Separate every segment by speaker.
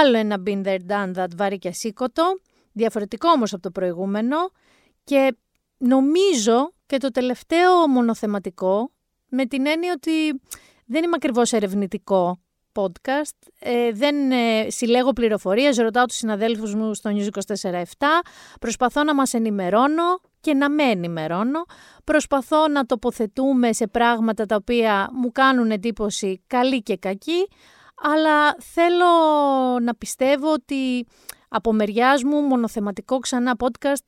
Speaker 1: Άλλο ένα been there, done that βαρύ και σήκωτο. Διαφορετικό όμως από το προηγούμενο. Και νομίζω και το τελευταίο μονοθεματικό, με την έννοια ότι δεν είμαι ακριβώς ερευνητικό podcast. Ε, δεν ε, συλλέγω πληροφορίες, ρωτάω τους συναδέλφους μου στο News 24-7, προσπαθώ να μας ενημερώνω και να με ενημερώνω. Προσπαθώ να τοποθετούμε σε πράγματα τα οποία μου κάνουν εντύπωση καλή και κακή, αλλά θέλω να πιστεύω ότι από μεριάς μου μονοθεματικό ξανά podcast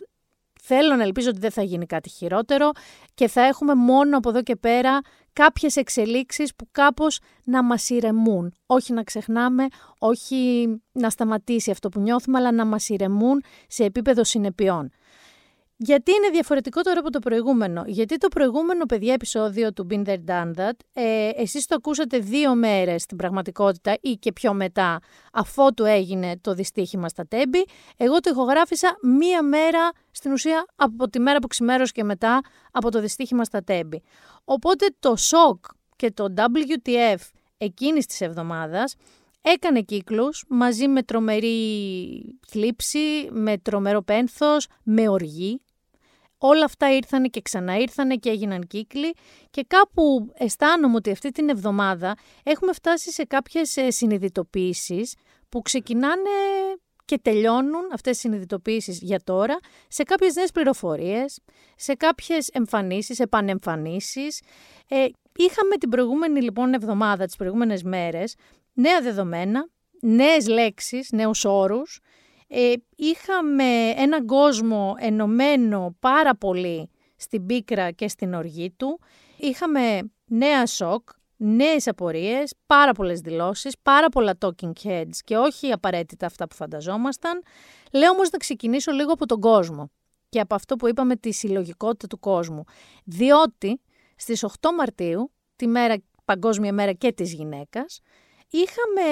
Speaker 1: θέλω να ελπίζω ότι δεν θα γίνει κάτι χειρότερο και θα έχουμε μόνο από εδώ και πέρα κάποιες εξελίξεις που κάπως να μας ηρεμούν. Όχι να ξεχνάμε, όχι να σταματήσει αυτό που νιώθουμε, αλλά να μας ηρεμούν σε επίπεδο συνεπειών. Γιατί είναι διαφορετικό τώρα από το προηγούμενο. Γιατί το προηγούμενο, παιδιά, επεισόδιο του Been There Done That, ε, εσείς το ακούσατε δύο μέρες στην πραγματικότητα ή και πιο μετά, αφότου έγινε το δυστύχημα στα τέμπη. Εγώ το ηχογράφησα μία μέρα, στην ουσία από τη μέρα που ξημέρωσε και μετά, από το δυστύχημα στα τέμπη. Οπότε το σοκ και το WTF εκείνης της εβδομάδας έκανε κύκλους μαζί με τρομερή θλίψη, με τρομερό πένθος, με οργή, όλα αυτά ήρθαν και ξαναήρθανε και έγιναν κύκλοι και κάπου αισθάνομαι ότι αυτή την εβδομάδα έχουμε φτάσει σε κάποιες ε, συνειδητοποίησεις που ξεκινάνε και τελειώνουν αυτές οι συνειδητοποίησεις για τώρα σε κάποιες νέες πληροφορίες, σε κάποιες εμφανίσεις, επανεμφανίσεις. Ε, είχαμε την προηγούμενη λοιπόν εβδομάδα, τις προηγούμενες μέρες, νέα δεδομένα, νέες λέξεις, νέους όρους, ε, είχαμε έναν κόσμο ενωμένο πάρα πολύ στην πίκρα και στην οργή του. Είχαμε νέα σοκ, νέες απορίες, πάρα πολλές δηλώσεις, πάρα πολλά talking heads και όχι απαραίτητα αυτά που φανταζόμασταν. Λέω όμως να ξεκινήσω λίγο από τον κόσμο και από αυτό που είπαμε τη συλλογικότητα του κόσμου. Διότι στις 8 Μαρτίου, τη μέρα, Παγκόσμια Μέρα και της Γυναίκας, είχαμε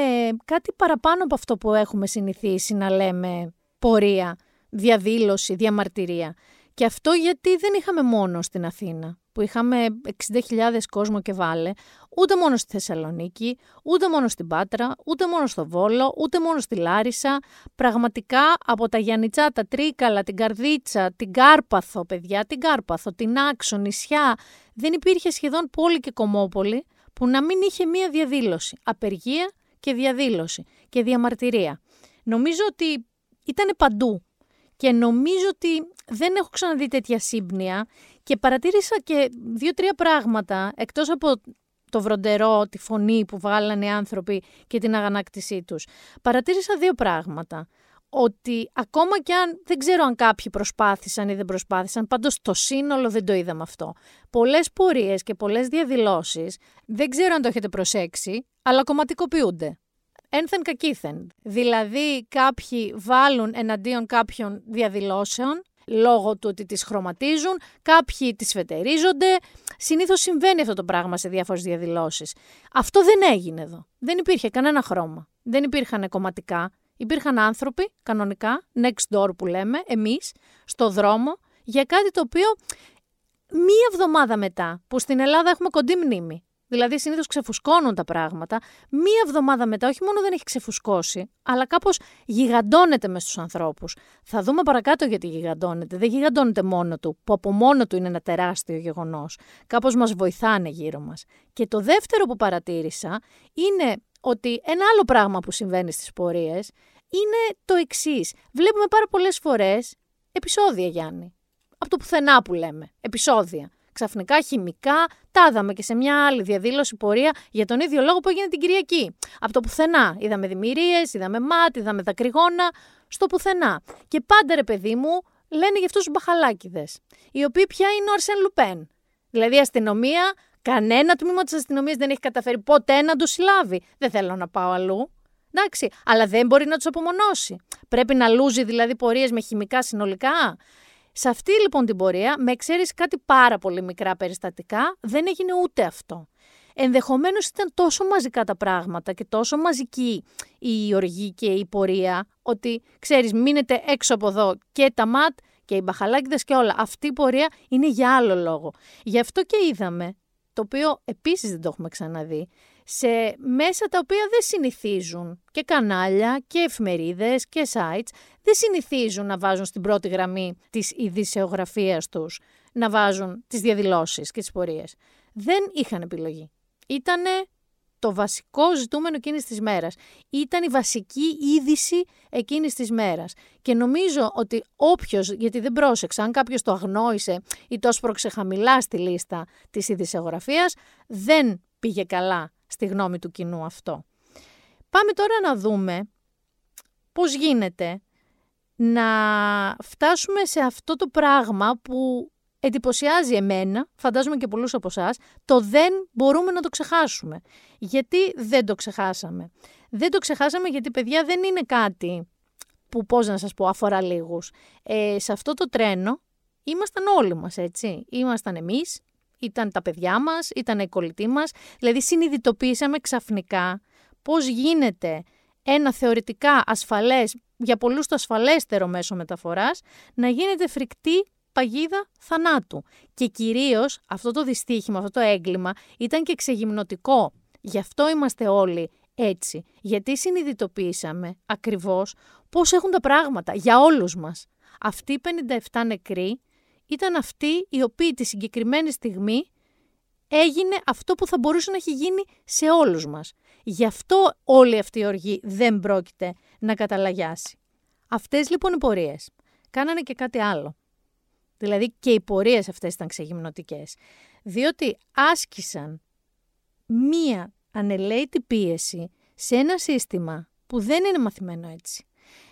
Speaker 1: κάτι παραπάνω από αυτό που έχουμε συνηθίσει να λέμε πορεία, διαδήλωση, διαμαρτυρία. Και αυτό γιατί δεν είχαμε μόνο στην Αθήνα, που είχαμε 60.000 κόσμο και βάλε, ούτε μόνο στη Θεσσαλονίκη, ούτε μόνο στην Πάτρα, ούτε μόνο στο Βόλο, ούτε μόνο στη Λάρισα. Πραγματικά από τα Γιαννιτσά, τα Τρίκαλα, την Καρδίτσα, την Κάρπαθο, παιδιά, την Κάρπαθο, την Άξο, νησιά, δεν υπήρχε σχεδόν πόλη και κομμόπολη που να μην είχε μία διαδήλωση. Απεργία και διαδήλωση και διαμαρτυρία. Νομίζω ότι ήταν παντού και νομίζω ότι δεν έχω ξαναδεί τέτοια σύμπνοια και παρατήρησα και δύο-τρία πράγματα εκτός από το βροντερό, τη φωνή που βγάλανε οι άνθρωποι και την αγανάκτησή τους. Παρατήρησα δύο πράγματα ότι ακόμα κι αν δεν ξέρω αν κάποιοι προσπάθησαν ή δεν προσπάθησαν, πάντως το σύνολο δεν το είδαμε αυτό. Πολλές πορείες και πολλές διαδηλώσεις, δεν ξέρω αν το έχετε προσέξει, αλλά κομματικοποιούνται. Ένθεν κακήθεν. Δηλαδή κάποιοι βάλουν εναντίον κάποιων διαδηλώσεων, λόγω του ότι τις χρωματίζουν, κάποιοι τις φετερίζονται. Συνήθως συμβαίνει αυτό το πράγμα σε διάφορες διαδηλώσεις. Αυτό δεν έγινε εδώ. Δεν υπήρχε κανένα χρώμα. Δεν υπήρχαν κομματικά. Υπήρχαν άνθρωποι, κανονικά, next door που λέμε, εμείς, στο δρόμο, για κάτι το οποίο μία εβδομάδα μετά, που στην Ελλάδα έχουμε κοντή μνήμη, δηλαδή συνήθως ξεφουσκώνουν τα πράγματα, μία εβδομάδα μετά όχι μόνο δεν έχει ξεφουσκώσει, αλλά κάπως γιγαντώνεται μες στους ανθρώπους. Θα δούμε παρακάτω γιατί γιγαντώνεται. Δεν γιγαντώνεται μόνο του, που από μόνο του είναι ένα τεράστιο γεγονός. Κάπως μας βοηθάνε γύρω μας. Και το δεύτερο που παρατήρησα είναι ότι ένα άλλο πράγμα που συμβαίνει στις πορείες είναι το εξής. Βλέπουμε πάρα πολλές φορές επεισόδια, Γιάννη. Από το πουθενά που λέμε. Επεισόδια. Ξαφνικά χημικά, τα είδαμε και σε μια άλλη διαδήλωση πορεία για τον ίδιο λόγο που έγινε την Κυριακή. Από το πουθενά. Είδαμε δημιουργίες, είδαμε μάτ, είδαμε δακρυγόνα. Στο πουθενά. Και πάντα ρε παιδί μου, λένε για αυτούς τους μπαχαλάκιδε. Οι οποίοι πια είναι ο Αρσέν Λουπέν. Δηλαδή η αστυνομία Κανένα τμήμα της αστυνομίας δεν έχει καταφέρει ποτέ να του συλλάβει. Δεν θέλω να πάω αλλού. Εντάξει, αλλά δεν μπορεί να τους απομονώσει. Πρέπει να λούζει δηλαδή πορείες με χημικά συνολικά. Σε αυτή λοιπόν την πορεία, με εξαίρεση κάτι πάρα πολύ μικρά περιστατικά, δεν έγινε ούτε αυτό. Ενδεχομένως ήταν τόσο μαζικά τα πράγματα και τόσο μαζική η οργή και η πορεία, ότι ξέρεις, μείνετε έξω από εδώ και τα ματ και οι μπαχαλάκιδες και όλα. Αυτή η πορεία είναι για άλλο λόγο. Γι' αυτό και είδαμε, το οποίο επίσης δεν το έχουμε ξαναδεί, σε μέσα τα οποία δεν συνηθίζουν και κανάλια και εφημερίδες και sites δεν συνηθίζουν να βάζουν στην πρώτη γραμμή της ειδησεογραφίας τους να βάζουν τις διαδηλώσεις και τις πορείες. Δεν είχαν επιλογή. Ήτανε το βασικό ζητούμενο εκείνης της μέρας. Ήταν η βασική είδηση εκείνης της μέρας. Και νομίζω ότι όποιος, γιατί δεν πρόσεξα, αν κάποιος το αγνόησε ή το σπρώξε χαμηλά στη λίστα της ειδησεογραφίας, δεν πήγε καλά στη γνώμη του κοινού αυτό. Πάμε τώρα να δούμε πώς γίνεται να φτάσουμε σε αυτό το πράγμα που εντυπωσιάζει εμένα, φαντάζομαι και πολλούς από εσάς, το δεν μπορούμε να το ξεχάσουμε. Γιατί δεν το ξεχάσαμε; Δεν το ξεχάσαμε γιατί, παιδιά, δεν είναι κάτι που, πώς να σας πω, αφορά λίγους. Ε, σε αυτό το τρένο ήμασταν όλοι μας, έτσι. Ήμασταν εμείς, ήταν τα παιδιά μας, ήταν οι κολλητοί μας. Δηλαδή, συνειδητοποίησαμε ξαφνικά πώς γίνεται ένα θεωρητικά ασφαλές, για πολλούς το ασφαλέστερο μέσο μεταφοράς, να γίνεται φρικτή παγίδα θανάτου. Και κυρίως αυτό το δυστύχημα, αυτό το έγκλημα ήταν και ξεγυμνωτικό. Γι' αυτό είμαστε όλοι έτσι. Γιατί συνειδητοποίησαμε ακριβώς πώς έχουν τα πράγματα για όλους μας. Αυτοί οι 57 νεκροί ήταν αυτοί οι οποίοι τη συγκεκριμένη στιγμή έγινε αυτό που θα μπορούσε να έχει γίνει σε όλους μας. Γι' αυτό όλη αυτή η οργή δεν πρόκειται να καταλαγιάσει. Αυτές λοιπόν οι πορείες κάνανε και κάτι άλλο. Δηλαδή και οι πορείες αυτές ήταν ξεγυμνωτικές. Διότι άσκησαν μία ανελαίτη πίεση σε ένα σύστημα που δεν είναι μαθημένο έτσι.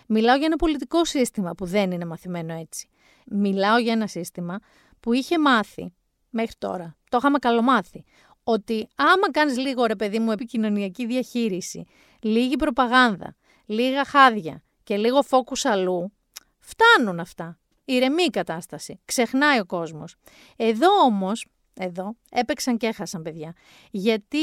Speaker 1: Μιλάω για ένα πολιτικό σύστημα που δεν είναι μαθημένο έτσι. Μιλάω για ένα σύστημα που είχε μάθει μέχρι τώρα, το είχαμε καλομάθει, ότι άμα κάνεις λίγο ρε παιδί μου επικοινωνιακή διαχείριση, λίγη προπαγάνδα, λίγα χάδια και λίγο φόκους αλλού, φτάνουν αυτά. Ηρεμή η κατάσταση. Ξεχνάει ο κόσμος. Εδώ όμως, εδώ, έπαιξαν και έχασαν παιδιά. Γιατί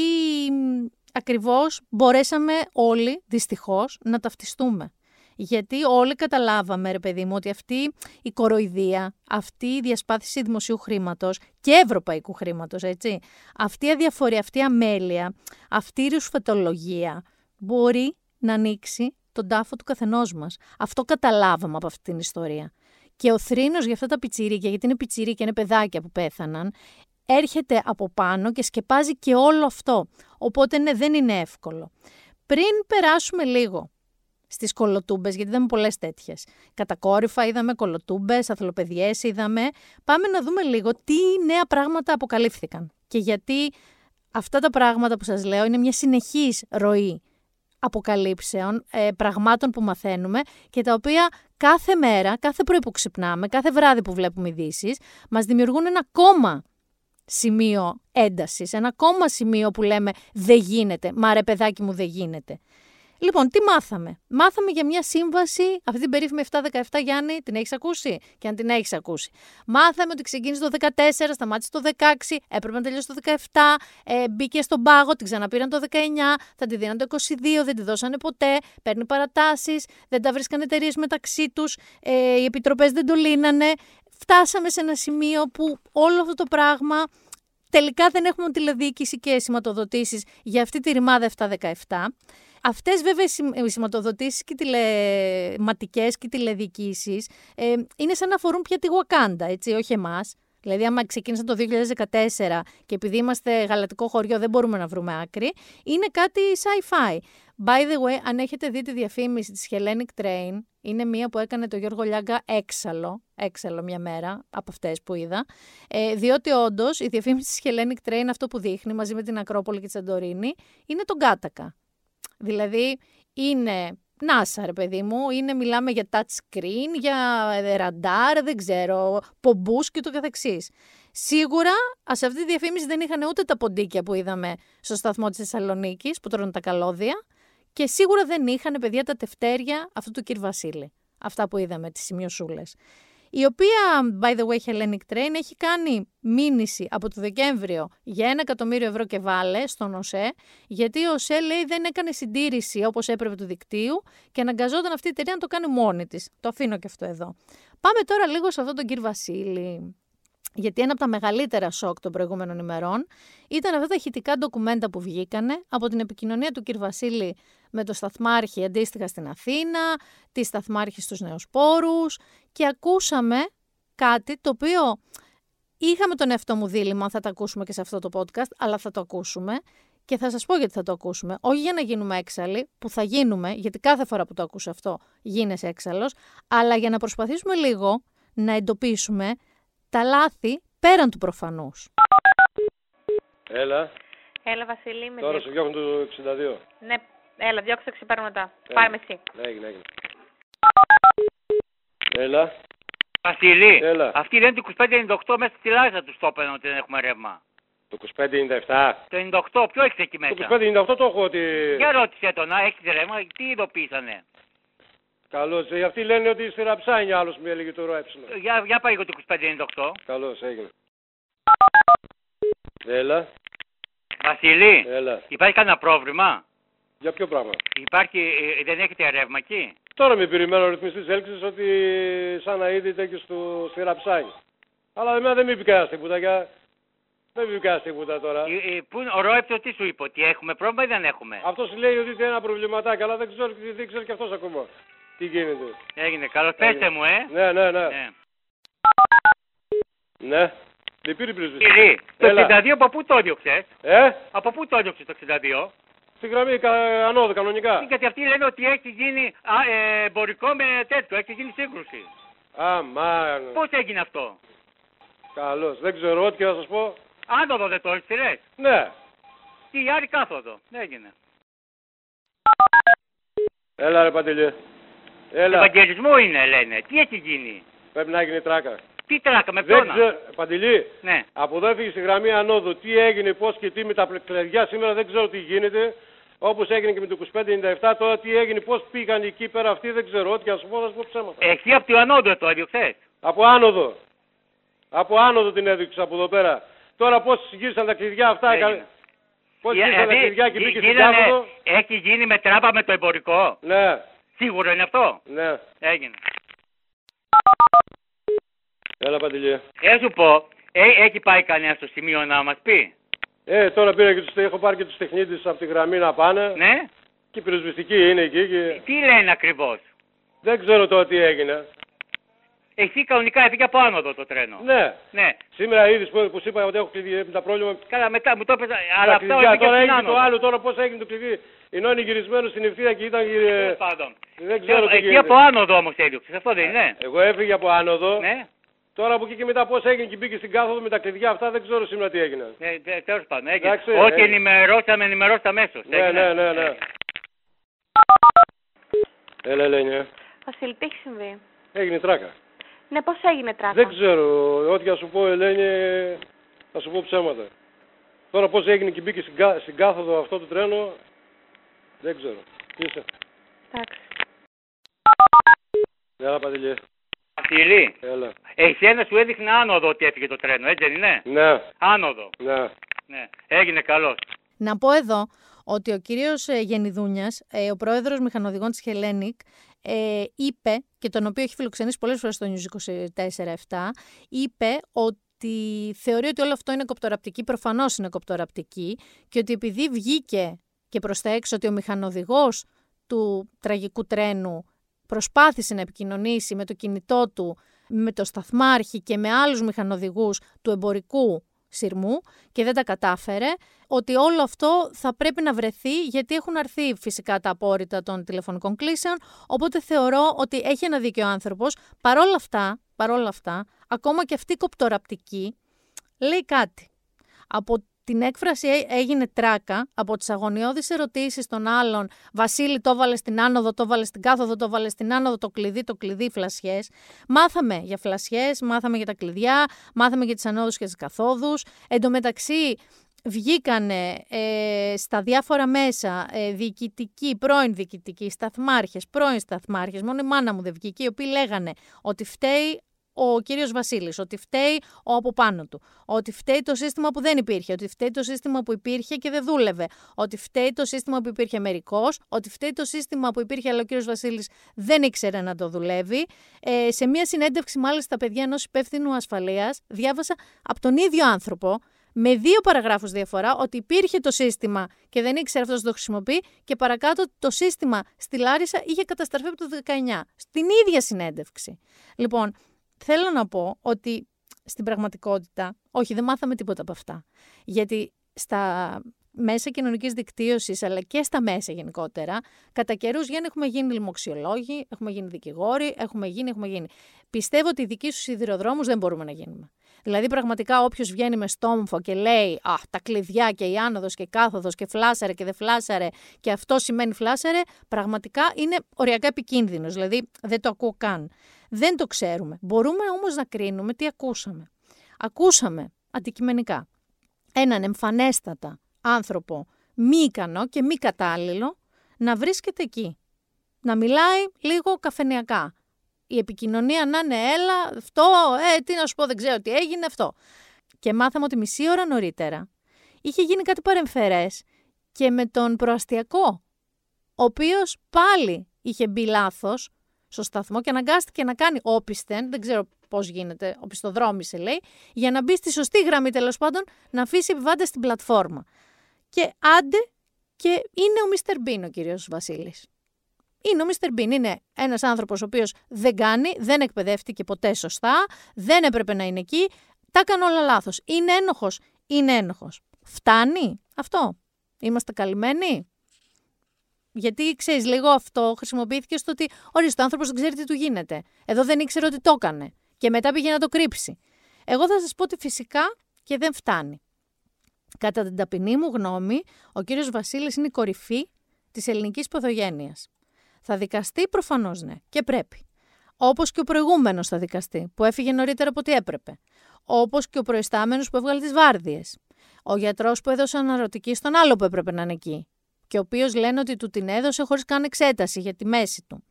Speaker 1: ακριβώς μπορέσαμε όλοι, δυστυχώς, να ταυτιστούμε. Γιατί όλοι καταλάβαμε, ρε παιδί μου, ότι αυτή η κοροϊδία, αυτή η διασπάθηση δημοσίου χρήματος και ευρωπαϊκού χρήματος, έτσι, αυτή η αδιαφορία, αυτή η αμέλεια, αυτή η ρουσφετολογία μπορεί να ανοίξει τον τάφο του καθενός μας. Αυτό καταλάβαμε από αυτή την ιστορία. Και ο θρήνος για αυτά τα πιτσίρικια, γιατί είναι πιτσίρικια, είναι παιδάκια που πέθαναν, έρχεται από πάνω και σκεπάζει και όλο αυτό. Οπότε ναι, δεν είναι εύκολο. Πριν περάσουμε λίγο στις κολοτούμπες, γιατί είδαμε πολλές τέτοιες. Κατακόρυφα είδαμε κολοτούμπες, αθλοπαιδιές είδαμε. Πάμε να δούμε λίγο τι νέα πράγματα αποκαλύφθηκαν. Και γιατί αυτά τα πράγματα που σας λέω είναι μια συνεχής ροή αποκαλύψεων, ε, πραγμάτων που μαθαίνουμε και τα οποία κάθε μέρα, κάθε πρωί που ξυπνάμε, κάθε βράδυ που βλέπουμε ειδήσεις, μας δημιουργούν ένα ακόμα σημείο έντασης, ένα ακόμα σημείο που λέμε δεν γίνεται, μα ρε παιδάκι μου δεν γίνεται. Λοιπόν, τι μάθαμε; Μάθαμε για μια σύμβαση, αυτή την περίφημη 7-17 Γιάννη, την έχεις ακούσει; Και αν την έχεις ακούσει. Μάθαμε ότι ξεκίνησε το 14, σταμάτησε το 16, έπρεπε να τελειώσει το 17, ε, μπήκε στον πάγο, την ξαναπήραν το 19, θα τη δίναν το 22, δεν τη δώσανε ποτέ, παίρνει παρατάσεις, δεν τα βρίσκαν εταιρείες μεταξύ τους, ε, οι επιτροπές δεν το λύνανε. Φτάσαμε σε ένα σημείο που όλο αυτό το πράγμα τελικά δεν έχουμε τηλεδιοίκηση και σηματοδοτήσεις για αυτή τη ρημάδα 7-17. Αυτές βέβαια οι σηματοδοτήσεις και τηλεματικές και τηλεδιοικήσεις ε, είναι σαν να αφορούν πια τη Γουακάντα, έτσι, όχι εμάς. Δηλαδή, άμα ξεκίνησε το 2014 και επειδή είμαστε γαλατικό χωριό δεν μπορούμε να βρούμε άκρη, είναι κάτι sci-fi. By the way, αν έχετε δει τη διαφήμιση της Hellenic Train, είναι μία που έκανε το Γιώργο Λιάγκα έξαλλο, έξαλλο μια μέρα από αυτές που είδα, ε, διότι όντως η διαφήμιση της Hellenic Train αυτό που δείχνει μαζί με την Ακρόπολη και τη Σαντορίνη είναι τον Κάτακα. Δηλαδή είναι NASA, ρε παιδί μου, είναι, μιλάμε για touch screen, για ραντάρ, δεν ξέρω, πομπούς και το καθεξής. Σίγουρα, σε αυτή τη διαφήμιση δεν είχαν ούτε τα ποντίκια που είδαμε στο σταθμό της Θεσσαλονίκης, που τρώνε τα καλώδια, και σίγουρα δεν είχαν παιδιά τα τευτέρια αυτού του κύρ Βασίλη. Αυτά που είδαμε, τις σημειωσούλες η οποία, by the way, Hellenic Train έχει κάνει μήνυση από το Δεκέμβριο για ένα εκατομμύριο ευρώ και βάλε στον ΟΣΕ, γιατί ο ΟΣΕ λέει δεν έκανε συντήρηση όπως έπρεπε του δικτύου και αναγκαζόταν αυτή η εταιρεία να το κάνει μόνη της. Το αφήνω και αυτό εδώ. Πάμε τώρα λίγο σε αυτόν τον κύριο Βασίλη. Γιατί ένα από τα μεγαλύτερα σοκ των προηγούμενων ημερών ήταν αυτά τα ηχητικά ντοκουμέντα που βγήκανε από την επικοινωνία του κ. Βασίλη με το σταθμάρχη αντίστοιχα στην Αθήνα, τη σταθμάρχη στους Νεοσπόρους και ακούσαμε κάτι το οποίο είχαμε τον εαυτό μου δίλημα, θα το ακούσουμε και σε αυτό το podcast, αλλά θα το ακούσουμε και θα σας πω γιατί θα το ακούσουμε. Όχι για να γίνουμε έξαλλοι, που θα γίνουμε, γιατί κάθε φορά που το ακούσω αυτό γίνεσαι έξαλλος, αλλά για να προσπαθήσουμε λίγο να εντοπίσουμε τα λάθη πέραν του προφανούς.
Speaker 2: Έλα.
Speaker 3: Έλα, Βασίλη. Με
Speaker 2: Τώρα σου διώχνουν το 62.
Speaker 3: Ναι, έλα, διώξτε το ξεπάρω μετά. Πάμε εσύ.
Speaker 2: Έγινε, έγινε. Έλα.
Speaker 4: Βασίλη,
Speaker 2: Έλα.
Speaker 4: αυτοί λένε το 25-98 μέσα στη Λάρισα τους το έπαιρναν ότι δεν έχουμε ρεύμα.
Speaker 2: Το 2597.
Speaker 4: Το 98, ποιο έχεις εκεί μέσα;
Speaker 2: Το 2598 το έχω ότι.
Speaker 4: Για ρώτησε τον, να έχεις ρεύμα, τι ειδοποίησανε;
Speaker 2: Καλώς. Ε, αυτοί λένε ότι στη ραψάνια άλλος μου έλεγε το ροέψιλο.
Speaker 4: Για, για πάει εγώ το 25-98.
Speaker 2: Καλώς, έγινε. Έλα.
Speaker 4: Βασίλη,
Speaker 2: Έλα.
Speaker 4: υπάρχει κανένα πρόβλημα;
Speaker 2: Για ποιο πράγμα;
Speaker 4: Υπάρχει, ε, δεν έχετε ρεύμα εκεί;
Speaker 2: Τώρα με περιμένω ο ρυθμιστής έλξης ότι σαν να είδε τέτοιο στο, στη ραψάνια. Αλλά εμένα δεν με είπε κανένας τίποτα. Για... Δεν με είπε κανένας τίποτα τώρα.
Speaker 4: Ε, ε, πού, ο Ρόεπτο τι σου είπε, ότι έχουμε πρόβλημα ή δεν έχουμε;
Speaker 2: Αυτός λέει ότι είναι ένα προβληματάκι, αλλά δεν ξέρω, δεν ξέρω και αυτός ακόμα. Τι γίνεται;
Speaker 4: Έγινε, καλώς
Speaker 2: Έγινε.
Speaker 4: πέστε μου, ε.
Speaker 2: Ναι, ναι, ναι.
Speaker 4: Ναι.
Speaker 2: Ναι. Δεν πήρε πρεσβευτή.
Speaker 4: Βασίλη, το
Speaker 2: Έλα.
Speaker 4: 62 από πού το έδιωξε.
Speaker 2: Ε,
Speaker 4: Από πού το έδιωξε το 62.
Speaker 2: στη γραμμή κα, ανώδου κανονικά.
Speaker 4: Γιατί αυτοί λένε ότι έχει γίνει α, ε, εμπορικό με τέτοιο, έχει γίνει σύγκρουση.
Speaker 2: Αμάν.
Speaker 4: Πώς έγινε αυτό;
Speaker 2: Καλώς. Δεν ξέρω ό,τι και να σας πω.
Speaker 4: Άνοδο δεν το έχεις, ρε.
Speaker 2: Ναι.
Speaker 4: Τι άλλη κάθοδο. Δεν έγινε.
Speaker 2: Έλα ρε Παντελή. Έλα.
Speaker 4: Ευαγγελισμό είναι, λένε. Τι έχει γίνει;
Speaker 2: Πρέπει να γίνει τράκα.
Speaker 4: Τι τράκα με
Speaker 2: Δεν
Speaker 4: ποιον.
Speaker 2: ξέρω. Παντελή.
Speaker 4: Ναι.
Speaker 2: Από εδώ έφυγε στη γραμμή ανώδου. Τι έγινε, πώς και τι με τα κλειδιά σήμερα δεν ξέρω τι γίνεται. Όπως έγινε και με το 2597 τώρα τι έγινε, πώς πήγαν εκεί πέρα αυτοί δεν ξέρω. Ό,τι και να σου πω θα σου πω ψέματα.
Speaker 4: Εκεί από το ανώδο το έδιωξε.
Speaker 2: Από άνοδο. Από άνοδο την έδειξα από εδώ πέρα. Τώρα πώς γύρισαν τα κλειδιά αυτά.
Speaker 4: Έγινε.
Speaker 2: Πώς
Speaker 4: Ε,
Speaker 2: γύρισαν τα
Speaker 4: δηλαδή,
Speaker 2: κλειδιά και
Speaker 4: γι-
Speaker 2: μπήκε στην
Speaker 4: γίνανε-
Speaker 2: κάθοδο.
Speaker 4: Έχει γίνει με τράπα με το εμπορικό.
Speaker 2: Ναι,
Speaker 4: Σίγουρο είναι αυτό;
Speaker 2: ναι.
Speaker 4: Έγινε.
Speaker 2: Έλα Παντελή.
Speaker 4: Ε, σου πω, ε, έχει πάει κανένα στο σημείο να μας πει;
Speaker 2: Ε, τώρα πήρα και τους, έχω πάρει και τους τεχνίτες από τη γραμμή να πάνε.
Speaker 4: Ναι.
Speaker 2: Και η πυροσβεστική είναι εκεί και
Speaker 4: Τι λένε ακριβώς;
Speaker 2: δεν ξέρω τώρα τι έγινε.
Speaker 4: Εσύ κανονικά έφυγε από άνοδο το τρένο.
Speaker 2: Ναι,
Speaker 4: Ναι.
Speaker 2: σήμερα είδες που, που σου είπα ότι έχω κλειδί με τα πρόβλημα.
Speaker 4: Καλά, μετά μου το έπαιζα.
Speaker 2: τα
Speaker 4: Αλλά αυτό
Speaker 2: κλειδιά.
Speaker 4: έφυγε
Speaker 2: τώρα
Speaker 4: στην
Speaker 2: έγινε το
Speaker 4: άνοδο.
Speaker 2: άλλο, τώρα πώς έγινε το κλειδί. Ενώ είναι γυρισμένος στην ευθεία και ήταν. ε,
Speaker 4: Τέλος πάντων.
Speaker 2: δεν ξέρω τι
Speaker 4: Εκεί
Speaker 2: γίνεται.
Speaker 4: από άνοδο όμως έδιωξε. Αυτό δεν είναι.
Speaker 2: Εγώ έφυγε από άνοδο.
Speaker 4: Ναι.
Speaker 2: Τώρα από εκεί και μετά πώς έγινε και μπήκε στην κάθοδο με τα κλειδιά αυτά δεν ξέρω σήμερα τι έγινε.
Speaker 4: Ε, Τέλος πάντων. Έγινε.
Speaker 2: Εντάξει,
Speaker 4: Ό,τι
Speaker 2: ε.
Speaker 4: ενημερώσαμε, ενημερώστε αμέσως.
Speaker 2: Ναι, ναι, ναι, ναι. Έλα, Ελένια.
Speaker 3: Βασίλη, τι έχει συμβεί;
Speaker 2: Έγινε τράκα.
Speaker 3: Ναι, πώς έγινε τράκα;
Speaker 2: Δεν ξέρω. Ό,τι να σου πω, Ελένη, θα σου πω ψέματα. Τώρα πώς έγινε και μπήκε στην, κα- στην κάθοδο αυτό το τρένο, δεν ξέρω. Τι είσαι;
Speaker 3: Εντάξει.
Speaker 2: Έλα, Παντελή.
Speaker 4: Βασίλη,
Speaker 2: Έλα.
Speaker 4: εσένα σου έδειχνε άνοδο ότι έφυγε το τρένο, έτσι δεν είναι;
Speaker 2: Ναι,
Speaker 4: Άνοδο.
Speaker 2: ναι.
Speaker 4: Ναι. Έγινε καλός.
Speaker 1: Να πω εδώ ότι ο κύριος ε, Γενιδούνιας, ε, ο πρόεδρος μηχανοδηγών της Hellenic, ε, είπε, και τον οποίο έχει φιλοξενήσει πολλές φορές στο News 24-7, είπε ότι θεωρεί ότι όλο αυτό είναι κοπτοραπτική, προφανώς είναι κοπτοραπτική, και ότι επειδή βγήκε και προς τα έξω ότι ο μηχανοδηγός του τραγικού τρένου προσπάθησε να επικοινωνήσει με το κινητό του, με το σταθμάρχη και με άλλους μηχανοδηγούς του εμπορικού σειρμού και δεν τα κατάφερε, ότι όλο αυτό θα πρέπει να βρεθεί γιατί έχουν αρθεί φυσικά τα απόρριτα των τηλεφωνικών κλήσεων, οπότε θεωρώ ότι έχει ένα δίκιο ο άνθρωπος. Παρόλα αυτά, παρόλα αυτά, ακόμα και αυτή η κοπτοραπτική λέει κάτι. Από την έκφραση «έ- έγινε τράκα, από τις αγωνιώδεις ερωτήσεις των άλλων «Βασίλη το έβαλες στην άνοδο, το έβαλες στην κάθοδο, το έβαλες στην άνοδο, το κλειδί, το κλειδί, φλασιές». Μάθαμε για φλασιές, μάθαμε για τα κλειδιά, μάθαμε για τις ανόδους και τις καθόδους. Εν τω μεταξύ, βγήκανε ε, στα διάφορα μέσα ε, διοικητικοί, πρώην διοικητικοί, σταθμάρχες, πρώην σταθμάρχες, μόνο η μάνα μου δεν βγήκε, οι οποίοι λέγανε ότι φταίει ο κύριος Βασίλης, ότι φταίει ο από πάνω του, ότι φταίει το σύστημα που δεν υπήρχε, ότι φταίει το σύστημα που υπήρχε και δεν δούλευε, ότι φταίει το σύστημα που υπήρχε μερικός, ότι φταίει το σύστημα που υπήρχε αλλά ο κύριος Βασίλης δεν ήξερε να το δουλεύει. Ε, σε μια συνέντευξη μάλιστα παιδιά ενός υπεύθυνου ασφαλείας διάβασα από τον ίδιο άνθρωπο με δύο παραγράφους διαφορά ότι υπήρχε το σύστημα και δεν ήξερε αυτός να το χρησιμοποιεί και παρακάτω το σύστημα στη Λάρισα είχε καταστραφεί από το 19. Στην ίδια συνέντευξη. Λοιπόν, θέλω να πω ότι στην πραγματικότητα, όχι δεν μάθαμε τίποτα από αυτά. Γιατί στα μέσα κοινωνικής δικτύωσης, αλλά και στα μέσα γενικότερα, κατά καιρούς Γιάννη έχουμε γίνει λοιμοξιολόγοι, έχουμε γίνει δικηγόροι, έχουμε γίνει, έχουμε γίνει. Πιστεύω ότι οι δικοί σου σιδηροδρόμους δεν μπορούμε να γίνουμε. Δηλαδή, πραγματικά, όποιος βγαίνει με στόμφο και λέει Α, τα κλειδιά και η άνοδος και κάθοδος και φλάσαρε και δεν φλάσαρε και αυτό σημαίνει φλάσαρε, πραγματικά είναι οριακά επικίνδυνος. Δηλαδή, δεν το ακούω καν. Δεν το ξέρουμε. Μπορούμε όμως να κρίνουμε τι ακούσαμε. Ακούσαμε αντικειμενικά έναν εμφανέστατα άνθρωπο μη ικανό και μη κατάλληλο να βρίσκεται εκεί. Να μιλάει λίγο καφενιακά. Η επικοινωνία να είναι έλα, αυτό, ε, τι να σου πω, δεν ξέρω τι έγινε, αυτό. Και μάθαμε ότι μισή ώρα νωρίτερα είχε γίνει κάτι παρεμφερές και με τον προαστιακό, ο οποίος πάλι είχε μπει λάθος στο σταθμό και αναγκάστηκε να κάνει όπισθεν, δεν ξέρω πώς γίνεται, οπισθοδρόμησε λέει, για να μπει στη σωστή γραμμή τέλος πάντων να αφήσει επιβάτες στην πλατφόρμα. Και άντε και είναι ο Μίστερ Μπίν ο κύριος Βασίλης. Είναι ο Μίστερ Μπίν, είναι ένας άνθρωπος ο οποίος δεν κάνει, δεν εκπαιδεύτηκε ποτέ σωστά, δεν έπρεπε να είναι εκεί, τα έκανε όλα λάθος. Είναι ένοχος, είναι ένοχος. Φτάνει αυτό; Είμαστε καλυμμένοι; Γιατί ξέρεις, λίγο αυτό χρησιμοποιήθηκε στο ότι ορίστε, ο άνθρωπος δεν ξέρει τι του γίνεται. Εδώ δεν ήξερε ότι το έκανε. Και μετά πήγε να το κρύψει. Εγώ θα σας πω ότι φυσικά και δεν φτάνει. Κατά την ταπεινή μου γνώμη, ο κύριος Βασίλης είναι η κορυφή της ελληνικής ποδογένειας. Θα δικαστεί προφανώς ναι και πρέπει. Όπως και ο προηγούμενος θα δικαστεί, που έφυγε νωρίτερα από ό,τι έπρεπε. Όπως και ο προϊστάμενος που έβγαλε τις βάρδιες. Ο γιατρός που έδωσε αναρωτική στον άλλο που έπρεπε να είναι εκεί. Και ο οποίος λένε ότι του την έδωσε χωρίς καν εξέταση για τη μέση του.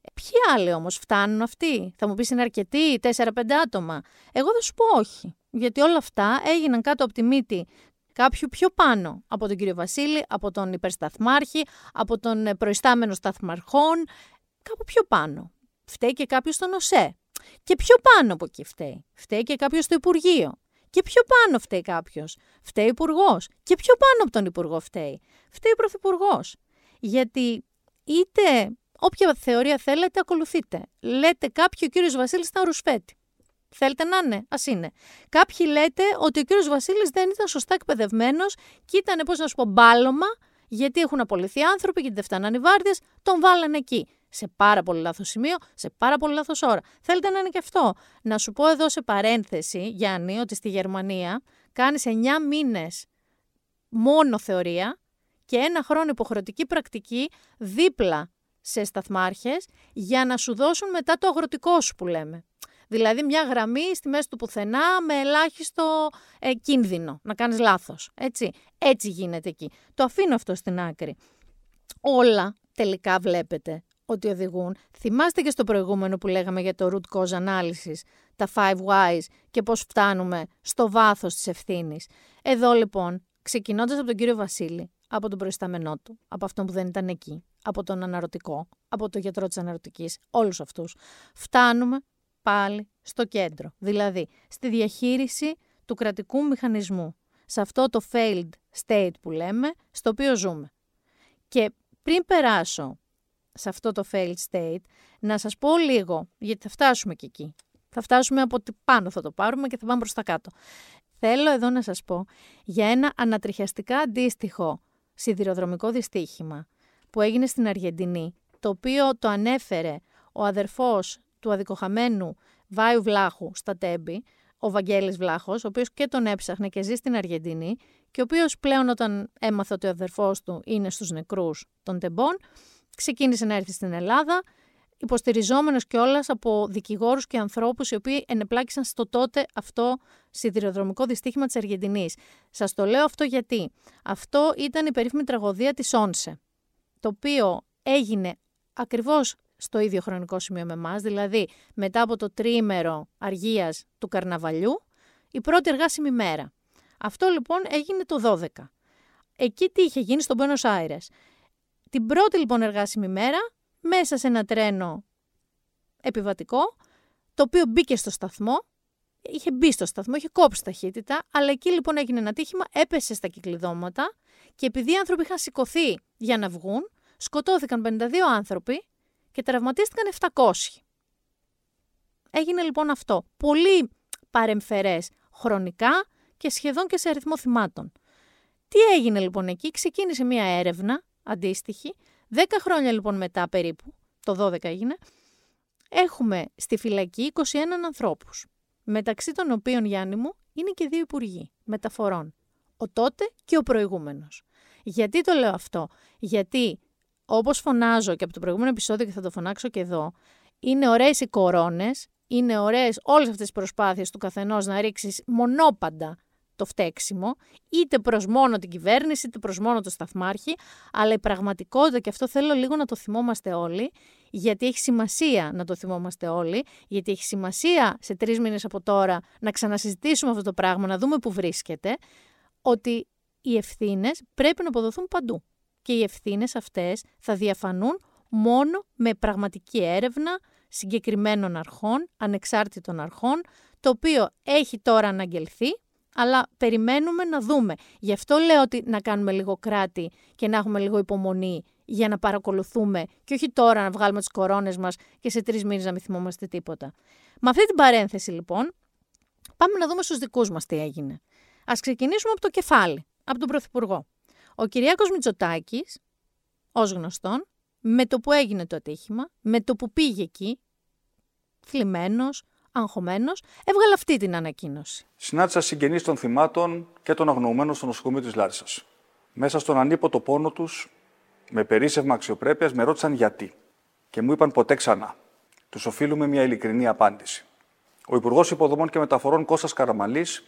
Speaker 1: Ε, ποιοι άλλοι όμως φτάνουν αυτοί, θα μου πεις είναι αρκετοί, 4-5 άτομα. Εγώ θα σου πω όχι. Γιατί όλα αυτά έγιναν κάτω από τη μύτη κάποιου πιο πάνω από τον κύριο Βασίλη, από τον υπερσταθμάρχη, από τον ε, προϊστάμενο σταθμαρχών, κάπου πιο πάνω. Φταίει και κάποιος στον ΟΣΕ. Και πιο πάνω από εκεί φταίει. Φταίει και κάποιος στο Υπουργείο. Και πιο πάνω φταίει κάποιος. Φταίει ο Υπουργός. Και πιο πάνω από τον Υπουργό φταίει. Φταίει ο Πρωθυπουργός. Γιατί είτε όποια θεωρία θέλετε, ακολουθείτε. Λέτε κάποιο ο κύριος Βασίλης ήταν ρουσφέτη. Θέλετε να είναι, ας είναι. Κάποιοι λέτε ότι ο κύριος Βασίλης δεν ήταν σωστά εκπαιδευμένος και ήταν, πώς να σου πω, μπάλωμα, γιατί έχουν απολυθεί άνθρωποι, γιατί δεν φτάνανε οι βάρδιε, τον βάλανε εκεί. Σε πάρα πολύ λάθος σημείο, σε πάρα πολύ λάθος ώρα. Θέλετε να είναι και αυτό. Να σου πω εδώ σε παρένθεση, Γιάννη, ότι στη Γερμανία κάνεις 9 μήνες μόνο θεωρία και ένα χρόνο υποχρεωτική πρακτική δίπλα σε σταθμάρχες για να σου δώσουν μετά το αγροτικό σου που λέμε. Δηλαδή μια γραμμή στη μέση του πουθενά με ελάχιστο ε, κίνδυνο να κάνεις λάθος. Έτσι. έτσι γίνεται εκεί. Το αφήνω αυτό στην άκρη. Όλα τελικά βλέπετε ότι οδηγούν. Θυμάστε και στο προηγούμενο που λέγαμε για το root cause analysis, τα five whys και πώς φτάνουμε στο βάθος της ευθύνης. Εδώ λοιπόν, ξεκινώντας από τον κύριο Βασίλη, από τον προϊστάμενό του, από αυτόν που δεν ήταν εκεί, από τον αναρωτικό, από τον γιατρό της αναρωτικής, όλους αυτούς, φτάνουμε πάλι στο κέντρο, δηλαδή στη διαχείριση του κρατικού μηχανισμού, σε αυτό το failed state που λέμε, στο οποίο ζούμε. Και πριν περάσω σε αυτό το failed state, να σας πω λίγο, γιατί θα φτάσουμε και εκεί. Θα φτάσουμε από πάνω θα το πάρουμε και θα πάμε προς τα κάτω. Θέλω εδώ να σας πω για ένα ανατριχιαστικά αντίστοιχο σιδηροδρομικό δυστύχημα που έγινε στην Αργεντινή, το οποίο το ανέφερε ο αδερφός του αδικοχαμένου Βάιου Βλάχου στα Τέμπη, ο Βαγγέλης Βλάχος, ο οποίος και τον έψαχνε και ζει στην Αργεντινή και ο οποίος πλέον όταν έμαθε ότι ο αδερφός του είναι στους νεκρούς των Τεμπών, ξεκίνησε να έρθει στην Ελλάδα, υποστηριζόμενος κιόλας από δικηγόρους και ανθρώπους οι οποίοι ενεπλάκησαν στο τότε αυτό σιδηροδρομικό δυστύχημα της Αργεντινής. Σας το λέω αυτό γιατί. Αυτό ήταν η περίφημη τραγωδία της Όνσε, το οποίο έγινε ακριβώς στο ίδιο χρονικό σημείο με εμάς, δηλαδή μετά από το τρίμερο αργίας του καρναβαλιού, η πρώτη εργάσιμη μέρα. Αυτό λοιπόν έγινε το 12. Εκεί τι είχε γίνει στον Πένος Άιρες. Την πρώτη λοιπόν εργάσιμη μέρα, μέσα σε ένα τρένο επιβατικό, το οποίο μπήκε στο σταθμό, είχε μπει στο σταθμό, είχε κόψει ταχύτητα, αλλά εκεί λοιπόν έγινε ένα τύχημα, έπεσε στα κυκλειδώματα και επειδή οι άνθρωποι είχαν σηκωθεί για να βγουν, σκοτώθηκαν 52 άνθρωποι και τραυματίστηκαν 700. Έγινε λοιπόν αυτό. Πολύ παρεμφερές χρονικά και σχεδόν και σε αριθμό θυμάτων. Τι έγινε λοιπόν εκεί, ξεκίνησε μια έρευνα αντίστοιχη, 10 χρόνια λοιπόν μετά περίπου, το 12 έγινε, έχουμε στη φυλακή 21 ανθρώπους, μεταξύ των οποίων Γιάννη μου είναι και δύο υπουργοί μεταφορών, ο τότε και ο προηγούμενος. Γιατί το λέω αυτό, γιατί όπως φωνάζω και από το προηγούμενο επεισόδιο και θα το φωνάξω και εδώ, είναι ωραίες οι κορώνες, είναι ωραίες όλες αυτές τις προσπάθειες του καθενός να ρίξεις μονόπαντα το φταίξιμο, είτε προς μόνο την κυβέρνηση, είτε προς μόνο το σταθμάρχη, αλλά η πραγματικότητα, και αυτό θέλω λίγο να το θυμόμαστε όλοι, γιατί έχει σημασία να το θυμόμαστε όλοι, γιατί έχει σημασία σε τρεις μήνες από τώρα να ξανασυζητήσουμε αυτό το πράγμα, να δούμε που βρίσκεται, ότι οι ευθύνες πρέπει να αποδοθούν παντού. Και οι ευθύνες αυτές θα διαφανούν μόνο με πραγματική έρευνα συγκεκριμένων αρχών, ανεξάρτητων αρχών, το οποίο έχει τώρα αναγγελθεί, αλλά περιμένουμε να δούμε. Γι' αυτό λέω ότι να κάνουμε λίγο κράτη και να έχουμε λίγο υπομονή για να παρακολουθούμε και όχι τώρα να βγάλουμε τις κορώνες μας και σε τρεις μήνες να μην θυμόμαστε τίποτα. Με αυτή την παρένθεση λοιπόν, πάμε να δούμε στους δικούς μας τι έγινε. Ας ξεκινήσουμε από το κεφάλι, από τον Πρωθυπουργό. Ο Κυριάκος Μητσοτάκης, ως γνωστόν, με το που έγινε το ατύχημα, με το που πήγε εκεί, θλιμμένος, αγχωμένος, έβγαλε αυτή την ανακοίνωση.
Speaker 5: Συνάντησα συγγενείς των θυμάτων και των αγνοωμένων στο νοσοκομείο της Λάρισας. Μέσα στον ανίποτο πόνο τους, με περίσευμα αξιοπρέπειας, με ρώτησαν γιατί. Και μου είπαν ποτέ ξανά. Τους οφείλουμε μια ειλικρινή απάντηση. Ο Υπουργός Υποδομών και Μεταφορών Κώστας Καραμαλής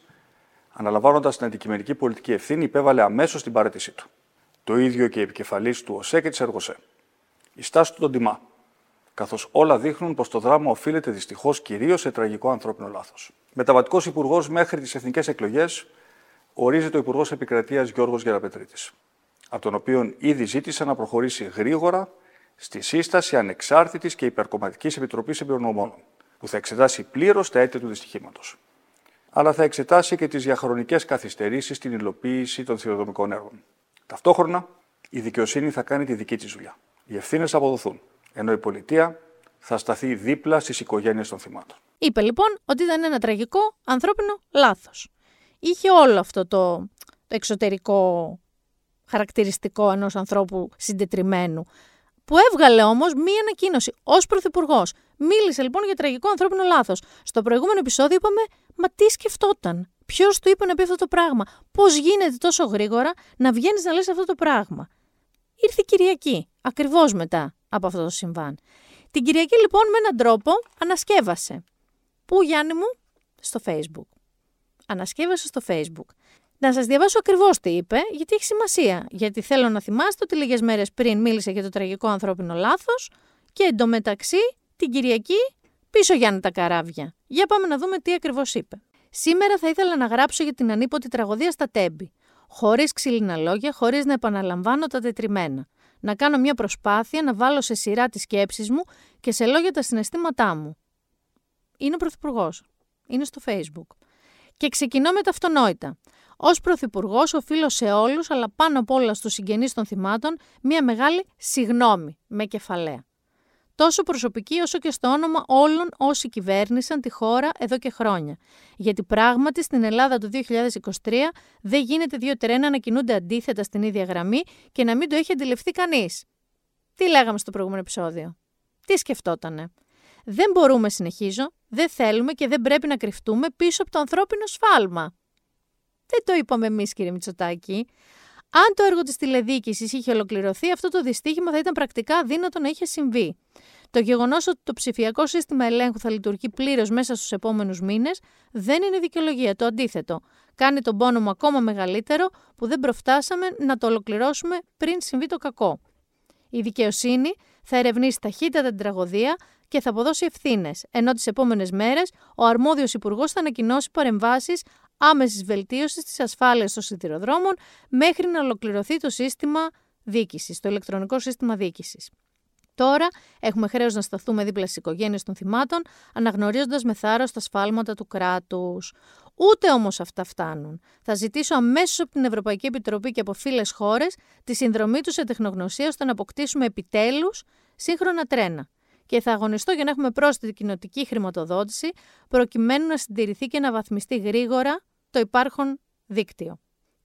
Speaker 5: αναλαμβάνοντας την αντικειμενική πολιτική ευθύνη, υπέβαλε αμέσως την παρέτησή του. Το ίδιο και η επικεφαλής του ΟΣΕ και της ΕΡΓΟΣΕ. Η στάση του τον τιμά, καθώς όλα δείχνουν πως το δράμα οφείλεται δυστυχώς κυρίως σε τραγικό ανθρώπινο λάθος. Μεταβατικός υπουργός μέχρι τις εθνικές εκλογές ορίζεται ο Υπουργός Επικρατείας Γιώργος Γεραπετρίτης, από τον οποίο ήδη ζήτησε να προχωρήσει γρήγορα στη σύσταση ανεξάρτητης και υπερκομματικής επιτροπής εμπειρονομών, που θα εξετάσει πλήρως τα αίτια του δυστυχήματος αλλά θα εξετάσει και τις διαχρονικές καθυστερήσεις στην υλοποίηση των θηροδομικών έργων. Ταυτόχρονα, η δικαιοσύνη θα κάνει τη δική της δουλειά. Οι ευθύνες θα αποδοθούν, ενώ η πολιτεία θα σταθεί δίπλα στις οικογένειες των θυμάτων.
Speaker 1: Είπε λοιπόν ότι ήταν ένα τραγικό ανθρώπινο λάθος. Είχε όλο αυτό το, το εξωτερικό χαρακτηριστικό ενός ανθρώπου συντετριμένου που έβγαλε όμως μία ανακοίνωση ως πρωθυπουργός. Μίλησε λοιπόν για τραγικό ανθρώπινο λάθος. Στο προηγούμενο επεισόδιο είπαμε, μα τι σκεφτόταν; Ποιος του είπε να πει αυτό το πράγμα; Πώς γίνεται τόσο γρήγορα να βγαίνεις να λες αυτό το πράγμα; Ήρθε η Κυριακή, ακριβώς μετά από αυτό το συμβάν. Την Κυριακή λοιπόν με έναν τρόπο ανασκεύασε. Πού Γιάννη μου, στο Facebook. Ανασκεύασε στο Facebook. Να σας διαβάσω ακριβώς τι είπε, γιατί έχει σημασία. Γιατί θέλω να θυμάστε ότι λίγες μέρες πριν μίλησε για το τραγικό ανθρώπινο λάθος και εντωμεταξύ την Κυριακή πίσω Γιάννη τα καράβια. Για πάμε να δούμε τι ακριβώς είπε. Σήμερα θα ήθελα να γράψω για την ανίποτη τραγωδία στα Τέμπη. Χωρίς ξύλινα λόγια, χωρίς να επαναλαμβάνω τα τετριμένα. Να κάνω μια προσπάθεια να βάλω σε σειρά τις σκέψεις μου και σε λόγια τα συναισθήματά μου. Είναι ο Πρωθυπουργός. Είναι στο Facebook. Και ξεκινώ με τα αυτονόητα. Ω Πρωθυπουργός, οφείλω σε όλους, αλλά πάνω απ' όλα στους συγγενείς των θυμάτων, μια μεγάλη συγνώμη με κεφαλαία. Τόσο προσωπική όσο και στο όνομα όλων όσοι κυβέρνησαν τη χώρα εδώ και χρόνια. Γιατί πράγματι στην Ελλάδα το 2023 δεν γίνεται δύο τρένα να κινούνται αντίθετα στην ίδια γραμμή και να μην το έχει αντιληφθεί κανείς. Τι λέγαμε στο προηγούμενο επεισόδιο; Τι σκεφτότανε; Δεν μπορούμε, συνεχίζω, δεν θέλουμε και δεν πρέπει να κρυφτούμε πίσω από το ανθρώπινο σφάλμα. Δεν το είπαμε εμείς, κύριε Μητσοτάκη. Αν το έργο της τηλεδίκηση είχε ολοκληρωθεί, αυτό το δυστύχημα θα ήταν πρακτικά δύνατο να είχε συμβεί. Το γεγονός ότι το ψηφιακό σύστημα ελέγχου θα λειτουργεί πλήρως μέσα στους επόμενους μήνες δεν είναι δικαιολογία. Το αντίθετο. Κάνει τον πόνο μου ακόμα μεγαλύτερο που δεν προφτάσαμε να το ολοκληρώσουμε πριν συμβεί το κακό. Η δικαιοσύνη θα ερευνήσει ταχύτατα την τραγωδία και θα αποδώσει ευθύνες, ενώ τις επόμενες μέρες ο αρμόδιος υπουργός θα ανακοινώσει παρεμβάσεις άμεσης βελτίωσης της ασφάλειας των σιδηροδρόμων μέχρι να ολοκληρωθεί το σύστημα διοίκησης, το ηλεκτρονικό σύστημα διοίκησης. Τώρα έχουμε χρέος να σταθούμε δίπλα στις οικογένειες των θυμάτων, αναγνωρίζοντας με θάρρος τα σφάλματα του κράτους. Ούτε όμως αυτά φτάνουν. Θα ζητήσω αμέσως από την Ευρωπαϊκή Επιτροπή και από φίλες χώρες τη συνδρομή τους σε τεχνογνωσία ώστε να αποκτήσουμε επιτέλους σύγχρονα τρένα. Και θα αγωνιστώ για να έχουμε πρόσθετη κοινοτική χρηματοδότηση, προκειμένου να συντηρηθεί και να βαθμιστεί γρήγορα το υπάρχον δίκτυο.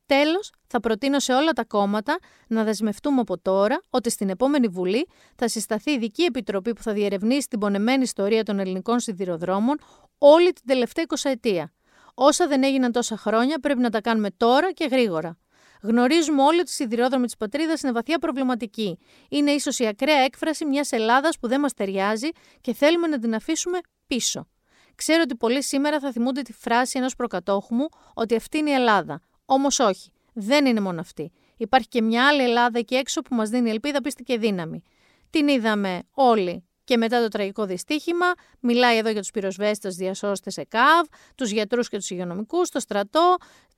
Speaker 1: Τέλος, θα προτείνω σε όλα τα κόμματα να δεσμευτούμε από τώρα ότι στην επόμενη Βουλή θα συσταθεί ειδική επιτροπή που θα διερευνήσει την πονεμένη ιστορία των ελληνικών σιδηροδρόμων όλη την τελευταία 20 ετία. Όσα δεν έγιναν τόσα χρόνια πρέπει να τα κάνουμε τώρα και γρήγορα. Γνωρίζουμε όλοι ότι η σιδηρόδρομη της πατρίδας είναι βαθιά προβληματική. Είναι ίσως η ακραία έκφραση μιας Ελλάδας που δεν μας ταιριάζει και θέλουμε να την αφήσουμε πίσω. Ξέρω ότι πολλοί σήμερα θα θυμούνται τη φράση ενός προκατόχου μου ότι αυτή είναι η Ελλάδα. Όμως όχι, δεν είναι μόνο αυτή. Υπάρχει και μια άλλη Ελλάδα εκεί έξω που μας δίνει ελπίδα, πίστη και δύναμη. Την είδαμε όλοι και μετά το τραγικό δυστύχημα, μιλάει εδώ για τους πυροσβέστες, διασώστες ΕΚΑΒ, τους γιατρούς και τους υγειονομικούς, το στρατό,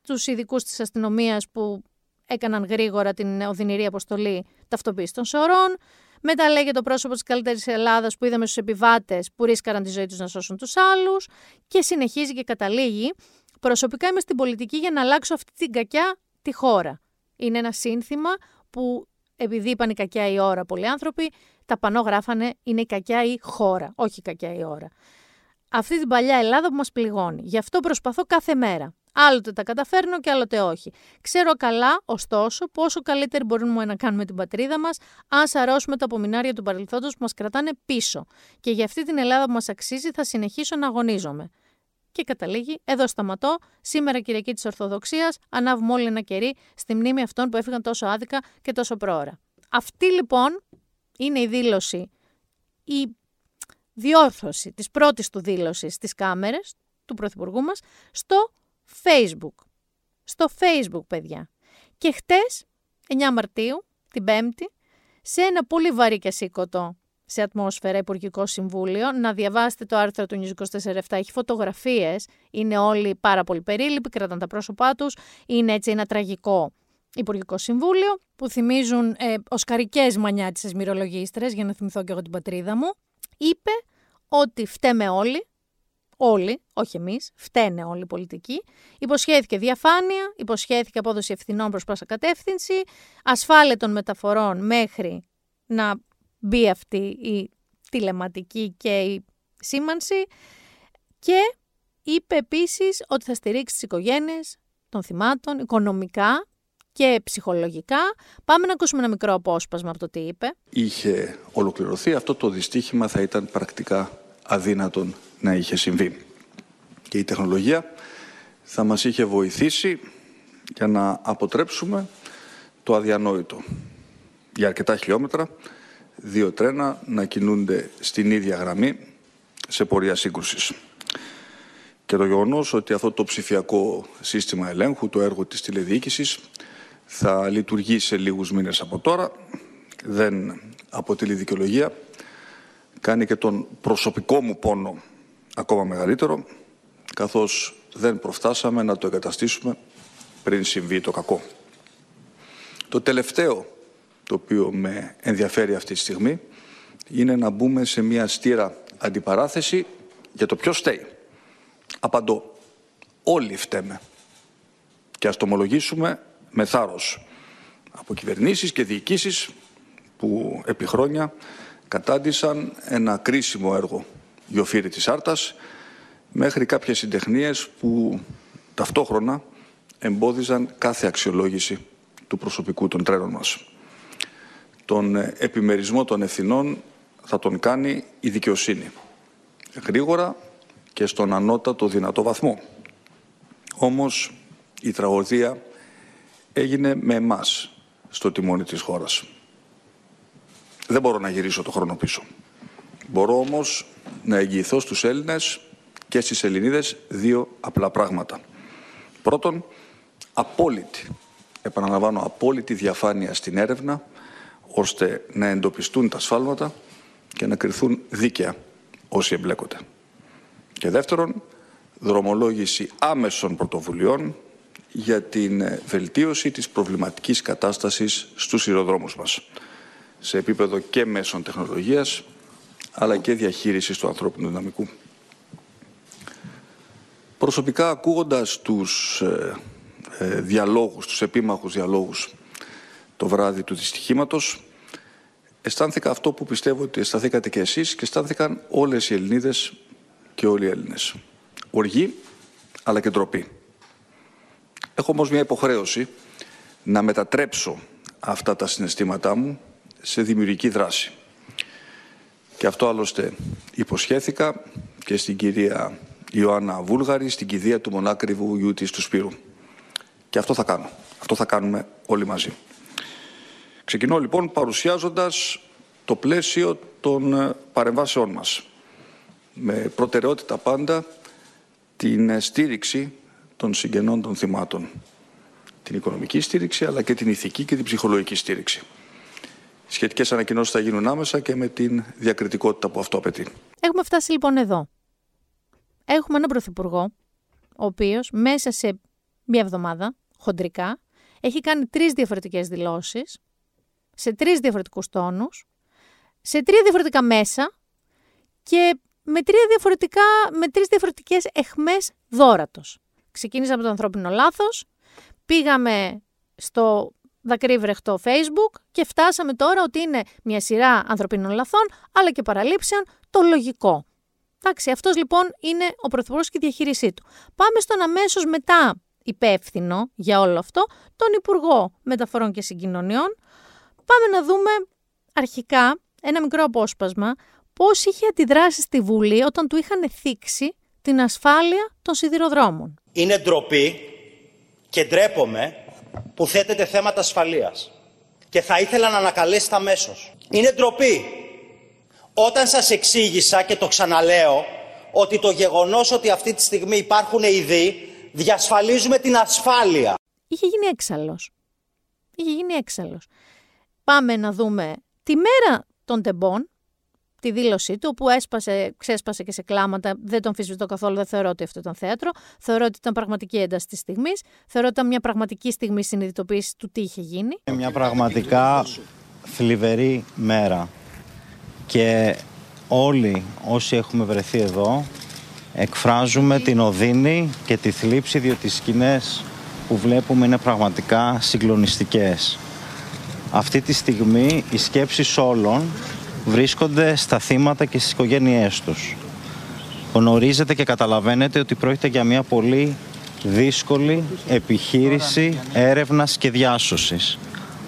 Speaker 1: τους ειδικούς της αστυνομίας που έκαναν γρήγορα την οδυνηρή αποστολή ταυτοποίηση των σωρών. Μετά λέγεται το πρόσωπος της καλύτερης Ελλάδας που είδαμε στους επιβάτες που ρίσκαραν τη ζωή τους να σώσουν τους άλλους. Και συνεχίζει και καταλήγει. Προσωπικά είμαι στην πολιτική για να αλλάξω αυτή την κακιά τη χώρα. Είναι ένα σύνθημα που επειδή είπαν η κακιά η ώρα πολλοί άνθρωποι, τα πανό γράφανε είναι η κακιά η χώρα, όχι η κακιά η ώρα. Αυτή την παλιά Ελλάδα που μας πληγώνει. Γι' αυτό προσπαθώ κάθε μέρα. Άλλοτε τα καταφέρνω και άλλοτε όχι. Ξέρω καλά, ωστόσο, πόσο καλύτερη μπορούμε να κάνουμε την πατρίδα μας, αν σαρώσουμε τα απομεινάρια του παρελθόντος που μας κρατάνε πίσω. Και για αυτή την Ελλάδα που μας αξίζει θα συνεχίσω να αγωνίζομαι. Και καταλήγει, εδώ σταματώ. Σήμερα, Κυριακή της Ορθοδοξίας, ανάβουμε όλοι ένα κερί στη μνήμη αυτών που έφυγαν τόσο άδικα και τόσο πρόωρα. Αυτή λοιπόν είναι η δήλωση, η διόρθωση της πρώτης του δήλωσης στις κάμερες του Πρωθυπουργού μας στο Facebook. Στο Facebook, παιδιά. Και χτες, 9 Μαρτίου, την Πέμπτη, σε ένα πολύ βαρύ και σήκωτο σε ατμόσφαιρα Υπουργικό Συμβούλιο, να διαβάσετε το άρθρο του News 24 Έχει φωτογραφίες, είναι όλοι πάρα πολύ περίληποι, κρατάνε τα πρόσωπά τους, είναι έτσι ένα τραγικό Υπουργικό Συμβούλιο, που θυμίζουν ε, οσκαρικές μανιάτισες μυρολογίστρες, για να θυμηθώ και εγώ την πατρίδα μου, είπε ότι φταίμε όλοι, όλοι, όχι εμείς, φταίνε όλοι οι πολιτικοί, υποσχέθηκε διαφάνεια, υποσχέθηκε απόδοση ευθυνών προς πάσα κατεύθυνση, ασφάλεια των μεταφορών μέχρι να μπει αυτή η τηλεματική και η σήμανση και είπε επίσης ότι θα στηρίξει τις οικογένειες των θυμάτων οικονομικά και ψυχολογικά. Πάμε να ακούσουμε ένα μικρό απόσπασμα από το τι είπε.
Speaker 5: Είχε ολοκληρωθεί, αυτό το δυστύχημα θα ήταν πρακτικά αδύνατον να είχε συμβεί. Και η τεχνολογία θα μας είχε βοηθήσει για να αποτρέψουμε το αδιανόητο. Για αρκετά χιλιόμετρα, δύο τρένα να κινούνται στην ίδια γραμμή σε πορεία σύγκρουσης. Και το γεγονός ότι αυτό το ψηφιακό σύστημα ελέγχου, το έργο της τηλεδιοίκησης, θα λειτουργήσει σε λίγους μήνες από τώρα. Δεν αποτελεί δικαιολογία. Κάνει και τον προσωπικό μου πόνο ακόμα μεγαλύτερο, καθώς δεν προφτάσαμε να το εγκαταστήσουμε πριν συμβεί το κακό. Το τελευταίο το οποίο με ενδιαφέρει αυτή τη στιγμή είναι να μπούμε σε μια στήρα αντιπαράθεση για το ποιος φταίει. Απαντώ. Όλοι φταίμε. Και ας το ομολογήσουμε με θάρρος από κυβερνήσεις και διοικήσεις που επί χρόνια κατάντησαν ένα κρίσιμο έργο γιοφύρι της Άρτας μέχρι κάποιες συντεχνίες που ταυτόχρονα εμπόδιζαν κάθε αξιολόγηση του προσωπικού των τρένων μας. Τον επιμερισμό των ευθυνών θα τον κάνει η δικαιοσύνη. Γρήγορα και στον ανώτατο δυνατό βαθμό. Όμως η τραγωδία έγινε με εμάς στο τιμόνι της χώρας. Δεν μπορώ να γυρίσω το χρόνο πίσω. Μπορώ όμως να εγγυηθώ στους Έλληνες και στις Ελληνίδες δύο απλά πράγματα. Πρώτον, απόλυτη, επαναλαμβάνω, απόλυτη διαφάνεια στην έρευνα, ώστε να εντοπιστούν τα σφάλματα και να κρυθούν δίκαια όσοι εμπλέκονται. Και δεύτερον, δρομολόγηση άμεσων πρωτοβουλειών για την βελτίωση της προβληματικής κατάστασης στους ηροδρόμους μας, σε επίπεδο και μέσων τεχνολογίας, αλλά και διαχείρισης του ανθρώπινου δυναμικού. Προσωπικά ακούγοντας τους ε, ε, διαλόγους, τους επίμαχους διαλόγους το βράδυ του δυστυχήματος, αισθάνθηκα αυτό που πιστεύω ότι αισθανθήκατε και εσείς και αισθάνθηκαν όλες οι Ελληνίδες και όλοι οι Έλληνες. Οργή, αλλά και ντροπή. Έχω όμως μια υποχρέωση να μετατρέψω αυτά τα συναισθήματά μου σε δημιουργική δράση. Και αυτό άλλωστε υποσχέθηκα και στην κυρία Ιωάννα Βούλγαρη, στην κηδεία του μονάκριβου γιού της του Σπύρου. Και αυτό θα κάνω. Αυτό θα κάνουμε όλοι μαζί. Ξεκινώ λοιπόν παρουσιάζοντας το πλαίσιο των ε, παρεμβάσεών μας. Με προτεραιότητα πάντα την ε, στήριξη των συγγενών των θυμάτων. Την οικονομική στήριξη αλλά και την ηθική και την ψυχολογική στήριξη. Σχετικές ανακοινώσεις θα γίνουν άμεσα και με την διακριτικότητα που αυτό απαιτεί.
Speaker 1: Έχουμε φτάσει λοιπόν εδώ. Έχουμε έναν πρωθυπουργό, ο οποίος μέσα σε μία εβδομάδα, χοντρικά, έχει κάνει τρεις διαφορετικές δηλώσεις, σε τρεις διαφορετικούς τόνους, σε τρία διαφορετικά μέσα και με, τρία διαφορετικά, με τρεις διαφορετικές εχμές δόρατος. Ξεκίνησα από το ανθρώπινο λάθος, πήγαμε στο δακρύβρεχτο facebook και φτάσαμε τώρα ότι είναι μια σειρά ανθρωπίνων λαθών αλλά και παραλήψεων το λογικό. Εντάξει, αυτός λοιπόν είναι ο Πρωθυπουργός και η διαχείρισή του. Πάμε στον αμέσως μετά υπεύθυνο για όλο αυτό, τον Υπουργό Μεταφορών και Συγκοινωνιών. Πάμε να δούμε αρχικά ένα μικρό απόσπασμα πώς είχε αντιδράσει στη Βουλή όταν του είχαν θίξει την ασφάλεια των σιδηροδρόμων.
Speaker 6: Είναι ντροπή και ντρέπομαι που θέτεται θέματα ασφαλείας. Και θα ήθελα να ανακαλέσετε αμέσως. Είναι ντροπή όταν σας εξήγησα και το ξαναλέω ότι το γεγονός ότι αυτή τη στιγμή υπάρχουν ειδοί διασφαλίζουμε την ασφάλεια.
Speaker 1: Είχε γίνει έξαλλος. Είχε γίνει έξαλλος. Πάμε να δούμε τη μέρα των τεμπών, τη δήλωσή του, που έσπασε, ξέσπασε και σε κλάματα. Δεν τον φυσβητώ καθόλου, δεν θεωρώ ότι αυτό ήταν θέατρο. Θεωρώ ότι ήταν πραγματική ένταση της στιγμής. Θεωρώ ότι ήταν μια πραγματική στιγμή συνειδητοποίησης του τι είχε γίνει.
Speaker 7: Μια πραγματικά θλιβερή μέρα και όλοι όσοι έχουμε βρεθεί εδώ εκφράζουμε την οδύνη και τη θλίψη διότι οι σκηνές που βλέπουμε είναι πραγματικά συγκλονιστικές. Αυτή τη στιγμή οι σκέψεις όλων βρίσκονται στα θύματα και στις οικογένειές τους. Γνωρίζετε και καταλαβαίνετε ότι πρόκειται για μια πολύ δύσκολη επιχείρηση έρευνας και διάσωσης.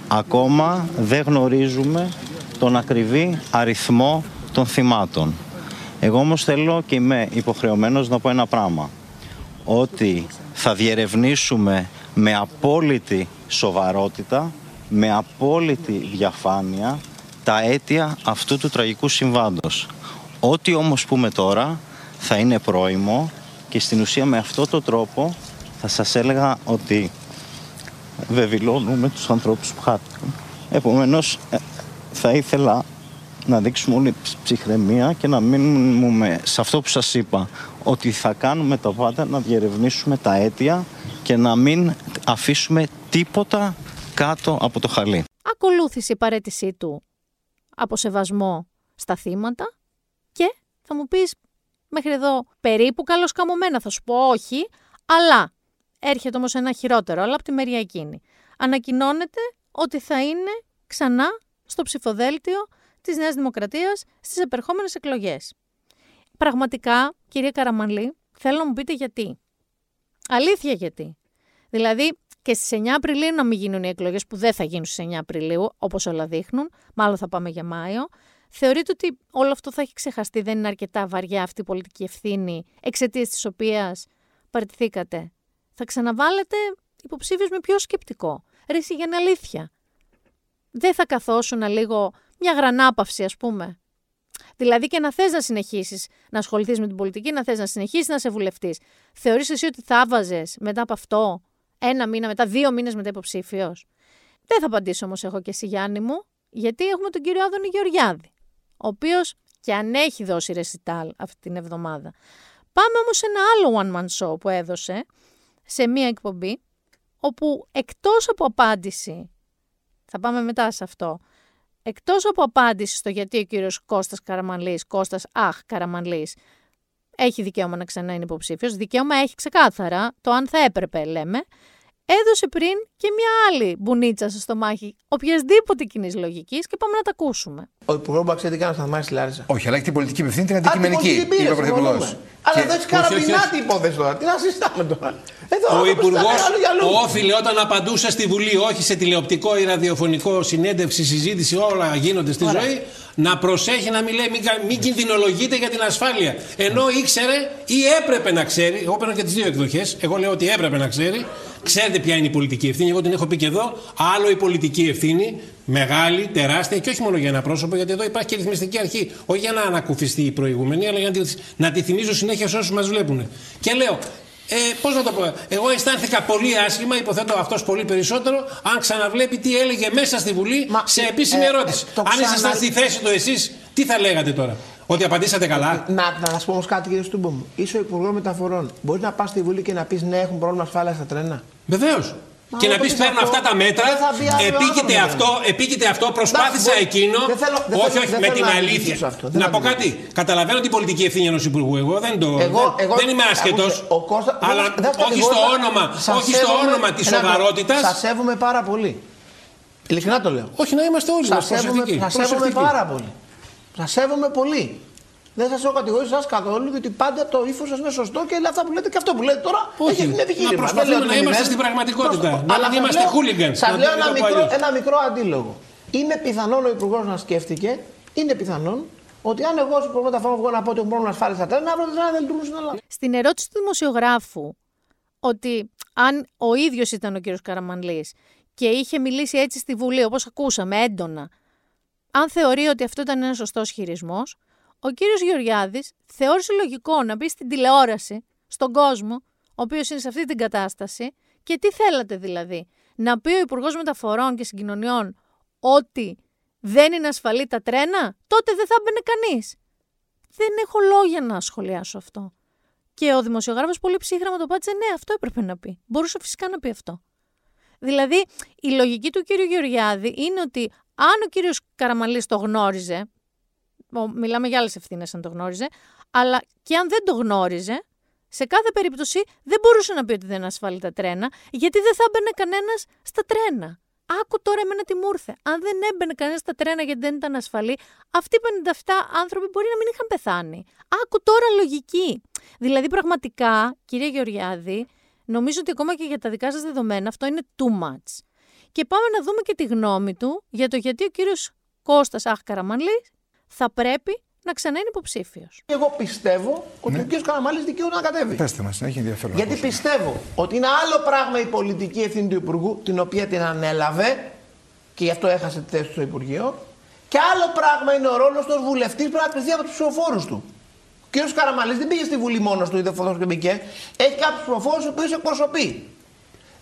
Speaker 7: Ακόμα δεν γνωρίζουμε τον ακριβή αριθμό των θυμάτων. Εγώ όμως θέλω και είμαι υποχρεωμένος να πω ένα πράγμα. Ότι θα διερευνήσουμε με απόλυτη σοβαρότητα, με απόλυτη διαφάνεια τα αίτια αυτού του τραγικού συμβάντος. Ό,τι όμως πούμε τώρα θα είναι πρόημο και στην ουσία με αυτό το τρόπο θα σας έλεγα ότι βεβηλώνουμε τους ανθρώπους που χάθηκαν. Επομένως ε, θα ήθελα να δείξουμε όλη ψυχραιμία και να μείνουμε σε αυτό που σας είπα ότι θα κάνουμε τα πάντα να διερευνήσουμε τα αίτια και να μην αφήσουμε τίποτα κάτω από το χαλί.
Speaker 1: Ακολούθησε η παρέτησή του από σεβασμό στα θύματα και θα μου πεις μέχρι εδώ περίπου καλώς καμωμένα θα σου πω όχι, αλλά έρχεται όμως ένα χειρότερο, αλλά από τη μεριά εκείνη. Ανακοινώνεται ότι θα είναι ξανά στο ψηφοδέλτιο της Νέας Δημοκρατίας στις επερχόμενες εκλογές. Πραγματικά, κυρία Καραμανλή, θέλω να μου πείτε γιατί. Αλήθεια γιατί. Δηλαδή, και στις 9 Απριλίου να μην γίνουν οι εκλογές που δεν θα γίνουν στις 9 Απριλίου, όπως όλα δείχνουν, μάλλον θα πάμε για Μάιο. Θεωρείτε ότι όλο αυτό θα έχει ξεχαστεί, δεν είναι αρκετά βαριά αυτή η πολιτική ευθύνη, εξαιτίας της οποίας παραιτηθήκατε; Θα ξαναβάλετε υποψήφιους με πιο σκεπτικό. Ρε, για αλήθεια δεν θα καθόσουν λίγο μια γρανάπαυση ας πούμε Δηλαδή και να θες να συνεχίσεις να ασχοληθείς με την πολιτική, να θες να συνεχίσεις να σε βουλευτής. Θεωρείς εσύ ότι θα βάζε μετά από αυτό ένα μήνα μετά, δύο μήνες μετά υποψήφιος. Δεν θα απαντήσω όμως εγώ και εσύ Γιάννη μου, γιατί έχουμε τον κύριο Άδωνη Γεωργιάδη, ο οποίος και αν έχει δώσει ρεσιτάλ αυτή την εβδομάδα. Πάμε όμως σε ένα άλλο one-man show που έδωσε σε μία εκπομπή, όπου εκτός από απάντηση, θα πάμε μετά σε αυτό, εκτός από απάντηση στο γιατί ο κύριος Κώστας Καραμανλής, Κώστας Αχ Καραμανλής, έχει δικαίωμα να ξανά είναι υποψήφιος, δικαίωμα έχει ξεκάθαρα, το αν θα έπρεπε λέμε, έδωσε πριν και μια άλλη μπουνίτσα στο στομάχι οποιασδήποτε κοινής λογικής και πάμε να τα ακούσουμε.
Speaker 8: Ο Υπουργός Μπαξέ τι κάνει, θα μάθει Λάρισα.
Speaker 9: Όχι, αλλά έχει την πολιτική ευθύνη την αντικειμενική. Είπε ο Πρωθυπουργός.
Speaker 8: Αλλά εδώ έχει καραπινάτη υπόθεση τώρα. Τι να συζητάμε τώρα.
Speaker 10: Εδώ, ο Υπουργός όφιλε όταν απαντούσε στη Βουλή, όχι σε τηλεοπτικό ή ραδιοφωνικό συνέντευξη, συζήτηση, όλα γίνονται στη Άρα. ζωή, να προσέχει να μην λέει, μην, μην κινδυνολογείτε για την ασφάλεια. Ενώ ήξερε ή έπρεπε να ξέρει, εγώ παίρνω και τις δύο εκδοχές, εγώ λέω ότι έπρεπε να ξέρει, Ξέρετε ποια είναι η πολιτική ευθύνη. Εγώ την έχω πει και εδώ. Άλλο η πολιτική ευθύνη, μεγάλη, τεράστια και όχι μόνο για ένα πρόσωπο, γιατί εδώ υπάρχει και ρυθμιστική αρχή. Όχι για να ανακουφιστεί η προηγούμενη, αλλά για να τη θυμίζω συνέχεια σε όσους μας βλέπουν. Και λέω, ε, Πώς να το πω, εγώ αισθάνθηκα πολύ άσχημα, υποθέτω αυτός πολύ περισσότερο, αν ξαναβλέπει τι έλεγε μέσα στη Βουλή Μα, σε επίσημη ε, ερώτηση. Ε, αν ήσασταν στη θέση του εσείς, τι θα λέγατε τώρα; Ότι απαντήσατε καλά.
Speaker 8: Να, να σας πω όμως κάτι, κύριε Στούμπομ. Είσαι ο Υπουργός Μεταφορών. Μπορείς να πας στη Βουλή και να πεις ναι, έχουν πρόβλημα ασφάλειας στα τρένα.
Speaker 10: Βεβαίως. Και να πεις παίρνω αυτά τα μέτρα, επίκειται αυτό, επίκειται αυτό, προσπάθησα εκείνο. όχι, όχι, με την αλήθεια. Να πω κάτι. Καταλαβαίνω την πολιτική ευθύνη ενός υπουργού. Εγώ δεν, το, δεν είμαι άσχετος. Αλλά όχι στο όνομα, όχι στο όνομα της σοβαρότητας.
Speaker 8: Σας σέβομαι πάρα πολύ. Ειλικρινά το λέω.
Speaker 10: Όχι, να είμαστε όλοι μας
Speaker 8: προσεκτικοί. Σας σέβομαι πάρα πολύ. Σα σέβομαι πολύ. Δεν σας έχω κατηγορήσει εσά καθόλου, διότι πάντα το ύφος σας είναι σωστό και αυτά που λέτε και αυτό που λέτε τώρα
Speaker 10: Όχι,
Speaker 8: έχει επιχείρημα.
Speaker 10: Να προσπαθούμε να είμαστε στην πραγματικότητα. Να μην είμαστε χούλιγκανς.
Speaker 8: Σας λέω ένα μικρό, ένα μικρό αντίλογο. Είναι πιθανόν ο Υπουργός να σκέφτηκε, είναι πιθανόν ότι αν εγώ σου μεταφορών βγω να πω ότι έχω πρόβλημα ασφάλεια στα τρένα, αύριο δεν δεν λειτουργούν στην Ελλάδα.
Speaker 1: Στην ερώτηση του δημοσιογράφου ότι αν ο ίδιος ήταν ο κ. Καραμανλής και είχε μιλήσει έτσι στη Βουλή, όπως ακούσαμε έντονα, αν θεωρεί ότι αυτό ήταν ένας σωστός χειρισμός, ο κύριος Γεωργιάδης θεώρησε λογικό να μπει στην τηλεόραση, στον κόσμο, ο οποίος είναι σε αυτή την κατάσταση, και τι θέλατε δηλαδή, να πει ο Υπουργός Μεταφορών και Συγκοινωνιών ότι δεν είναι ασφαλή τα τρένα, τότε δεν θα μπαινε κανείς. Δεν έχω λόγια να σχολιάσω αυτό. Και ο δημοσιογράφος πολύ ψύχραμα το πάτησε, ναι, αυτό έπρεπε να πει. Μπορούσε φυσικά να πει αυτό. Δηλαδή, η λογική του κύριου Γεωργιάδη είναι ότι αν ο κύριος Καραμαλής το γνώριζε, μιλάμε για άλλες ευθύνες αν το γνώριζε, αλλά και αν δεν το γνώριζε, σε κάθε περίπτωση δεν μπορούσε να πει ότι δεν είναι ασφαλή τα τρένα, γιατί δεν θα έμπαινε κανένας στα τρένα. Άκου τώρα εμένα τι μου ήρθε. Αν δεν έμπαινε κανένας στα τρένα γιατί δεν ήταν ασφαλή, αυτοί οι 57 άνθρωποι μπορεί να μην είχαν πεθάνει. Άκου τώρα λογική. Δηλαδή, πραγματικά, κυρία Γεωργιάδη, νομίζω ότι ακόμα και για τα δικά σας δεδομένα αυτό είναι too much. Και πάμε να δούμε και τη γνώμη του για το γιατί ο κύριος Κώστας Αχ θα πρέπει να ξανά είναι υποψήφιος.
Speaker 8: Εγώ πιστεύω ότι ναι. ο κ. Καραμαλής δικαιούται να κατέβει.
Speaker 9: Πετε μας, έχει ενδιαφέρον.
Speaker 8: Γιατί πιστεύω ότι είναι άλλο πράγμα η πολιτική ευθύνη του Υπουργού, την οποία την ανέλαβε και γι' αυτό έχασε τη θέση του στο Υπουργείο. Και άλλο πράγμα είναι ο ρόλος του βουλευτής που να κρυθεί από τους ψηφοφόρους του. Ο κ. Καραμαλής δεν πήγε στη Βουλή μόνος του, είδε φωτός και μπήκε. Έχει κάποιους ψηφοφόρους που εκπροσωπεί.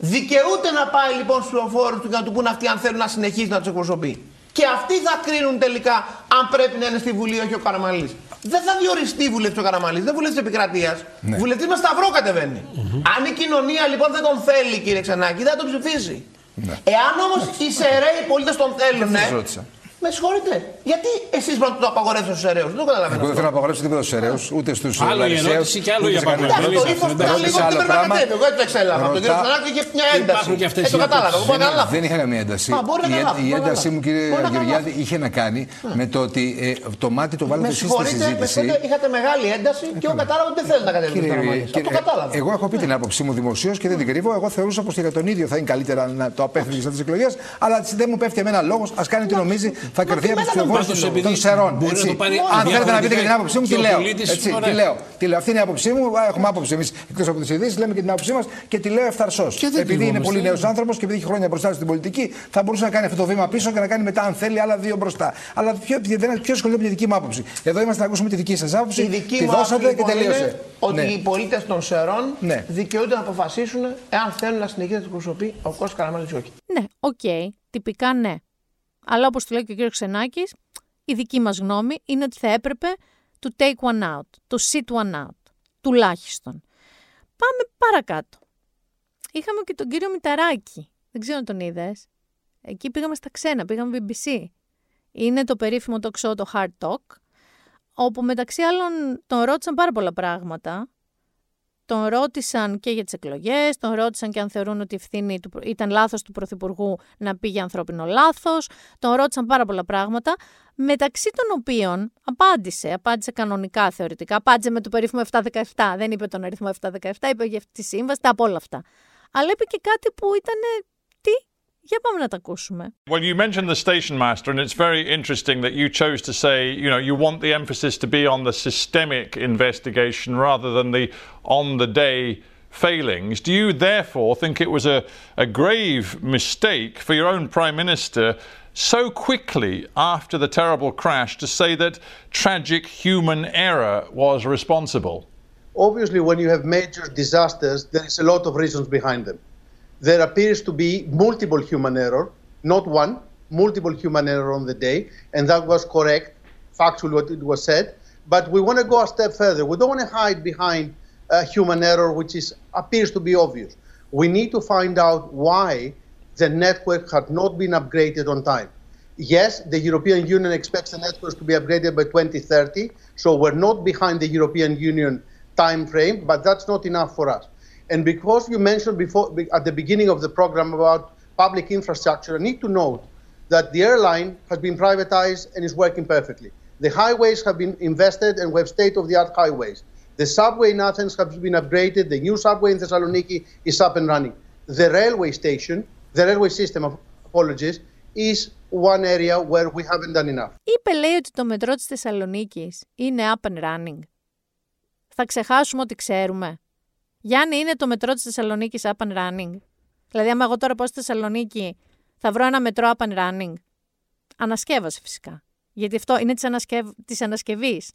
Speaker 8: Δικαιούται να πάει λοιπόν στους ψηφοφόρου του και να του πούν αυτοί αν θέλουν να συνεχίσει να τους εκπροσωπεί. Και αυτοί θα κρίνουν τελικά αν πρέπει να είναι στη Βουλή όχι ο Καραμαλής. Δεν θα διοριστεί βουλευτή ο Καραμαλής, δεν βουλευτή επικρατείας. Ναι. Βουλευτής με σταυρό κατεβαίνει. Αν η κοινωνία λοιπόν δεν τον θέλει, κύριε Ξανάκη, δεν θα τον ψηφίσει. Ναι. Εάν όμως οι σεραίοι πολίτες τον θέλουν. Με συγχωρείτε. Γιατί εσείς πρώτα το απαγορεύσετε στους αιρέου. Δεν το καταλαβαίνω.
Speaker 9: Εγώ δεν θέλω να απαγορεύσω τίποτα στους αιρέου, ούτε στους
Speaker 10: Άλλο η ερώτηση και άλλο η απαγορεύση.
Speaker 8: Το ύφος ήταν λίγο δεν πρέπει να κατέβει. Εγώ έτσι εξέλαβα. Το κύριο Ξανάκη είχε μια ένταση. Ε, το κατάλαβα.
Speaker 9: Δεν είχα καμία ένταση. Η έντασή μου, κύριε Γεωργιάδη, είχε να κάνει με το ότι ε, το μάτι το βάλετε εσείς στη συζήτηση.
Speaker 8: Είχατε μεγάλη ένταση και εγώ κατάλαβα ότι δεν θέλετε να κατέβει. Το κατάλαβα.
Speaker 9: Εγώ έχω πει την άποψή μου δημοσίως και δεν την κρύβω. Εγώ θεωρούσα πως για τον ίδιο θα είναι καλύτερα να το απέφυγε τις εκλογές. Αλλά δεν μου πέφτει εμένα λόγος, ας κάνει τι νομίζει, θα κερδίσει από του ψηφοφόρου των Σερών. Αν θέλετε να πείτε και την άποψή μου, τι λέω. Έτσι, τι λέω. Τι λέω. Αυτή είναι η άποψή μου. Έχουμε άποψη εμείς εκτός από τις ειδήσεις, λέμε και την άποψή μας και τη λέω ευθαρσώ. Επειδή είναι πολύ νέος άνθρωπος και επειδή έχει χρόνια μπροστά στην πολιτική, θα μπορούσε να κάνει αυτό το βήμα πίσω και να κάνει μετά, αν θέλει, άλλα δύο μπροστά. Αλλά ποιο, δεν ποιο ασχολείται με τη δική μου άποψη. Εδώ είμαστε να ακούσουμε τη δική σας άποψη. Η δική τη δώσατε και λοιπόν τελείωσε.
Speaker 11: Ότι ναι. οι πολίτες των Σερών ναι. δικαιούνται να αποφασίσουν εάν θέλουν να συνεχίσει να εκπροσωπεί ο Κώστας Καραμανλής ή όχι.
Speaker 1: Ναι, OK. Okay. Τυπικά ναι. Αλλά όπως το λέει και ο κύριος Ξενάκης, η δική μας γνώμη είναι ότι θα έπρεπε to take one out, to sit one out, τουλάχιστον. Πάμε παρακάτω. Είχαμε και τον κύριο Μηταράκη. Δεν ξέρω αν τον είδες. Εκεί πήγαμε στα ξένα, πήγαμε BBC. Είναι το περίφημο το show, το Hard Talk, όπου μεταξύ άλλων τον ρώτησαν πάρα πολλά πράγματα τον ρώτησαν και για τις εκλογές, τον ρώτησαν και αν θεωρούν ότι η ευθύνη του, ήταν λάθος του Πρωθυπουργού να πήγε ανθρώπινο λάθος, τον ρώτησαν πάρα πολλά πράγματα, μεταξύ των οποίων απάντησε, απάντησε κανονικά θεωρητικά, απάντησε με το περίφημο 717, δεν είπε τον αριθμό 717, είπε για αυτή τη σύμβαση, τα από όλα αυτά. Αλλά είπε και κάτι που ήταν, τι, Για πάμε να τα ακούσουμε.
Speaker 12: Well, you mentioned the station master, and it's very interesting that you chose to say, you know, you want the emphasis to be on the systemic investigation rather than the on the day failings. Do you therefore think it was a, a grave mistake for your own Prime Minister so quickly after the terrible crash to say that tragic human error was responsible?
Speaker 13: Obviously, when you have major disasters, there is a lot of reasons behind them there appears to be multiple human error, not one, multiple human error on the day, and that was correct, factually what it was said. But we want to go a step further. We don't want to hide behind uh, human error, which is appears to be obvious. We need to find out why the network had not been upgraded on time. Yes, the European Union expects the networks to be upgraded by 2030, so we're not behind the European Union time frame, but that's not enough for us. And because you mentioned before at the beginning of the program about public infrastructure, I need to note that the airline has been privatized and is working perfectly. The highways have been invested and we have state-of-the-art highways. The subway in Athens has been upgraded. The new subway in Thessaloniki is up and running. The railway station, the railway system, of apologies, is one area where we haven't done enough.
Speaker 1: Είπε λέει ότι το μετρό της Θεσσαλονίκης είναι up and running. Θα ξεχάσουμε ότι ξέρουμε. Γιάννη, είναι το μετρό της Θεσσαλονίκης up and running; Δηλαδή, άμα εγώ τώρα πάω στη Θεσσαλονίκη, θα βρω ένα μετρό up and running; Ανασκεύασε φυσικά. Γιατί αυτό είναι της ανασκευ... ανασκευής.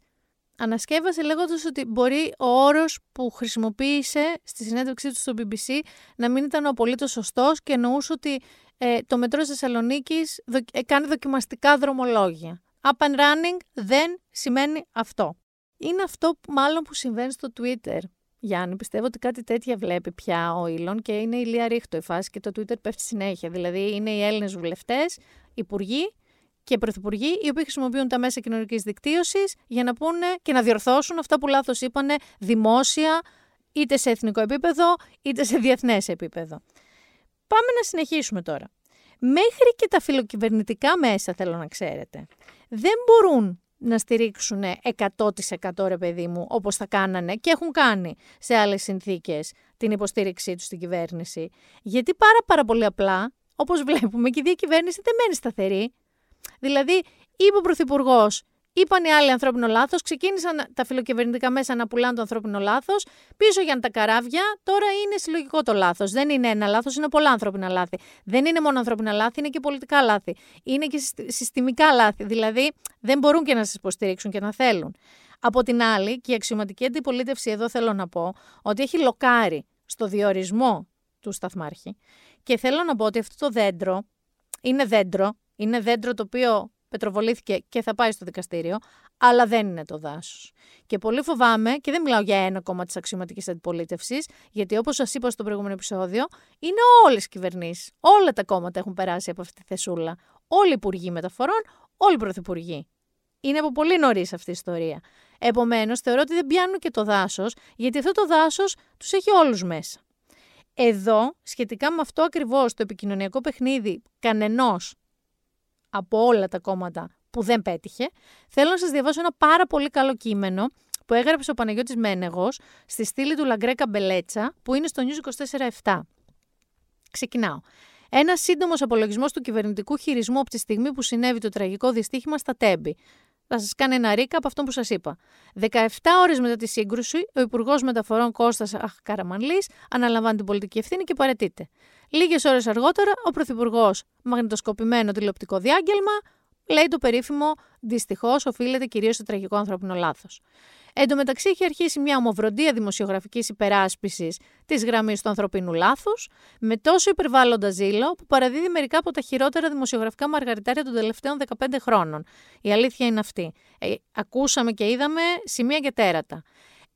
Speaker 1: Ανασκεύασε λέγοντας ότι μπορεί ο όρος που χρησιμοποίησε στη συνέντευξή του στο BBC να μην ήταν ο απολύτως σωστός και εννοούσε ότι ε, το μετρό της Θεσσαλονίκης δο... ε, κάνει δοκιμαστικά δρομολόγια. Up and running δεν σημαίνει αυτό. Είναι αυτό που, μάλλον που συμβαίνει στο Twitter. Γιάννη, πιστεύω ότι κάτι τέτοια βλέπει πια ο Ήλον και είναι η Λία Ρίχτο η φάση και το Twitter πέφτει συνέχεια. Δηλαδή είναι οι Έλληνες βουλευτές, υπουργοί και πρωθυπουργοί οι οποίοι χρησιμοποιούν τα μέσα κοινωνικής δικτύωσης για να πούνε και να διορθώσουν αυτά που λάθος είπανε δημόσια, είτε σε εθνικό επίπεδο, είτε σε διεθνές επίπεδο. Πάμε να συνεχίσουμε τώρα. Μέχρι και τα φιλοκυβερνητικά μέσα, θέλω να ξέρετε, δεν μπορούν να στηρίξουν 100% ρε παιδί μου, όπως θα κάνανε και έχουν κάνει σε άλλες συνθήκες την υποστήριξή τους στην κυβέρνηση. Γιατί πάρα πάρα πολύ απλά, όπως βλέπουμε και η διακυβέρνηση δεν μένει σταθερή. Δηλαδή, είπε ο Πρωθυπουργός Είπαν οι άλλοι ανθρώπινο λάθος, ξεκίνησαν τα φιλοκυβερνητικά μέσα να πουλάνε το ανθρώπινο λάθος. Πίσω για τα καράβια, τώρα είναι συλλογικό το λάθος. Δεν είναι ένα λάθος, είναι πολλά ανθρώπινα λάθη. Δεν είναι μόνο ανθρώπινα λάθη, είναι και πολιτικά λάθη. Είναι και συστημικά λάθη. Δηλαδή, δεν μπορούν και να σας υποστηρίξουν και να θέλουν. Από την άλλη, και η αξιωματική αντιπολίτευση εδώ θέλω να πω ότι έχει λοκάρει στο διορισμό του σταθμάρχη. Και θέλω να πω ότι αυτό το δέντρο είναι δέντρο, είναι δέντρο το οποίο πετροβολήθηκε και θα πάει στο δικαστήριο, αλλά δεν είναι το δάσος. Και πολύ φοβάμαι, και δεν μιλάω για ένα κόμμα της αξιωματικής αντιπολίτευσης, γιατί όπως σας είπα στο προηγούμενο επεισόδιο, είναι όλες οι κυβερνήσεις. Όλα τα κόμματα έχουν περάσει από αυτή τη θεσούλα. Όλοι οι υπουργοί μεταφορών, όλοι οι πρωθυπουργοί. Είναι από πολύ νωρίς αυτή η ιστορία. Επομένως, θεωρώ ότι δεν πιάνουν και το δάσος, γιατί αυτό το δάσος τους έχει όλους μέσα. Εδώ, σχετικά με αυτό ακριβώς το επικοινωνιακό παιχνίδι κανενός από όλα τα κόμματα που δεν πέτυχε, θέλω να σας διαβάσω ένα πάρα πολύ καλό κείμενο που έγραψε ο Παναγιώτης Μένεγος στη στήλη του Λαγκρέκα Μπελέτσα που είναι στο News 24-7. Ξεκινάω. Ένα σύντομος απολογισμός του κυβερνητικού χειρισμού από τη στιγμή που συνέβη το τραγικό δυστύχημα στα Τέμπη. Θα σας κάνει ένα ρίκα από αυτό που σας είπα. 17 ώρες μετά τη σύγκρουση, ο Υπουργός Μεταφορών Κώστας Καραμανλή αναλαμβάνει την πολιτική ευθύνη και παρετείται. Λίγες ώρες αργότερα, ο Πρωθυπουργός, μαγνητοσκοπημένο τηλεοπτικό διάγγελμα, λέει το περίφημο Δυστυχώς οφείλεται κυρίως στο τραγικό ανθρώπινο λάθος. Εν τω μεταξύ, έχει αρχίσει μια ομοβροντία δημοσιογραφικής υπεράσπισης της γραμμής του ανθρωπίνου λάθους, με τόσο υπερβάλλοντα ζήλο που παραδίδει μερικά από τα χειρότερα δημοσιογραφικά μαργαριτάρια των τελευταίων 15 χρόνων. Η αλήθεια είναι αυτή. Ε, ακούσαμε και είδαμε σημεία και τέρατα.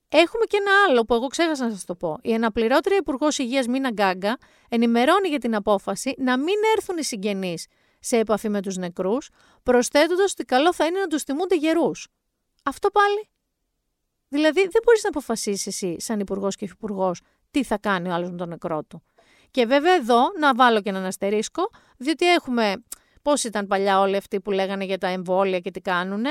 Speaker 1: Έχουμε και ένα άλλο που εγώ ξέχασα να σας το πω. Η αναπληρώτρια Υπουργός Υγείας Μίνα Γκάγκα ενημερώνει για την απόφαση να μην έρθουν οι συγγενείς σε επαφή με τους νεκρούς, προσθέτοντας ότι καλό θα είναι να τους τιμούνται γερούς. Αυτό πάλι Δηλαδή, δεν μπορείς να αποφασίσεις εσύ, σαν υπουργός και υφυπουργός, τι θα κάνει ο άλλος με τον νεκρό του. Και βέβαια εδώ να βάλω και έναν αστερίσκο, διότι έχουμε. Πώς ήταν παλιά όλοι αυτοί που λέγανε για τα εμβόλια και τι κάνουνε.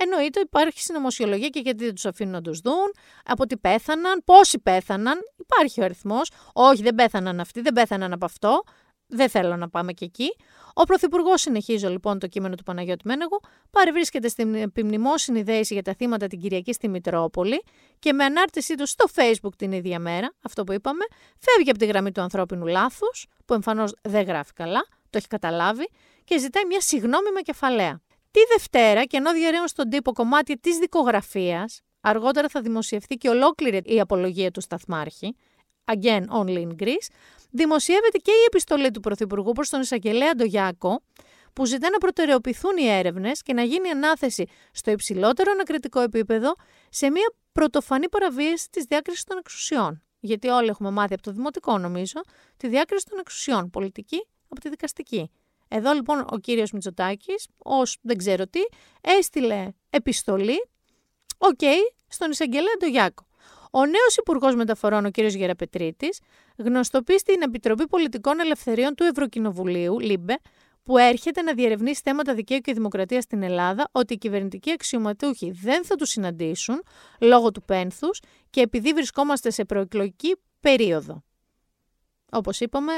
Speaker 1: Εννοείται υπάρχει συνωμοσιολογία και γιατί δεν τους αφήνουν να τους δουν, από τι πέθαναν, πόσοι πέθαναν. Υπάρχει ο αριθμός. Όχι, δεν πέθαναν αυτοί, δεν πέθαναν από αυτό. Δεν θέλω να πάμε και εκεί. Ο Πρωθυπουργός, συνεχίζω λοιπόν το κείμενο του Παναγιώτη Μένεγου, παρευρίσκεται στην επιμνημόσυνη δέηση για τα θύματα την Κυριακή στη Μητρόπολη και με ανάρτησή του στο Facebook την ίδια μέρα, αυτό που είπαμε, φεύγει από τη γραμμή του ανθρώπινου λάθους, που εμφανώς δεν γράφει καλά, το έχει καταλάβει, και ζητάει μια συγνώμη με κεφαλαία. Τη Δευτέρα, και ενώ διαρρέουν στον τύπο κομμάτι της δικογραφίας, αργότερα θα δημοσιευθεί και ολόκληρη η απολογία του Σταθμάρχη, again only in Greece, δημοσιεύεται και η επιστολή του Πρωθυπουργού προς τον εισαγγελέα Ντογιάκο, που ζητά να προτεραιοποιηθούν οι έρευνες και να γίνει ανάθεση στο υψηλότερο ανακριτικό επίπεδο σε μια πρωτοφανή παραβίαση της διάκρισης των εξουσιών. Γιατί όλοι έχουμε μάθει από το δημοτικό, νομίζω, τη διάκριση των εξουσιών, πολιτική από τη δικαστική. Εδώ λοιπόν ο κύριος Μητσοτάκης, ως δεν ξέρω τι, έστειλε επιστολή, οκ, στον εισαγγελέα Ντογιάκο. Ο νέος Υπουργός Μεταφορών, ο κ. Γεραπετρίτης, γνωστοποιεί στην Επιτροπή Πολιτικών Ελευθεριών του Ευρωκοινοβουλίου, LIBE, που έρχεται να διερευνήσει θέματα δικαίου και δημοκρατίας στην Ελλάδα, ότι οι κυβερνητικοί αξιωματούχοι δεν θα τους συναντήσουν λόγω του πένθους και επειδή βρισκόμαστε σε προεκλογική περίοδο. Όπως είπαμε,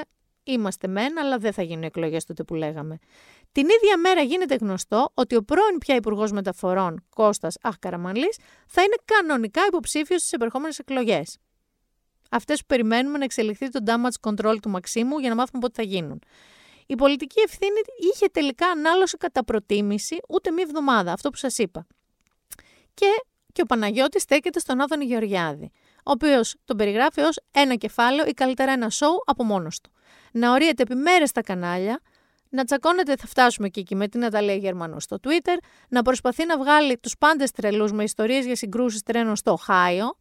Speaker 1: είμαστε μεν, αλλά δεν θα γίνουν εκλογές τότε που λέγαμε. Την ίδια μέρα γίνεται γνωστό ότι ο πρώην πια Υπουργός Μεταφορών Κώστας Αχκαραμανλής θα είναι κανονικά υποψήφιος στις επερχόμενες εκλογές. Αυτές που περιμένουμε να εξελιχθεί το damage control του Μαξίμου για να μάθουμε πότε θα γίνουν. Η πολιτική ευθύνη είχε τελικά ανάλωση κατά προτίμηση ούτε μία εβδομάδα, αυτό που σας είπα. Και, και ο Παναγιώτης στέκεται στον Άδωνη Γεωργιάδη, ο οποίος τον περιγράφει ως ένα κεφάλαιο ή καλύτερα ένα σοου από μόνος του. Να ορίεται επί μέρε στα κανάλια, να τσακώνεται, θα φτάσουμε και εκεί με την Ναταλία Γερμανού στο Twitter, να προσπαθεί να βγάλει τους πάντες τρελούς με ιστορίες για συγκρούσεις τρένων στο Οχάιο,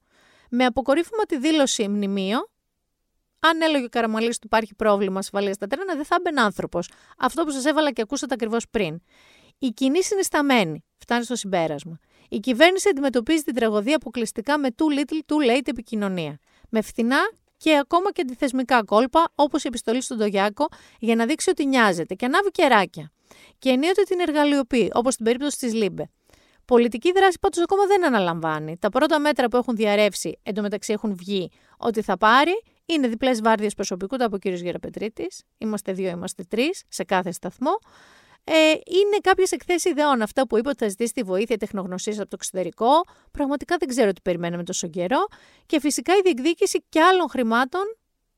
Speaker 1: με αποκορύφωμα τη δήλωση μνημείο. Αν έλεγε ο Καραμαλής του υπάρχει πρόβλημα ασφαλεία στα τρένα, δεν θα έμπαινε άνθρωπος. Αυτό που σας έβαλα και ακούσατε ακριβώς πριν. Η κοινή συνισταμένη, φτάνει στο συμπέρασμα. Η κυβέρνηση αντιμετωπίζει την τραγωδία αποκλειστικά με too little, too late επικοινωνία. Με φθηνά και ακόμα και αντιθεσμικά κόλπα, όπως η επιστολή στον Ντογιάκο, για να δείξει ότι νοιάζεται και ανάβει κεράκια. Και ενίοτε την εργαλειοποιεί, όπως στην περίπτωση της LIBE. Πολιτική δράση πάντως ακόμα δεν αναλαμβάνει. Τα πρώτα μέτρα που έχουν διαρρεύσει, εντωμεταξύ έχουν βγει ότι θα πάρει, είναι διπλές βάρδιες προσωπικού, το από ο κ. Γεραπετρίτη. Είμαστε δύο, είμαστε τρεις σε κάθε σταθμό. Ε, είναι κάποιες εκθέσεις ιδεών. Αυτά που είπε ότι θα ζητήσει τη βοήθεια τεχνογνωσίας από το εξωτερικό. Πραγματικά δεν ξέρω τι περιμένουμε τόσο καιρό. Και φυσικά η διεκδίκηση και άλλων χρημάτων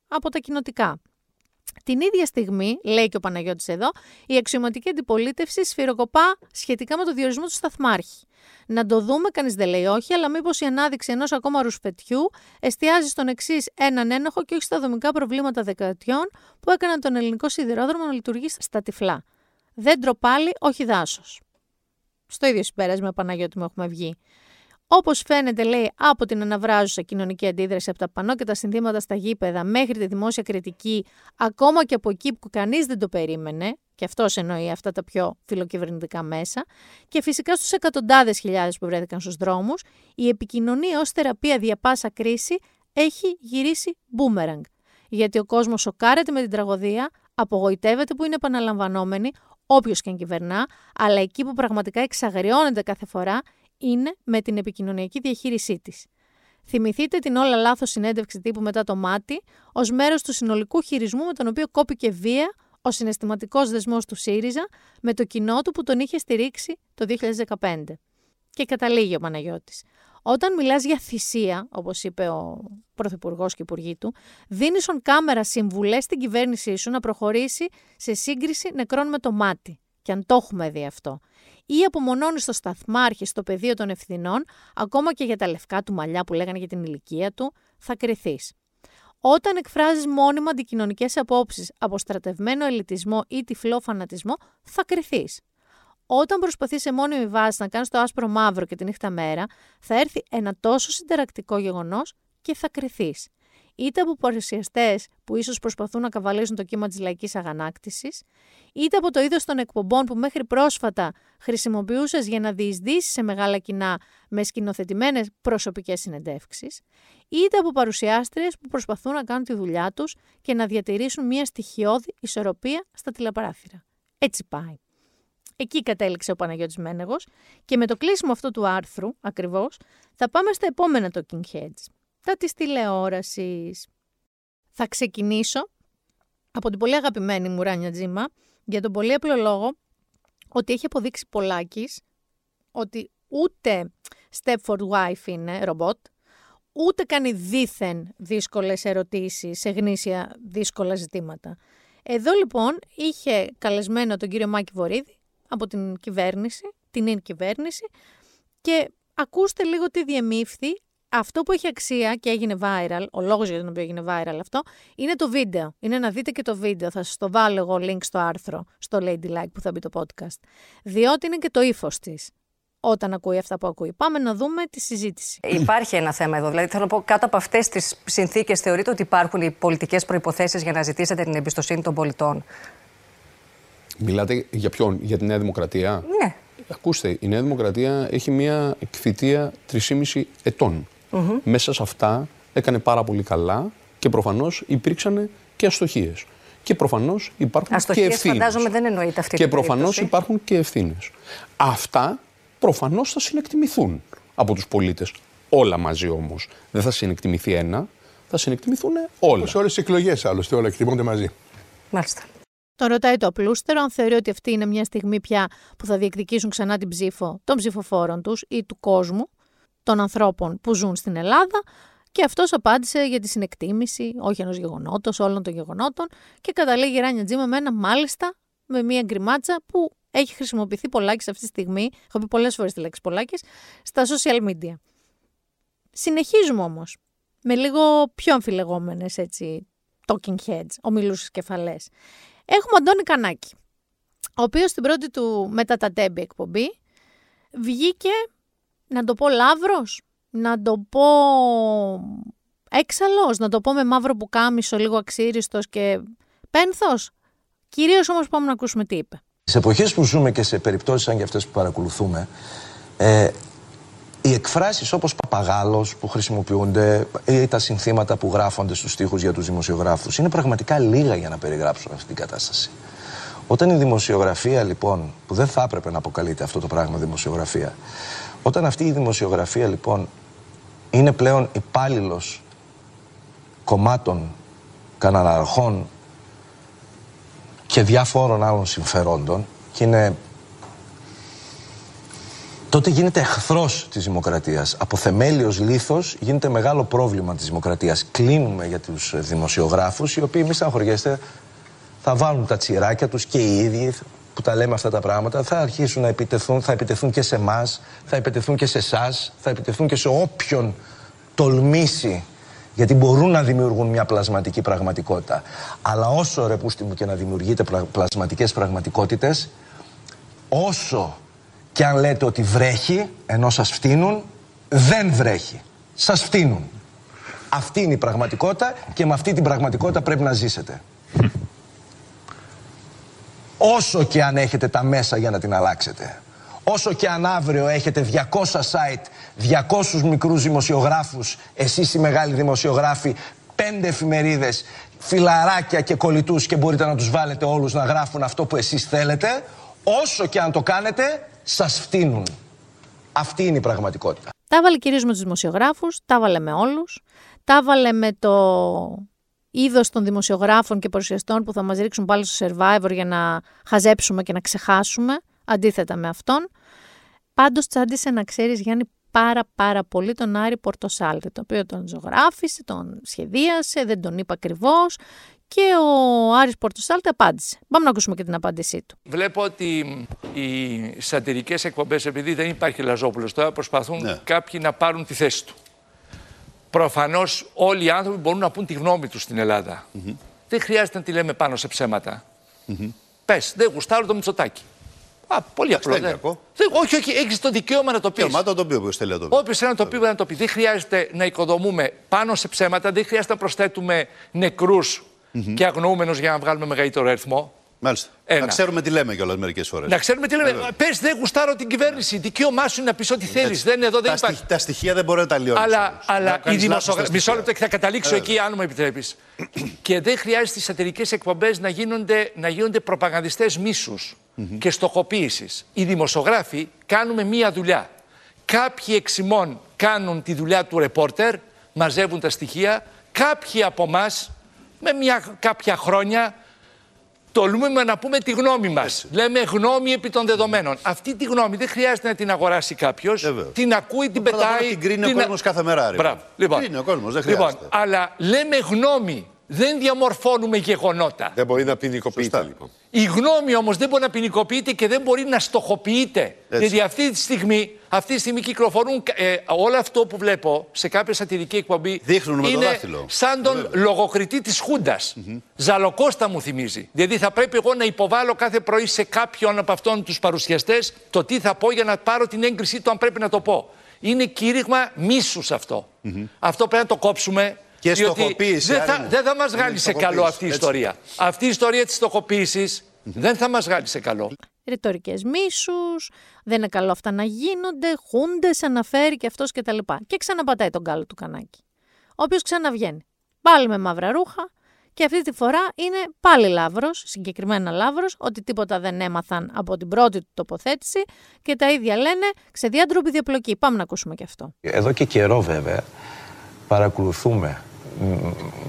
Speaker 1: από τα κοινοτικά. Την ίδια στιγμή, λέει και ο Παναγιώτης εδώ, η αξιωματική αντιπολίτευση σφυροκοπά σχετικά με το διορισμό του σταθμάρχη. Να το δούμε, κανείς δεν λέει όχι, αλλά μήπως η ανάδειξη ενός ακόμα ρουσφετιού εστιάζει στον εξής έναν ένοχο και όχι στα δομικά προβλήματα δεκαετιών που έκαναν τον ελληνικό σιδηρόδρομο να λειτουργεί στα τυφλά. Δέντρο πάλι, όχι δάσος. Στο ίδιο συμπέρασμα, Παναγιώτη μου, έχουμε βγει. Όπως φαίνεται, λέει, από την αναβράζουσα κοινωνική αντίδραση από τα πανό και τα συνθήματα στα γήπεδα μέχρι τη δημόσια κριτική, ακόμα και από εκεί που κανείς δεν το περίμενε, και αυτός εννοεί αυτά τα πιο φιλοκυβερνητικά μέσα, και φυσικά στους εκατοντάδες χιλιάδες που βρέθηκαν στους δρόμους, η επικοινωνία ως θεραπεία δια πάσα κρίση έχει γυρίσει μπούμεραγκ. Γιατί ο κόσμος σοκάρεται με την τραγωδία, απογοητεύεται που είναι επαναλαμβανόμενη, όποιος και αν κυβερνά, αλλά εκεί που πραγματικά εξαγριώνεται κάθε φορά είναι με την επικοινωνιακή διαχείρισή της. Θυμηθείτε την όλα λάθος συνέντευξη τύπου μετά το μάτι, ως μέρος του συνολικού χειρισμού με τον οποίο κόπηκε βία ο συναισθηματικός δεσμός του ΣΥΡΙΖΑ με το κοινό του που τον είχε στηρίξει το 2015. Και καταλήγει ο Παναγιώτης. Όταν μιλάς για θυσία, όπως είπε ο Πρωθυπουργός και Υπουργοί του, δίνεις on κάμερα συμβουλές στην κυβέρνησή σου να προχωρήσει σε σύγκριση νεκρών με το μάτι. Και αν το έχουμε δει αυτό. Ή απομονώνεις το σταθμάρχη στο πεδίο των ευθυνών, ακόμα και για τα λευκά του μαλλιά που λέγανε για την ηλικία του, θα κρυθείς. Όταν εκφράζεις μόνιμα αντικοινωνικές απόψεις από στρατευμένο ελιτισμό ή τυφλό φανατισμό, θα κρυθείς. Όταν προσπαθείς σε μόνιμη βάση να κάνεις το άσπρο μαύρο και τη νύχτα μέρα, θα έρθει ένα τόσο συνταρακτικό γεγονός και θα κρυθείς. Είτε από παρουσιαστές που ίσως προσπαθούν να καβαλήσουν το κύμα της λαϊκής αγανάκτησης, είτε από το είδος των εκπομπών που μέχρι πρόσφατα χρησιμοποιούσες για να διεισδύσεις σε μεγάλα κοινά με σκηνοθετημένες προσωπικές συνεντεύξεις, είτε από παρουσιάστριες που προσπαθούν να κάνουν τη δουλειά τους και να διατηρήσουν μια στοιχειώδη ισορροπία στα τηλεπαράθυρα. Έτσι πάει. Εκεί κατέληξε ο Παναγιώτης Μένεγος και με το κλείσιμο αυτού του άρθρου, ακριβώς, θα πάμε στα επόμενα talking heads, τα της τηλεόρασης. Θα ξεκινήσω από την πολύ αγαπημένη μου Ράνια Τζίμα, για τον πολύ απλό λόγο ότι έχει αποδείξει πολλάκις ότι ούτε Stepford Wife είναι ρομπότ, ούτε κάνει δίθεν δύσκολες ερωτήσεις σε γνήσια δύσκολα ζητήματα. Εδώ λοιπόν είχε καλεσμένο τον κύριο Μάκη Βορύδη, από την κυβέρνηση, την κυβέρνηση και ακούστε λίγο τι διεμήφθη. Αυτό που έχει αξία και έγινε viral, ο λόγος για τον οποίο έγινε viral αυτό, είναι το βίντεο. Είναι να δείτε και το βίντεο. Θα σας το βάλω εγώ link στο άρθρο, στο Ladylike που θα μπει το podcast. Διότι είναι και το ύφος της όταν ακούει αυτά που ακούει. Πάμε να δούμε τη συζήτηση.
Speaker 14: Υπάρχει ένα θέμα εδώ. Δηλαδή, θέλω να πω, κάτω από αυτές τις συνθήκες, θεωρείτε ότι υπάρχουν οι πολιτικές προποθέσει για να ζητήσετε την εμπιστοσύνη των πολιτών;
Speaker 15: Μιλάτε για ποιον, για τη Νέα Δημοκρατία;
Speaker 14: Ναι.
Speaker 15: Ακούστε, η Νέα Δημοκρατία έχει μια εκθητεία 3,5 ετών. Μέσα σε αυτά έκανε πάρα πολύ καλά και προφανώς υπήρξαν και αστοχίες. Και προφανώς υπάρχουν
Speaker 14: Αστοχίες,
Speaker 15: και ευθύνες.
Speaker 14: φαντάζομαι δεν εννοείται αυτή
Speaker 15: Και προφανώς υπάρχουν και ευθύνες. Αυτά προφανώς θα συνεκτιμηθούν από τους πολίτες. Όλα μαζί όμως. Δεν θα συνεκτιμηθεί ένα, θα συνεκτιμηθούν όλα.
Speaker 16: Σε όλες τις εκλογές άλλωστε, όλα εκτιμούνται μαζί.
Speaker 14: Μάλιστα.
Speaker 1: Τον ρωτάει το απλούστερο αν θεωρεί ότι αυτή είναι μια στιγμή πια που θα διεκδικήσουν ξανά την ψήφο των ψηφοφόρων τους ή του κόσμου, των ανθρώπων που ζουν στην Ελλάδα. Και αυτός απάντησε για τη συνεκτίμηση, όχι ενός γεγονότος, όλων των γεγονότων. Και καταλήγει η Ράνια Τζίμα με ένα μάλιστα με μια γκριμάτσα που έχει χρησιμοποιηθεί πολλάκι αυτή τη στιγμή. Έχω πει πολλές φορές τη λέξη πολλάκι στα social media. Συνεχίζουμε όμως με λίγο πιο αμφιλεγόμενες έτσι talking heads, ομιλούσες κεφαλές. Έχουμε Αντώνη Κανάκη, ο οποίος στην πρώτη του μετά τα τέμπη εκπομπή βγήκε, να το πω λαύρος, να το πω έξαλλος, να το πω με μαύρο πουκάμισο, λίγο αξίριστος και πένθος. Κυρίως όμως πάμε να ακούσουμε τι είπε.
Speaker 17: Σε εποχές που ζούμε και σε περιπτώσεις σαν και αυτές που παρακολουθούμε, ε, οι εκφράσεις όπως παπαγάλος που χρησιμοποιούνται ή τα συνθήματα που γράφονται στους στίχους για τους δημοσιογράφους είναι πραγματικά λίγα για να περιγράψουν αυτή την κατάσταση. Όταν η δημοσιογραφία λοιπόν, που δεν θα έπρεπε να αποκαλείται αυτό το πράγμα δημοσιογραφία, όταν αυτή η δημοσιογραφία λοιπόν είναι πλέον υπάλληλος κομμάτων, καναναρχών και διάφορων άλλων συμφερόντων και είναι τότε γίνεται εχθρός της δημοκρατίας. Από θεμέλιος λήθο γίνεται μεγάλο πρόβλημα της δημοκρατίας. Κλείνουμε για τους δημοσιογράφους, οι οποίοι, μη στεναχωριέστε, θα βάλουν τα τσιράκια τους και οι ίδιοι που τα λέμε αυτά τα πράγματα, θα αρχίσουν να επιτεθούν, θα επιτεθούν και σε εμάς, θα επιτεθούν και σε εσάς, θα επιτεθούν και σε όποιον τολμήσει γιατί μπορούν να δημιουργούν μια πλασματική πραγματικότητα. Αλλά όσο ρε πούστη μου και να δημιουργείτε πλασματικές πραγματικότητες, όσο και αν λέτε ότι βρέχει, ενώ σας φτύνουν, δεν βρέχει. Σας φτύνουν. Αυτή είναι η πραγματικότητα και με αυτή την πραγματικότητα πρέπει να ζήσετε. Όσο και αν έχετε τα μέσα για να την αλλάξετε. Όσο και αν αύριο έχετε 200 site, 200 μικρούς δημοσιογράφους, εσείς οι μεγάλοι δημοσιογράφοι, πέντε εφημερίδες, φιλαράκια και κολλητούς και μπορείτε να τους βάλετε όλους να γράφουν αυτό που εσείς θέλετε, όσο και αν το κάνετε, Σας φτύνουν. Αυτή είναι η πραγματικότητα.
Speaker 1: Τα βάλε κυρίως με τους δημοσιογράφους, τα βάλε με όλους. Τα βάλε με το είδος των δημοσιογράφων και παρουσιαστών που θα μας ρίξουν πάλι στο Survivor για να χαζέψουμε και να ξεχάσουμε, αντίθετα με αυτόν. Πάντως τσάντισε να ξέρεις Γιάννη πάρα πάρα πολύ τον Άρη Πορτοσάλτε, το οποίο τον ζωγράφησε, τον σχεδίασε, δεν τον είπα ακριβώς και ο Άρης Πορτοσάλτε απάντησε. Πάμε να ακούσουμε και την απάντησή του.
Speaker 18: Βλέπω ότι οι σατυρικές εκπομπές, επειδή δεν υπάρχει Λαζόπουλος τώρα, προσπαθούν ναι. κάποιοι να πάρουν τη θέση του. Προφανώς όλοι οι άνθρωποι μπορούν να πούν τη γνώμη τους στην Ελλάδα. Δεν χρειάζεται να τη λέμε πάνω σε ψέματα. Mm-hmm. Πες, δεν γουστάρω το Μητσοτάκι. Α, πολύ απλό. Δεν, όχι, όχι, έχεις το δικαίωμα να το πεις.
Speaker 19: Δικαίωμα το πει όποιος θέλει να το πει.
Speaker 18: Όποιος θέλει να το πει, να το πει. Δεν χρειάζεται να οικοδομούμε πάνω σε ψέματα, δεν χρειάζεται να προσθέτουμε νεκρούς mm-hmm. και αγνοούμενους για να βγάλουμε μεγαλύτερο αριθμό.
Speaker 19: Μάλιστα. Ένα. Να ξέρουμε τι λέμε κιόλας μερικές φορές.
Speaker 18: Να ξέρουμε τι λέμε. Πες, δεν γουστάρω την κυβέρνηση. Δικαίωμά σου είναι να πεις ό,τι θέλεις. Δεν εδώ, δεν
Speaker 19: τα,
Speaker 18: υπάρχει.
Speaker 19: τα στοιχεία δεν μπορεί να τα λιώνεις.
Speaker 18: Αλλά, αλλά η δημοσιογραφία. Μισό λεπτό και θα καταλήξω εκεί, αν μου επιτρέπεις. και δεν χρειάζεται στις σατυρικές εκπομπές να γίνονται, να γίνονται προπαγανδιστές μίσους και στοχοποίησης. Οι δημοσιογράφοι κάνουμε μία δουλειά. Κάποιοι εξημών κάνουν τη δουλειά του ρεπόρτερ, μαζεύουν τα στοιχεία. Κάποιοι από εμάς, με μια κάποια χρόνια, τολμούμε να πούμε τη γνώμη μας. Λέμε γνώμη επί των δεδομένων. Αυτή τη γνώμη δεν χρειάζεται να την αγοράσει κάποιος. Την ακούει, την πετάει.
Speaker 19: Την κρίνει την... ο κόσμος κάθε μέρα.
Speaker 18: Μπράβο. Λοιπόν,
Speaker 19: κρίνει ο κόσμος, δεν
Speaker 18: λοιπόν, χρειάζεται. Λοιπόν, αλλά λέμε γνώμη. Δεν διαμορφώνουμε γεγονότα.
Speaker 19: Δεν μπορεί να ποινικοποιείται λοιπόν.
Speaker 18: Η γνώμη όμως δεν μπορεί να ποινικοποιείται και δεν μπορεί να στοχοποιείται. Έτσι. Γιατί αυτή τη στιγμή, αυτή τη στιγμή κυκλοφορούν ε, όλο αυτό που βλέπω σε κάποια σατυρική εκπομπή.
Speaker 19: Δείχνουν
Speaker 18: είναι
Speaker 19: το
Speaker 18: σαν τον Βέβαια. λογοκριτή της Χούντας. Mm-hmm. Ζαλοκώστα μου θυμίζει. Δηλαδή θα πρέπει εγώ να υποβάλω κάθε πρωί σε κάποιον από αυτόν τους παρουσιαστές το τι θα πω για να πάρω την έγκρισή του αν πρέπει να το πω. Είναι κήρυγμα μίσους αυτό. Mm-hmm. Αυτό πρέπει να το κόψουμε.
Speaker 19: Και στοχοποίηση.
Speaker 18: Δεν θα, δεν θα μας βγάλει σε καλό αυτή η ιστορία. Αυτή η ιστορία της στοχοποίησης δεν θα μας βγάλει σε καλό.
Speaker 1: Ρητορικές μίσους, δεν είναι καλό αυτά να γίνονται, χούντες, αναφέρει και αυτός κτλ. Και, και ξαναπατάει τον κάλο του κανάκι. Ο οποίος ξαναβγαίνει. Πάλι με μαύρα ρούχα, και αυτή τη φορά είναι πάλι Λαύρος, συγκεκριμένα Λαύρος, ότι τίποτα δεν έμαθαν από την πρώτη του τοποθέτηση και τα ίδια λένε ξεδιάντροπη διαπλοκή. Πάμε να ακούσουμε και αυτό.
Speaker 17: Εδώ και καιρό βέβαια παρακολουθούμε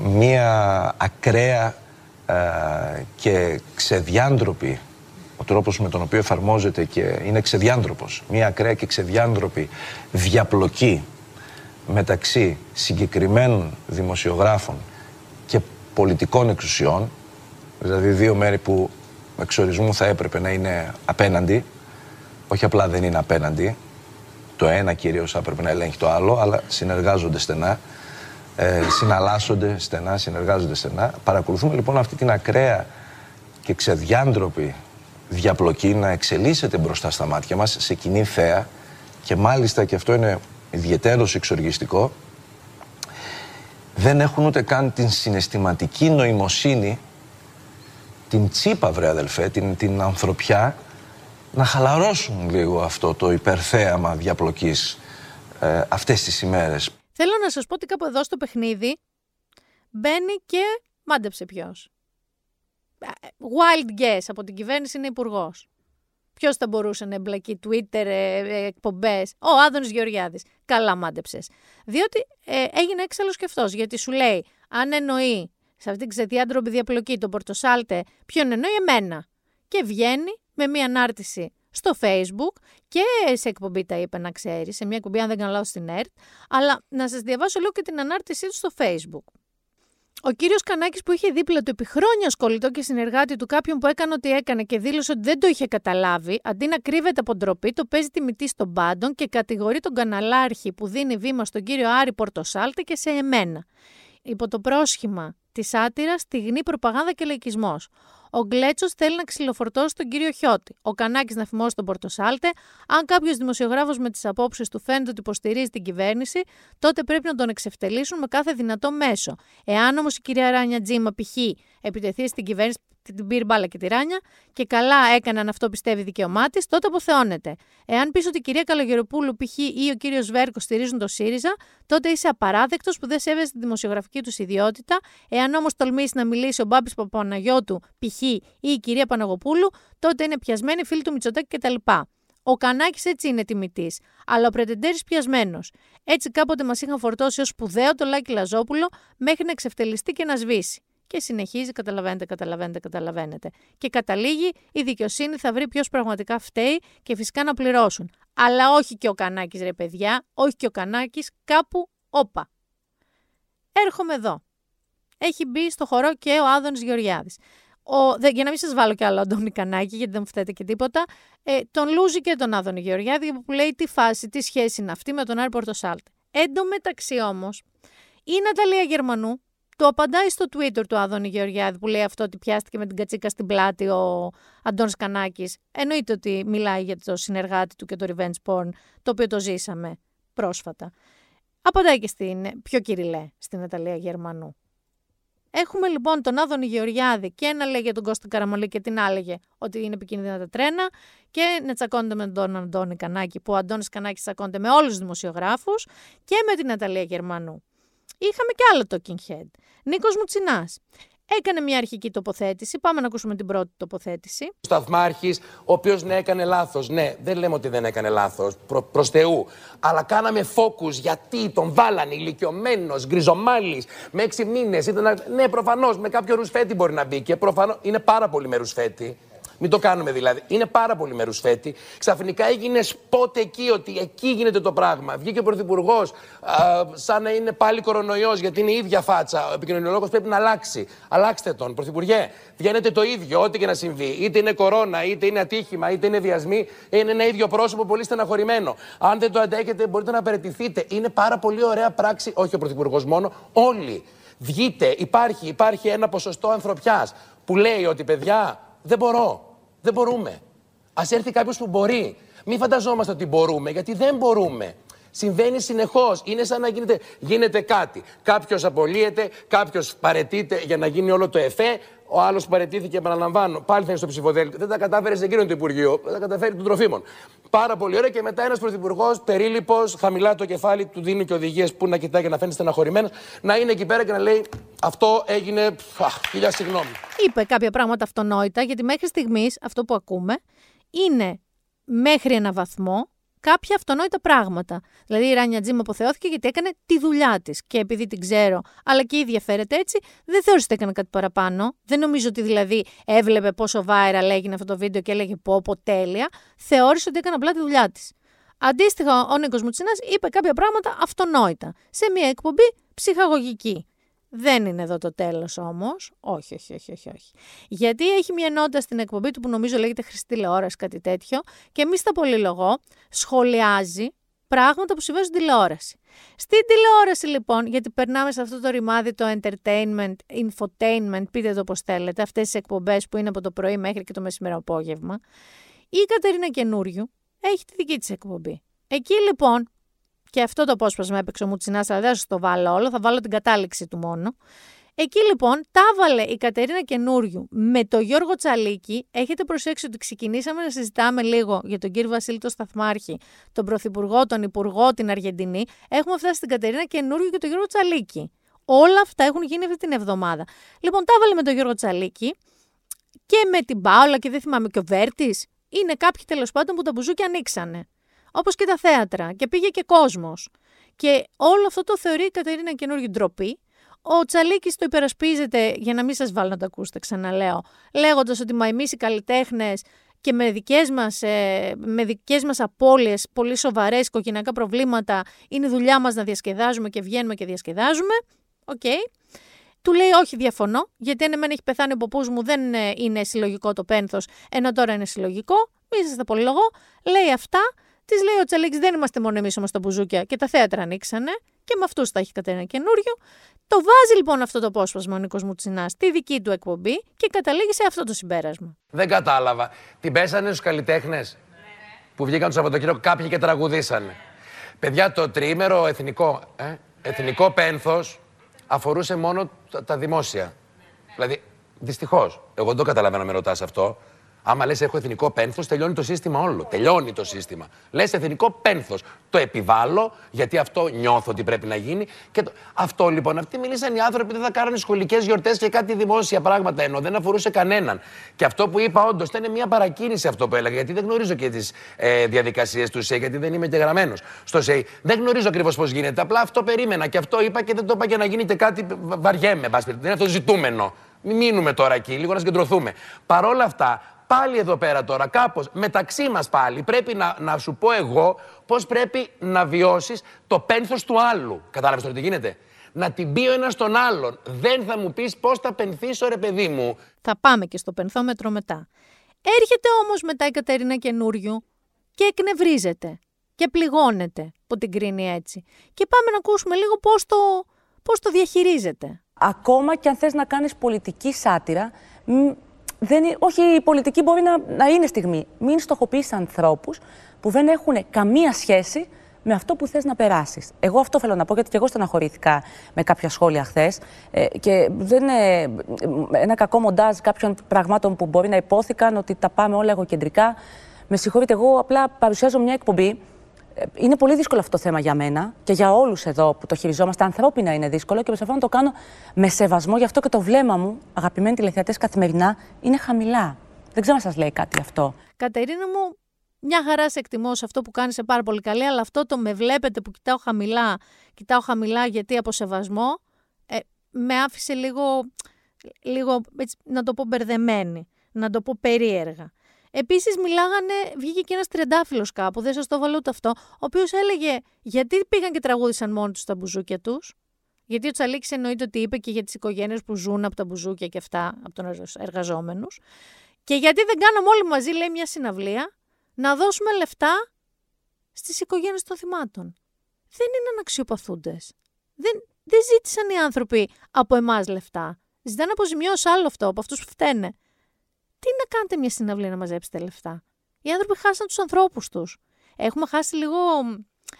Speaker 17: μία ακραία και ξεδιάντροπη ο τρόπος με τον οποίο εφαρμόζεται και είναι ξεδιάντροπος μία ακραία και ξεδιάντροπη διαπλοκή μεταξύ συγκεκριμένων δημοσιογράφων και πολιτικών εξουσιών δηλαδή δύο μέρη που εξορισμού θα έπρεπε να είναι απέναντι όχι απλά δεν είναι απέναντι το ένα κυρίως θα έπρεπε να ελέγχει το άλλο αλλά συνεργάζονται στενά ε, συναλλάσσονται στενά, συνεργάζονται στενά. Παρακολουθούμε λοιπόν αυτή την ακραία και ξεδιάντροπη διαπλοκή να εξελίσσεται μπροστά στα μάτια μας σε κοινή θέα και μάλιστα και αυτό είναι ιδιαίτερος εξοργιστικό δεν έχουν ούτε καν την συναισθηματική νοημοσύνη την τσίπα βρε αδελφέ, την, την ανθρωπιά να χαλαρώσουν λίγο αυτό το υπερθέαμα διαπλοκής ε, αυτές τις ημέρες.
Speaker 1: Θέλω να σας πω ότι κάπου εδώ στο παιχνίδι μπαίνει και μάντεψε ποιος. Wild guess από την κυβέρνηση είναι υπουργός. Ποιος θα μπορούσε να εμπλακεί Twitter, ε, ε, εκπομπές. Ο Άδωνης Γεωργιάδης. Καλά μάντεψες. Διότι ε, έγινε έξαλλος και αυτός. Γιατί σου λέει, αν εννοεί σε αυτήν την ξεδιάντροπη διαπλοκή τον Πορτοσάλτε, ποιον εννοεί εμένα. Και βγαίνει με μία ανάρτηση στο Facebook και σε εκπομπή τα είπε να ξέρεις, σε μια εκπομπή αν δεν κάνω λάθος στην ΕΡΤ, αλλά να σας διαβάσω λίγο και την ανάρτησή του στο Facebook. Ο κύριος Κανάκης που είχε δίπλα του επί χρόνια σκολητό και συνεργάτη του κάποιον που έκανε ό,τι έκανε και δήλωσε ότι δεν το είχε καταλάβει, αντί να κρύβεται από ντροπή, το παίζει τιμητή στον πάντων και κατηγορεί τον καναλάρχη που δίνει βήμα στον κύριο Άρη Πορτοσάλτε και σε εμένα. Υπό το πρόσχημα της άτυρας, στιγνή προπαγάνδα και λαϊκισμός. Ο Γκλέτσος θέλει να ξυλοφορτώσει τον κύριο Χιώτη. Ο Κανάκης να φημώσει τον Πορτοσάλτε. Αν κάποιος δημοσιογράφος με τις απόψεις του φαίνεται ότι υποστηρίζει την κυβέρνηση, τότε πρέπει να τον εξευτελίσουν με κάθε δυνατό μέσο. Εάν όμως η κυρία Ράνια Τζίμα π.χ. επιτεθεί στην κυβέρνηση, την πήρε μπάλα και τη ράνια και καλά έκανε αν αυτό πιστεύει δικαίωμά της, τότε αποθεώνεται. Εάν πεις ότι η κυρία Καλογεροπούλου π.χ. ή ο κύριος Βέρκος στηρίζουν το ΣΥΡΙΖΑ, τότε είσαι απαράδεκτος που δεν σέβεσαι τη δημοσιογραφική τους ιδιότητα. Εάν όμως τολμήσεις να μιλήσει ο Μπάμπης Παπαναγιώτου π.χ. ή η κυρία Παναγοπούλου, τότε είναι πιασμένοι φίλοι του Μητσοτάκη κτλ. Ο Κανάκης έτσι είναι τιμητής. Αλλά ο Πρετεντέρης πιασμένος. Έτσι κάποτε μας είχαν φορτώσει ως σπουδαίο το Λάκη Λαζόπουλο μέχρι να εξευτελιστεί και να σβήσει. Και συνεχίζει, καταλαβαίνετε, καταλαβαίνετε, καταλαβαίνετε. Και καταλήγει, η δικαιοσύνη θα βρει ποιος πραγματικά φταίει και φυσικά να πληρώσουν. Αλλά όχι και ο Κανάκης, ρε παιδιά, όχι και ο Κανάκης, κάπου όπα. Έρχομαι εδώ. Έχει μπει στο χορό και ο Άδωνης Γεωργιάδης. Ο, δε, για να μην σας βάλω κι άλλο Αντώνη Κανάκη, γιατί δεν μου φταίτε και τίποτα, ε, τον Λούζη και τον Άδωνη Γεωργιάδη που λέει τι φάση, τι σχέση είναι αυτή με τον Άρη Πορτοσάλτε. Εν τω μεταξύ όμως, η Ναταλία Γερμανού το απαντάει στο Twitter του Άδωνη Γεωργιάδη που λέει αυτό ότι πιάστηκε με την κατσίκα στην πλάτη ο Αντώνης Κανάκης. Εννοείται ότι μιλάει για το συνεργάτη του και το revenge porn, το οποίο το ζήσαμε πρόσφατα. Απαντάει και στην πιο κυριλέ, στην Ναταλία Γερμανού. Έχουμε λοιπόν τον Άδωνη Γεωργιάδη και ένα λέγε τον Κώστα Καραμαλή και την άλλεγε ότι είναι επικίνδυνα τα τρένα και να τσακώνεται με τον Αντώνη Κανάκη που ο Αντώνης Κανάκης τσακώνεται με όλους τους δημοσιογράφους και με την Ναταλία Γερμανού. Είχαμε και άλλο talking head. Νίκος Μουτσινάς. Έκανε μια αρχική τοποθέτηση. Πάμε να ακούσουμε την πρώτη τοποθέτηση.
Speaker 8: Ο Σταθμάρχης, ο οποίος ναι, έκανε λάθος. Ναι, δεν λέμε ότι δεν έκανε λάθος. Προ προς Θεού. Αλλά κάναμε focus γιατί τον βάλανε ηλικιωμένος, γκριζομάλης, με έξι μήνες. Ναι, προφανώς με κάποιο ρουσφέτη μπορεί να μπει και προφανώς είναι πάρα πολύ με ρουσφέτη. Μην το κάνουμε δηλαδή. Είναι πάρα πολύ μερουσφέτη. Ξαφνικά έγινε σπότε εκεί ότι εκεί γίνεται το πράγμα. Βγήκε ο Πρωθυπουργός σαν να είναι πάλι κορονοϊός γιατί είναι η ίδια φάτσα. Ο επικοινωνιολόγος πρέπει να αλλάξει. Αλλάξτε τον. Πρωθυπουργέ, βγαίνετε το ίδιο, ό,τι και να συμβεί. Είτε είναι κορώνα, είτε είναι ατύχημα, είτε είναι βιασμοί. Είναι ένα ίδιο πρόσωπο πολύ στεναχωρημένο. Αν δεν το αντέχετε, μπορείτε να παραιτηθείτε. Είναι πάρα πολύ ωραία πράξη, όχι ο Πρωθυπουργός μόνο, όλοι. Βγείτε, υπάρχει, υπάρχει ένα ποσοστό ανθρωπιάς που λέει ότι παιδιά δεν μπορώ. Δεν μπορούμε. Α έρθει κάποιος που μπορεί. Μην φανταζόμαστε ότι μπορούμε, γιατί δεν μπορούμε. Συμβαίνει συνεχώς. Είναι σαν να γίνεται, γίνεται κάτι. Κάποιος απολύεται, κάποιος παρετείται για να γίνει όλο το εφέ. Ο άλλος που παρετήθηκε, επαναλαμβάνω, πάλι θα είναι στο ψηφοδέλτιο. Δεν τα κατάφερε σε εκείνον το Υπουργείο, δεν τα καταφέρει των τροφίμων. Πάρα πολύ ωραία και μετά ένας πρωθυπουργός, περίληπο, χαμηλά το κεφάλι, του δίνει και οδηγίες που να κοιτάει και να φαίνεται στεναχωρημένος, να είναι εκεί πέρα και να λέει Αυτό έγινε. χιλιά συγγνώμη.
Speaker 1: Είπε κάποια πράγματα αυτονόητα, γιατί μέχρι στιγμής αυτό που ακούμε είναι μέχρι ένα βαθμό κάποια αυτονόητα πράγματα. Δηλαδή η Ράνια Τζίμ αποθεώθηκε γιατί έκανε τη δουλειά της. Και επειδή την ξέρω, αλλά και η ίδια φέρεται έτσι, δεν θεώρησε ότι έκανε κάτι παραπάνω. Δεν νομίζω ότι δηλαδή έβλεπε πόσο viral έγινε αυτό το βίντεο και έλεγε πω, πω τέλεια. Θεώρησε ότι έκανε απλά τη δουλειά της. Αντίστοιχα, ο Νίκος Μουτσινάς είπε κάποια πράγματα αυτονόητα σε μια εκπομπή ψυχαγωγική. Δεν είναι εδώ το τέλος όμως. Όχι, όχι, όχι, όχι, όχι. Γιατί έχει μια ενότητα στην εκπομπή του που νομίζω λέγεται Χρηστή τηλεόραση, κάτι τέτοιο, και εμείς στα πολυλογώ σχολιάζει πράγματα που συμβαίνουν στην τηλεόραση. Στην τηλεόραση λοιπόν, γιατί περνάμε σε αυτό το ρημάδι το entertainment, infotainment, πείτε το πώς θέλετε, αυτές τις εκπομπές που είναι από το πρωί μέχρι και το μεσημέρι απόγευμα, η Κατερίνα Καινούριου έχει τη δική της εκπομπή. Εκεί λοιπόν και αυτό το απόσπασμα έπαιξε ο Μουτσινά, αλλά δεν θα το βάλω όλο, θα βάλω την κατάληξη του μόνο. Εκεί λοιπόν τα έβαλε η Κατερίνα Καινούριου με τον Γιώργο Τσαλίκη. Έχετε προσέξει ότι ξεκινήσαμε να συζητάμε λίγο για τον κύριο Βασίλη το Σταθμάρχη, τον Πρωθυπουργό, τον Υπουργό, την Αργεντινή. Έχουμε φτάσει στην Κατερίνα Καινούριου και τον Γιώργο Τσαλίκη. Όλα αυτά έχουν γίνει αυτή την εβδομάδα. Λοιπόν, τα έβαλε με τον Γιώργο Τσαλίκη και με την Πάολα και δεν θυμάμαι και ο Βέρτης. Είναι κάποιοι τέλος πάντων που τα μπουζούκια ανοίξανε όπως και τα θέατρα και πήγε και κόσμος. Και όλο αυτό το θεωρεί η Κατερίνα καινούργια ντροπή. Ο Τσαλίκης το υπερασπίζεται, για να μην σας βάλω να το ακούσετε, ξαναλέω, λέγοντας ότι μα εμείς οι καλλιτέχνες και με δικές μας, ε, με δικές μας απώλειες, πολύ σοβαρές οικογενειακά προβλήματα, είναι δουλειά μας να διασκεδάζουμε και βγαίνουμε και διασκεδάζουμε. OK. Okay. Του λέει όχι διαφωνώ, γιατί αν εμένα έχει πεθάνει ο παππούς μου δεν ε, είναι συλλογικό το πένθος, ενώ τώρα είναι συλλογικό. Μη σας τα πολυλογώ. Λέει αυτά Της λέει ο Τσαλίκης: Δεν είμαστε μόνο εμείς όμως τα μπουζούκια και τα θέατρα ανοίξανε και με αυτούς θα έχει κατένα καινούριο. Το βάζει λοιπόν αυτό το απόσπασμα ο Νίκος Μουτσινάς στη δική του εκπομπή και καταλήγει σε αυτό το συμπέρασμα.
Speaker 8: Δεν κατάλαβα. Την πέσανε στους καλλιτέχνες που βγήκαν το Σαββατοκύριακο κάποιοι και τραγουδήσανε. Παιδιά, το τριήμερο εθνικό, ε, εθνικό πένθος αφορούσε μόνο τα, δημόσια. Δηλαδή, δυστυχώς, εγώ δεν το καταλαβαίνω με ρωτάς αυτό, Άμα λε, έχω εθνικό πένθο, τελειώνει το σύστημα όλο. Τελειώνει το σύστημα. Λε εθνικό πένθο. Το επιβάλλω, γιατί αυτό νιώθω ότι πρέπει να γίνει. Και το... Αυτό λοιπόν, αυτοί μίλησαν οι άνθρωποι δεν θα κάνουν σχολικέ γιορτέ και κάτι δημόσια πράγματα, ενώ δεν αφορούσε κανέναν. Και αυτό που είπα, όντω, ήταν μια παρακίνηση αυτό που έλεγα, γιατί δεν γνωρίζω και τι ε, διαδικασίε του ΣΕΙ, γιατί δεν είμαι και γραμμένο στο ΣΕΙ. Δεν γνωρίζω ακριβώ πώ γίνεται. Απλά αυτό περίμενα και αυτό είπα και δεν το είπα για να γίνει και κάτι βαριέμαι. Δεν είναι αυτό ζητούμενο. Μην μείνουμε τώρα εκεί, λίγο να συγκεντρωθούμε. Παρ' όλα αυτά, πάλι εδώ πέρα τώρα, κάπως μεταξύ μας πάλι, πρέπει να, να σου πω εγώ πώς πρέπει να βιώσεις το πένθος του άλλου. Κατάλαβες τώρα τι γίνεται; Να την πει ο ένας τον άλλον. Δεν θα μου πεις πώς θα πενθήσω ρε παιδί μου.
Speaker 1: Θα πάμε και στο πενθόμετρο μετά. Έρχεται όμως μετά η Κατερίνα καινούριου και εκνευρίζεται και πληγώνεται που την κρίνει έτσι. Και πάμε να ακούσουμε λίγο πώς το, πώς το διαχειρίζεται.
Speaker 20: Ακόμα και αν θες να κάνεις πολιτική σάτυρα, δεν, όχι, η πολιτική μπορεί να, να είναι στιγμή. Μην στοχοποιήσει ανθρώπους που δεν έχουν καμία σχέση με αυτό που θες να περάσεις. Εγώ αυτό θέλω να πω, γιατί και εγώ στεναχωρήθηκα με κάποια σχόλια χθες. Ε, και δεν είναι ένα κακό μοντάζ κάποιων πραγμάτων που μπορεί να υπόθηκαν ότι τα πάμε όλα εγωκεντρικά. Με συγχωρείτε, εγώ απλά παρουσιάζω μια εκπομπή είναι πολύ δύσκολο αυτό το θέμα για μένα και για όλους εδώ που το χειριζόμαστε. Ανθρώπινα είναι δύσκολο και προσπαθώ να το κάνω με σεβασμό. Γι' αυτό και το βλέμμα μου, αγαπημένοι τηλεθεατές, καθημερινά είναι χαμηλά. Δεν ξέρω αν σας λέει κάτι αυτό.
Speaker 1: Κατερίνα μου, μια χαρά σε εκτιμώ σε αυτό που κάνεις σε πάρα πολύ καλή, αλλά αυτό το με βλέπετε που κοιτάω χαμηλά, κοιτάω χαμηλά γιατί από σεβασμό, ε, με άφησε λίγο, λίγο έτσι, να το πω μπερδεμένη, να το πω περίεργα. Επίσης, μιλάγανε, βγήκε και ένας τριαντάφυλλος κάπου, δεν σας το βάλω ούτε αυτό, ο οποίος έλεγε γιατί πήγαν και τραγούδισαν μόνοι τους τα μπουζούκια τους; Γιατί ο Τσαλίκης εννοείται ότι είπε και για τις οικογένειες που ζουν από τα μπουζούκια και αυτά, από του εργαζόμενους. Και γιατί δεν κάναμε όλοι μαζί, λέει, μια συναυλία, να δώσουμε λεφτά στις οικογένειες των θυμάτων. Δεν είναι αναξιοπαθούντες. Δεν, δεν ζήτησαν οι άνθρωποι από εμάς λεφτά. Ζητάνε αποζημιώσεις άλλο αυτό από αυτούς που φταίνε τι να κάνετε μια συναυλία να μαζέψετε λεφτά; Οι άνθρωποι χάσαν τους ανθρώπους τους. Έχουμε χάσει λίγο,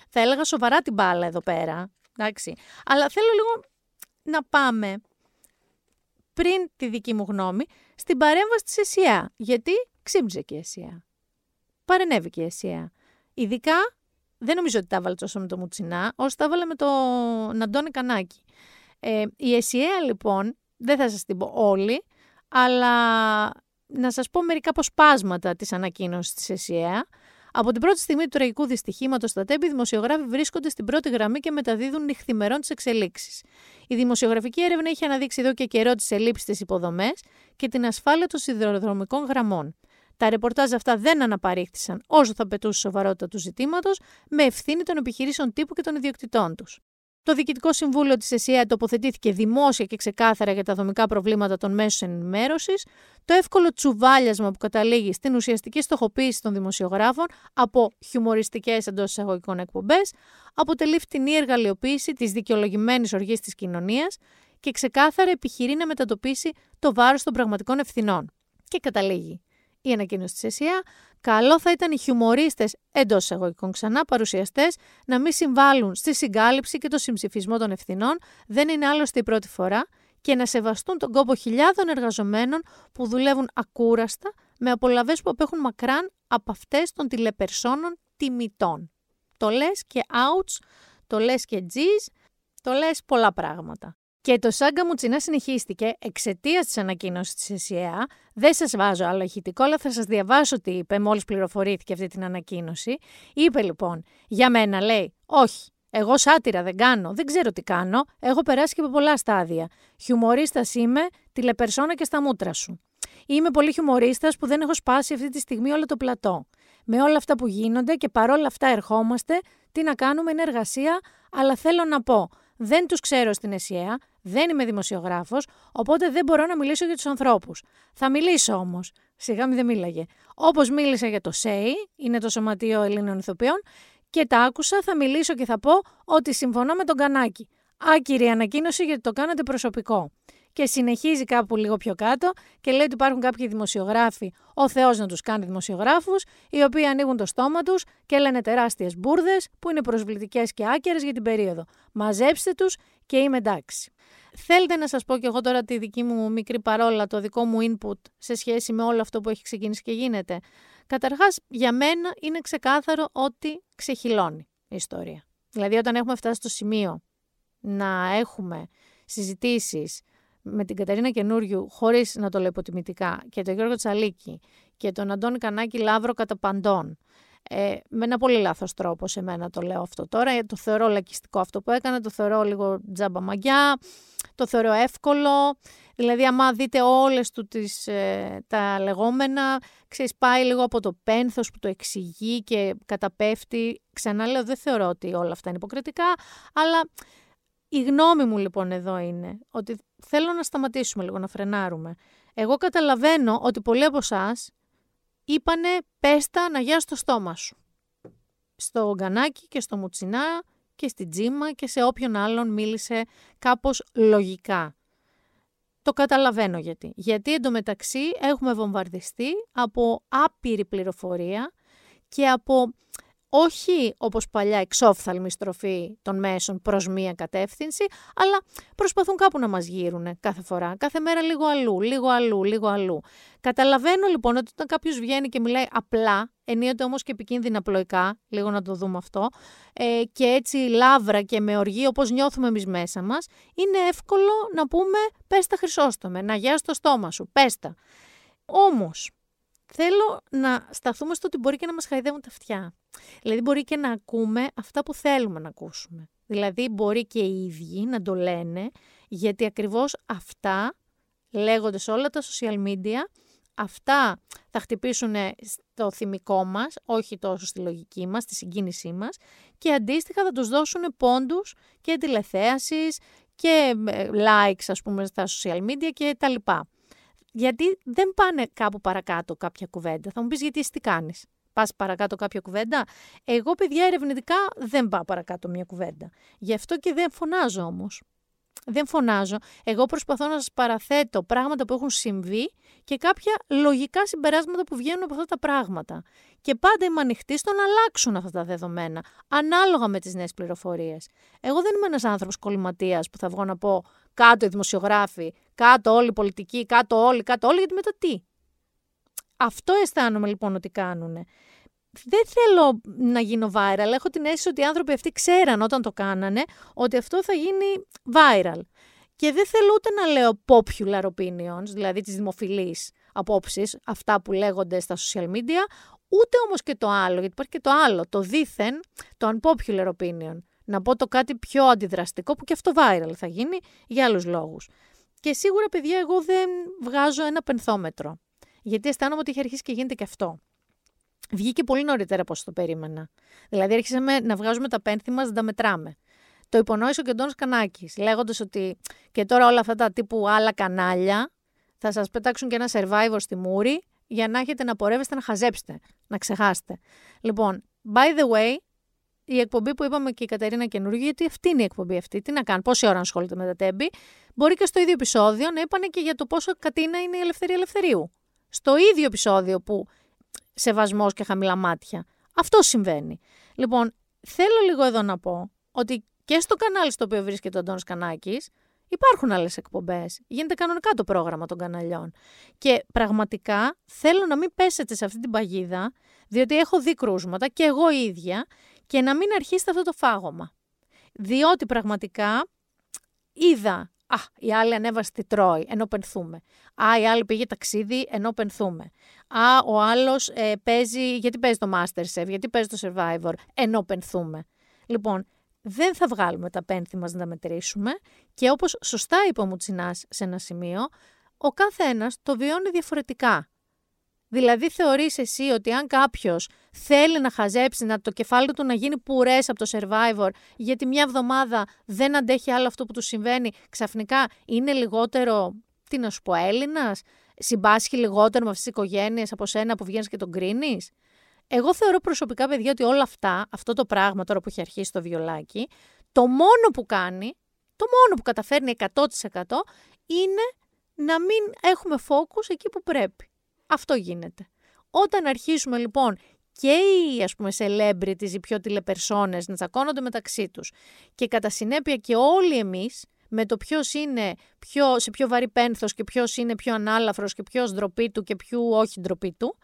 Speaker 1: θα έλεγα σοβαρά την μπάλα εδώ πέρα. Εντάξει. Αλλά θέλω λίγο να πάμε πριν τη δική μου γνώμη στην παρέμβαση της ΕΣΥΑ. Γιατί ξύπνησε και η ΕΣΥΑ. Παρενέβηκε η ΕΣΥΑ. Ειδικά δεν νομίζω ότι τα έβαλε τόσο με το Μουτσινά, όσο τα έβαλε με το Αντώνη Κανάκη. Ε, η ΕΣΥΑ λοιπόν, δεν θα σας την πω όλη, αλλά να σας πω μερικά αποσπάσματα της ανακοίνωσης της ΕΣΥΑ. Από την πρώτη στιγμή του τραγικού δυστυχήματος στα τέμπη, οι δημοσιογράφοι βρίσκονται στην πρώτη γραμμή και μεταδίδουν νυχθημερών τις εξελίξεις. Η δημοσιογραφική έρευνα είχε αναδείξει εδώ και καιρό τις ελλείψεις στι υποδομές και την ασφάλεια των σιδηροδρομικών γραμμών. Τα ρεπορτάζ αυτά δεν αναπαρήχθησαν όσο θα πετούσε σοβαρότητα του ζητήματος, με ευθύνη των επιχειρήσεων τύπου και των ιδιοκτητών τους. Το Διοικητικό Συμβούλιο της ΕΣΥΑ τοποθετήθηκε δημόσια και ξεκάθαρα για τα δομικά προβλήματα των μέσων ενημέρωσης, το εύκολο τσουβάλιασμα που καταλήγει στην ουσιαστική στοχοποίηση των δημοσιογράφων από χιουμοριστικές εντός εισαγωγικών εκπομπές, αποτελεί φτηνή εργαλειοποίηση της δικαιολογημένης οργής της κοινωνίας και ξεκάθαρα επιχειρεί να μετατοπίσει το βάρος των πραγματικών ευθυνών. Και καταλήγει η ανακοίνωση της ΕΣΥΑ, καλό θα ήταν οι χιουμορίστες εντός εισαγωγικών ξανά παρουσιαστές να μην συμβάλλουν στη συγκάλυψη και το συμψηφισμό των ευθυνών, δεν είναι άλλωστε η πρώτη φορά, και να σεβαστούν τον κόπο χιλιάδων εργαζομένων που δουλεύουν ακούραστα με απολαβές που απέχουν μακράν από αυτές των τηλεπερσόνων τιμητών. Το λες και outs, το λες και τζις, το λες πολλά πράγματα. Και το σάγκα Μουτσινά συνεχίστηκε εξαιτίας της ανακοίνωσης της ΕΣΥΑ. Δεν σας βάζω άλλο ηχητικό, αλλά θα σας διαβάσω τι είπε μόλις πληροφορήθηκε αυτή την ανακοίνωση. Είπε λοιπόν, για μένα λέει, Όχι, εγώ σάτυρα δεν κάνω, δεν ξέρω τι κάνω. Έχω περάσει και από πολλά στάδια. Χιουμορίστας είμαι, τηλεπερσόνα και στα μούτρα σου. Είμαι πολύ χιουμορίστας που δεν έχω σπάσει αυτή τη στιγμή όλο το πλατό. Με όλα αυτά που γίνονται και παρόλα αυτά ερχόμαστε, τι να κάνουμε είναι εργασία, αλλά θέλω να πω, δεν τους ξέρω στην ΕΣΥΑ, δεν είμαι δημοσιογράφος, οπότε δεν μπορώ να μιλήσω για τους ανθρώπους. Θα μιλήσω όμως. Σιγά μην δεν μίλαγε. Όπως μίλησα για το ΣΕΙ, είναι το Σωματείο Ελλήνων Ιθοποιών, και τα άκουσα, θα μιλήσω και θα πω ότι συμφωνώ με τον Κανάκη. Άκυρη ανακοίνωση γιατί το κάνατε προσωπικό. Και συνεχίζει κάπου λίγο πιο κάτω και λέει ότι υπάρχουν κάποιοι δημοσιογράφοι, ο Θεός να τους κάνει δημοσιογράφους, οι οποίοι ανοίγουν το στόμα τους και λένε τεράστιες μπουρδες που είναι προσβλητικές και άκερε για την περίοδο. Μαζέψτε τους και είμαι εντάξει. Θέλετε να σας πω και εγώ τώρα τη δική μου μικρή παρόλα, το δικό μου input σε σχέση με όλο αυτό που έχει ξεκινήσει και γίνεται. Καταρχάς, για μένα είναι ξεκάθαρο ότι ξεχυλώνει η ιστορία. Δηλαδή, όταν έχουμε φτάσει στο σημείο να έχουμε συζητήσεις με την Κατερίνα Καινούριου, χωρίς να το λέω υποτιμητικά, και τον Γιώργο Τσαλίκη και τον Αντώνη Κανάκη Λαύρο κατά παντών, ε, με ένα πολύ λάθος τρόπο σε μένα το λέω αυτό τώρα. Ε, το θεωρώ λακιστικό αυτό που έκανε, το θεωρώ λίγο τζάμπα μαγιά, το θεωρώ εύκολο. Δηλαδή, άμα δείτε όλες του τις, ε, τα λεγόμενα, ξέρεις, πάει λίγο από το πένθος που το εξηγεί και καταπέφτει. Ξαναλέω, δεν θεωρώ ότι όλα αυτά είναι υποκριτικά, αλλά η γνώμη μου λοιπόν εδώ είναι ότι θέλω να σταματήσουμε λίγο, να φρενάρουμε. Εγώ καταλαβαίνω ότι πολλοί από εσάς είπανε πέστα να γιάσει το στόμα σου. Στο γκανάκι και στο μουτσινά και στην τζίμα και σε όποιον άλλον μίλησε κάπως λογικά. Το καταλαβαίνω γιατί. Γιατί εντωμεταξύ έχουμε βομβαρδιστεί από άπειρη πληροφορία και από όχι όπως παλιά εξόφθαλμη στροφή των μέσων προς μία κατεύθυνση, αλλά προσπαθούν κάπου να μας γύρουν κάθε φορά, κάθε μέρα λίγο αλλού, λίγο αλλού, λίγο αλλού. Καταλαβαίνω λοιπόν ότι όταν κάποιος βγαίνει και μιλάει απλά, ενίοτε όμως και επικίνδυνα πλοϊκά, λίγο να το δούμε αυτό, ε, και έτσι λάβρα και με οργή όπως νιώθουμε εμείς μέσα μας, είναι εύκολο να πούμε πες τα χρυσόστομε, να γιάσει το στόμα σου, πες τα. Όμως, θέλω να σταθούμε στο ότι μπορεί και να μας χαϊδεύουν τα αυτιά. Δηλαδή μπορεί και να ακούμε αυτά που θέλουμε να ακούσουμε. Δηλαδή μπορεί και οι ίδιοι να το λένε, γιατί ακριβώς αυτά λέγονται σε όλα τα social media, αυτά θα χτυπήσουν στο θυμικό μας, όχι τόσο στη λογική μας, στη συγκίνησή μας και αντίστοιχα θα τους δώσουν πόντους και τηλεθέασης και ε, likes ας πούμε στα social media και τα λοιπά. Γιατί δεν πάνε κάπου παρακάτω κάποια κουβέντα. Θα μου πεις γιατί εσύ τι κάνεις; Πας παρακάτω κάποια κουβέντα. Εγώ, παιδιά, ερευνητικά δεν πάω παρακάτω μια κουβέντα. Γι' αυτό και δεν φωνάζω όμως. Δεν φωνάζω. Εγώ προσπαθώ να σας παραθέτω πράγματα που έχουν συμβεί και κάποια λογικά συμπεράσματα που βγαίνουν από αυτά τα πράγματα. Και πάντα είμαι ανοιχτή στο να αλλάξουν αυτά τα δεδομένα, ανάλογα με τις νέες πληροφορίες. Εγώ δεν είμαι ένας άνθρωπος κολληματίας που θα βγω να πω κάτω οι δημοσιογράφοι, κάτω όλοι οι πολιτικοί, κάτω όλοι, κάτω όλοι, γιατί μετά τι. Αυτό αισθάνομαι λοιπόν ότι κάνουν. Δεν θέλω να γίνω viral. Έχω την αίσθηση ότι οι άνθρωποι αυτοί ξέραν όταν το κάνανε ότι αυτό θα γίνει viral. Και δεν θέλω ούτε να λέω popular opinions, δηλαδή τις δημοφιλείς απόψεις, αυτά που λέγονται στα social media, ούτε όμως και το άλλο, γιατί υπάρχει και το άλλο, το δίθεν, το unpopular opinion. Να πω το κάτι πιο αντιδραστικό που και αυτό viral θα γίνει για άλλους λόγους. Και σίγουρα, παιδιά, εγώ δεν βγάζω ένα πενθόμετρο. Γιατί αισθάνομαι ότι είχε αρχίσει και γίνεται και αυτό. Βγήκε πολύ νωρίτερα από όσο το περίμενα. Δηλαδή, άρχισαμε να βγάζουμε τα πένθη μας, να τα μετράμε. Το υπονόησε ο Κεντόνο Κανάκης, λέγοντας ότι και τώρα όλα αυτά τα τύπου άλλα κανάλια θα σας πετάξουν και ένα survivor στη μούρη για να έχετε να πορεύεστε να χαζέψετε, να ξεχάσετε. Λοιπόν, by the way, η εκπομπή που είπαμε και η Κατερίνα καινούργια, γιατί αυτή είναι η εκπομπή αυτή. Τι να κάνει, πόση ώρα ασχολείται με τα τέμπη. Μπορεί και στο ίδιο επεισόδιο να είπανε και για το πόσο κατίνα είναι η ελευθερία ελευθερίου στο ίδιο επεισόδιο που σεβασμός και χαμηλά μάτια. Αυτό συμβαίνει. Λοιπόν, θέλω λίγο εδώ να πω ότι και στο κανάλι στο οποίο βρίσκεται ο Αντώνης Κανάκης υπάρχουν άλλες εκπομπές. Γίνεται κανονικά το πρόγραμμα των καναλιών. Και πραγματικά θέλω να μην πέσετε σε αυτή την παγίδα, διότι έχω δει κρούσματα και εγώ ίδια και να μην αρχίσετε αυτό το φάγωμα. Διότι πραγματικά είδα Α, η άλλη ανέβασε τη Τρόη, ενώ πενθούμε. Α, η άλλη πήγε ταξίδι, ενώ πενθούμε. Α, ο άλλος ε, παίζει. Γιατί παίζει το Masterchef, γιατί παίζει το Survivor, ενώ πενθούμε. Λοιπόν, δεν θα βγάλουμε τα πένθη μας να τα μετρήσουμε και όπως σωστά είπε ο Μουτσινάς σε ένα σημείο, ο κάθε ένας το βιώνει διαφορετικά. Δηλαδή θεωρείς εσύ ότι αν κάποιος θέλει να χαζέψει, να το κεφάλι του να γίνει πουρές από το Survivor, γιατί μια εβδομάδα δεν αντέχει άλλο αυτό που του συμβαίνει, ξαφνικά είναι λιγότερο, τι να σου πω, Έλληνας, συμπάσχει λιγότερο με αυτές τις οικογένειες από σένα που βγαίνεις και τον κρίνεις; Εγώ θεωρώ προσωπικά, παιδιά, ότι όλα αυτά, αυτό το πράγμα τώρα που έχει αρχίσει το βιολάκι, το μόνο που κάνει, το μόνο που καταφέρνει 100% είναι να μην έχουμε focus εκεί που πρέπει. Αυτό γίνεται. Όταν αρχίσουμε λοιπόν και οι ας πούμε celebrities, οι πιο τηλεπερσόνες να τσακώνονται μεταξύ τους και κατά συνέπεια και όλοι εμείς με το ποιος είναι πιο, σε πιο βαρύ πένθος και ποιος είναι πιο ανάλαφρος και ποιος ντροπή του και ποιο όχι ντροπή του,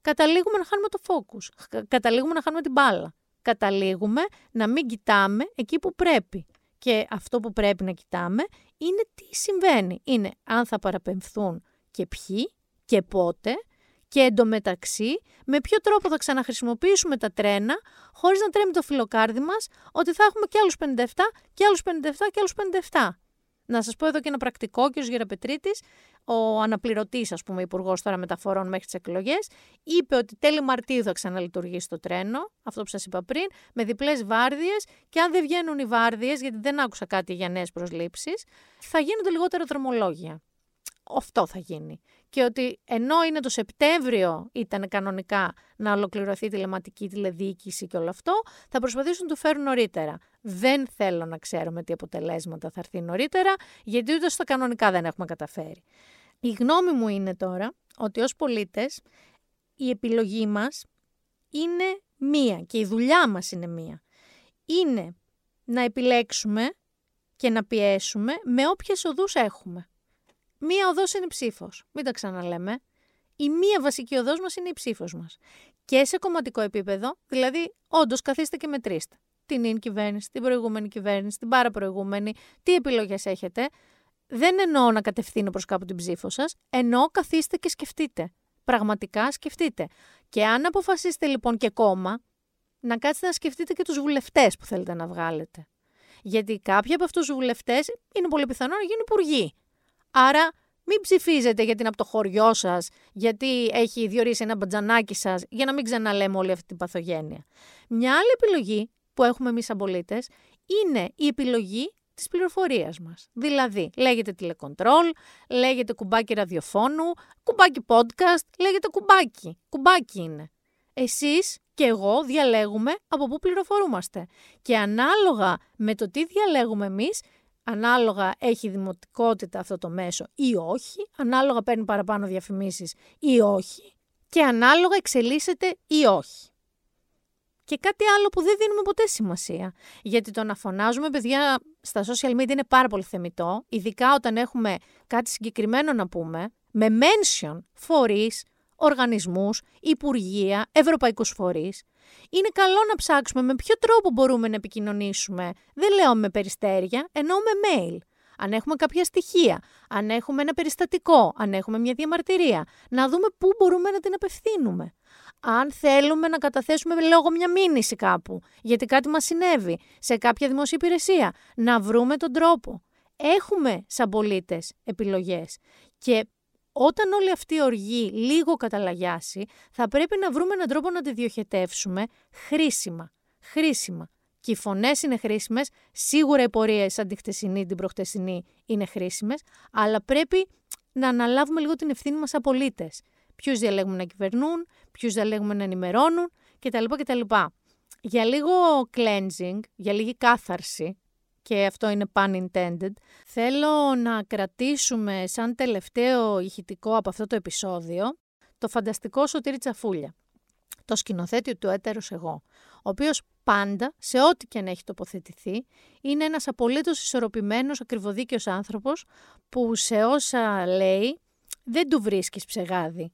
Speaker 1: καταλήγουμε να χάνουμε το focus. Καταλήγουμε να χάνουμε την μπάλα. Καταλήγουμε να μην κοιτάμε εκεί που πρέπει. Και αυτό που πρέπει να κοιτάμε είναι τι συμβαίνει. Είναι αν θα παραπεμφθούν και ποιοι και πότε και εντωμεταξύ με ποιο τρόπο θα ξαναχρησιμοποιήσουμε τα τρένα χωρίς να τρέμει το φιλοκάρδι μας ότι θα έχουμε και άλλους 57 και άλλους 57 και άλλους 57. Να σας πω εδώ και ένα πρακτικό, και ο Γεραπετρίτης, ο αναπληρωτής, ας πούμε, υπουργός τώρα μεταφορών μέχρι τις εκλογές, είπε ότι τέλη Μαρτίου θα ξαναλειτουργήσει το τρένο, αυτό που σας είπα πριν, με διπλές βάρδιες και αν δεν βγαίνουν οι βάρδιες, γιατί δεν άκουσα κάτι για νέες προσλήψεις, θα γίνονται λιγότερα δρομολόγια αυτό θα γίνει. Και ότι ενώ είναι το Σεπτέμβριο ήταν κανονικά να ολοκληρωθεί η τηλεματική τηλεδιοίκηση και όλο αυτό, θα προσπαθήσουν να το φέρουν νωρίτερα. Δεν θέλω να ξέρουμε τι αποτελέσματα θα έρθει νωρίτερα, γιατί ούτε στα κανονικά δεν έχουμε καταφέρει. Η γνώμη μου είναι τώρα ότι ως πολίτες η επιλογή μας είναι μία και η δουλειά μας είναι μία. Είναι να επιλέξουμε και να πιέσουμε με όποιες οδούς έχουμε. Μία οδός είναι ψήφος. Μην τα ξαναλέμε. Η μία βασική οδός μας είναι η ψήφος μας. Και σε κομματικό επίπεδο, δηλαδή, όντως καθίστε και μετρήστε. Την ίν κυβέρνηση, την προηγούμενη κυβέρνηση, την παραπροηγούμενη, τι επιλογές έχετε. Δεν εννοώ να κατευθύνω προς κάπου την ψήφο σας, εννοώ καθίστε και σκεφτείτε. Πραγματικά σκεφτείτε. Και αν αποφασίσετε λοιπόν και κόμμα, να κάτσετε να σκεφτείτε και τους βουλευτές που θέλετε να βγάλετε. Γιατί κάποιοι από αυτούς τους βουλευτές είναι πολύ πιθανό να γίνουν υπουργοί. Άρα μην ψηφίζετε γιατί είναι από το χωριό σας, γιατί έχει διορίσει ένα μπατζανάκι σας, για να μην ξαναλέμε όλη αυτή την παθογένεια. Μια άλλη επιλογή που έχουμε εμείς σαν πολίτες είναι η επιλογή της πληροφορίας μας. Δηλαδή, λέγεται τηλεκοντρόλ, λέγεται κουμπάκι ραδιοφώνου, κουμπάκι podcast, λέγεται κουμπάκι. Κουμπάκι είναι. Εσείς και εγώ διαλέγουμε από πού πληροφορούμαστε. Και ανάλογα με το τι διαλέγουμε εμείς, ανάλογα έχει δημοτικότητα αυτό το μέσο ή όχι, ανάλογα παίρνει παραπάνω διαφημίσεις ή όχι και ανάλογα εξελίσσεται ή όχι. Και κάτι άλλο που δεν δίνουμε ποτέ σημασία. Γιατί το να φωνάζουμε παιδιά στα social media είναι πάρα πολύ θεμητό, ειδικά όταν έχουμε κάτι συγκεκριμένο να πούμε, με mention φορείς, οργανισμούς, υπουργεία, ευρωπαϊκούς φορείς. Είναι καλό να ψάξουμε με ποιο τρόπο μπορούμε να επικοινωνήσουμε. Δεν λέω με περιστέρια, εννοώ με mail. Αν έχουμε κάποια στοιχεία, αν έχουμε ένα περιστατικό, αν έχουμε μια διαμαρτυρία, να δούμε πού μπορούμε να την απευθύνουμε. Αν θέλουμε να καταθέσουμε λόγω μια μήνυση κάπου, γιατί κάτι μας συνέβη σε κάποια δημοσία υπηρεσία, να βρούμε τον τρόπο. Έχουμε σαν πολίτες επιλογές και όταν όλη αυτή η οργή λίγο καταλαγιάσει, θα πρέπει να βρούμε έναν τρόπο να τη διοχετεύσουμε χρήσιμα. Χρήσιμα. Και οι φωνές είναι χρήσιμες, σίγουρα οι πορείες σαν τη χτεσινή, την προχτεσινή είναι χρήσιμες, αλλά πρέπει να αναλάβουμε λίγο την ευθύνη μας σαν πολίτες. Ποιους διαλέγουμε να κυβερνούν, ποιους διαλέγουμε να ενημερώνουν κτλ. κτλ. Για λίγο cleansing, για λίγη κάθαρση, και αυτό είναι pun intended, θέλω να κρατήσουμε σαν τελευταίο ηχητικό από αυτό το επεισόδιο το φανταστικό Σωτήρι Τσαφούλια, το σκηνοθέτη του έτερος εγώ, ο οποίος πάντα, σε ό,τι και αν έχει τοποθετηθεί, είναι ένας απολύτως ισορροπημένος, ακριβοδίκαιος άνθρωπος που σε όσα λέει δεν του βρίσκεις ψεγάδι.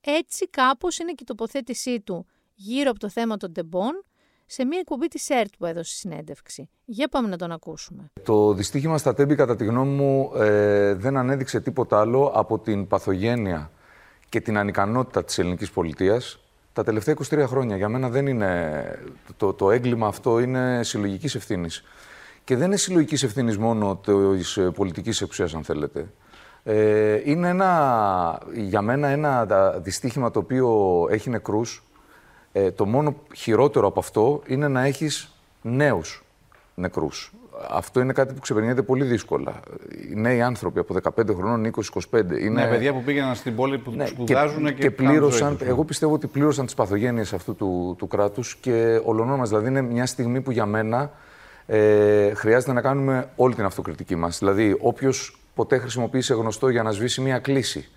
Speaker 1: Έτσι κάπως είναι και η τοποθέτησή του γύρω από το θέμα των τεμπών σε μια εκπομπή της ΕΡΤ που έδωσε συνέντευξη. Για πάμε να τον ακούσουμε.
Speaker 21: Το δυστύχημα στα τέμπη, κατά τη γνώμη μου, ε, δεν ανέδειξε τίποτα άλλο από την παθογένεια και την ανικανότητα της ελληνικής πολιτείας τα τελευταία 23 χρόνια. Για μένα δεν είναι... Το, το έγκλημα αυτό είναι συλλογικής ευθύνης. Και δεν είναι συλλογικής ευθύνης μόνο της πολιτικής εξουσίας, αν θέλετε. Ε, είναι ένα, για μένα ένα δυστύχημα το οποίο έχει νεκρούς, ε, το μόνο χειρότερο από αυτό είναι να έχεις νέους νεκρούς. Αυτό είναι κάτι που ξεπερνιέται πολύ δύσκολα. Οι νέοι άνθρωποι από 15 χρονών, 20-25. Είναι
Speaker 5: ναι, παιδιά που πήγαιναν στην πόλη που ναι, σπουδάζουν και, και,
Speaker 21: και πλήρωσαν. Εγώ πιστεύω ότι πλήρωσαν τις παθογένειες αυτού του, του κράτους και ολονόμα. Δηλαδή είναι μια στιγμή που για μένα ε, χρειάζεται να κάνουμε όλη την αυτοκριτική μας. Δηλαδή, όποιος ποτέ χρησιμοποίησε γνωστό για να σβήσει μια κλίση,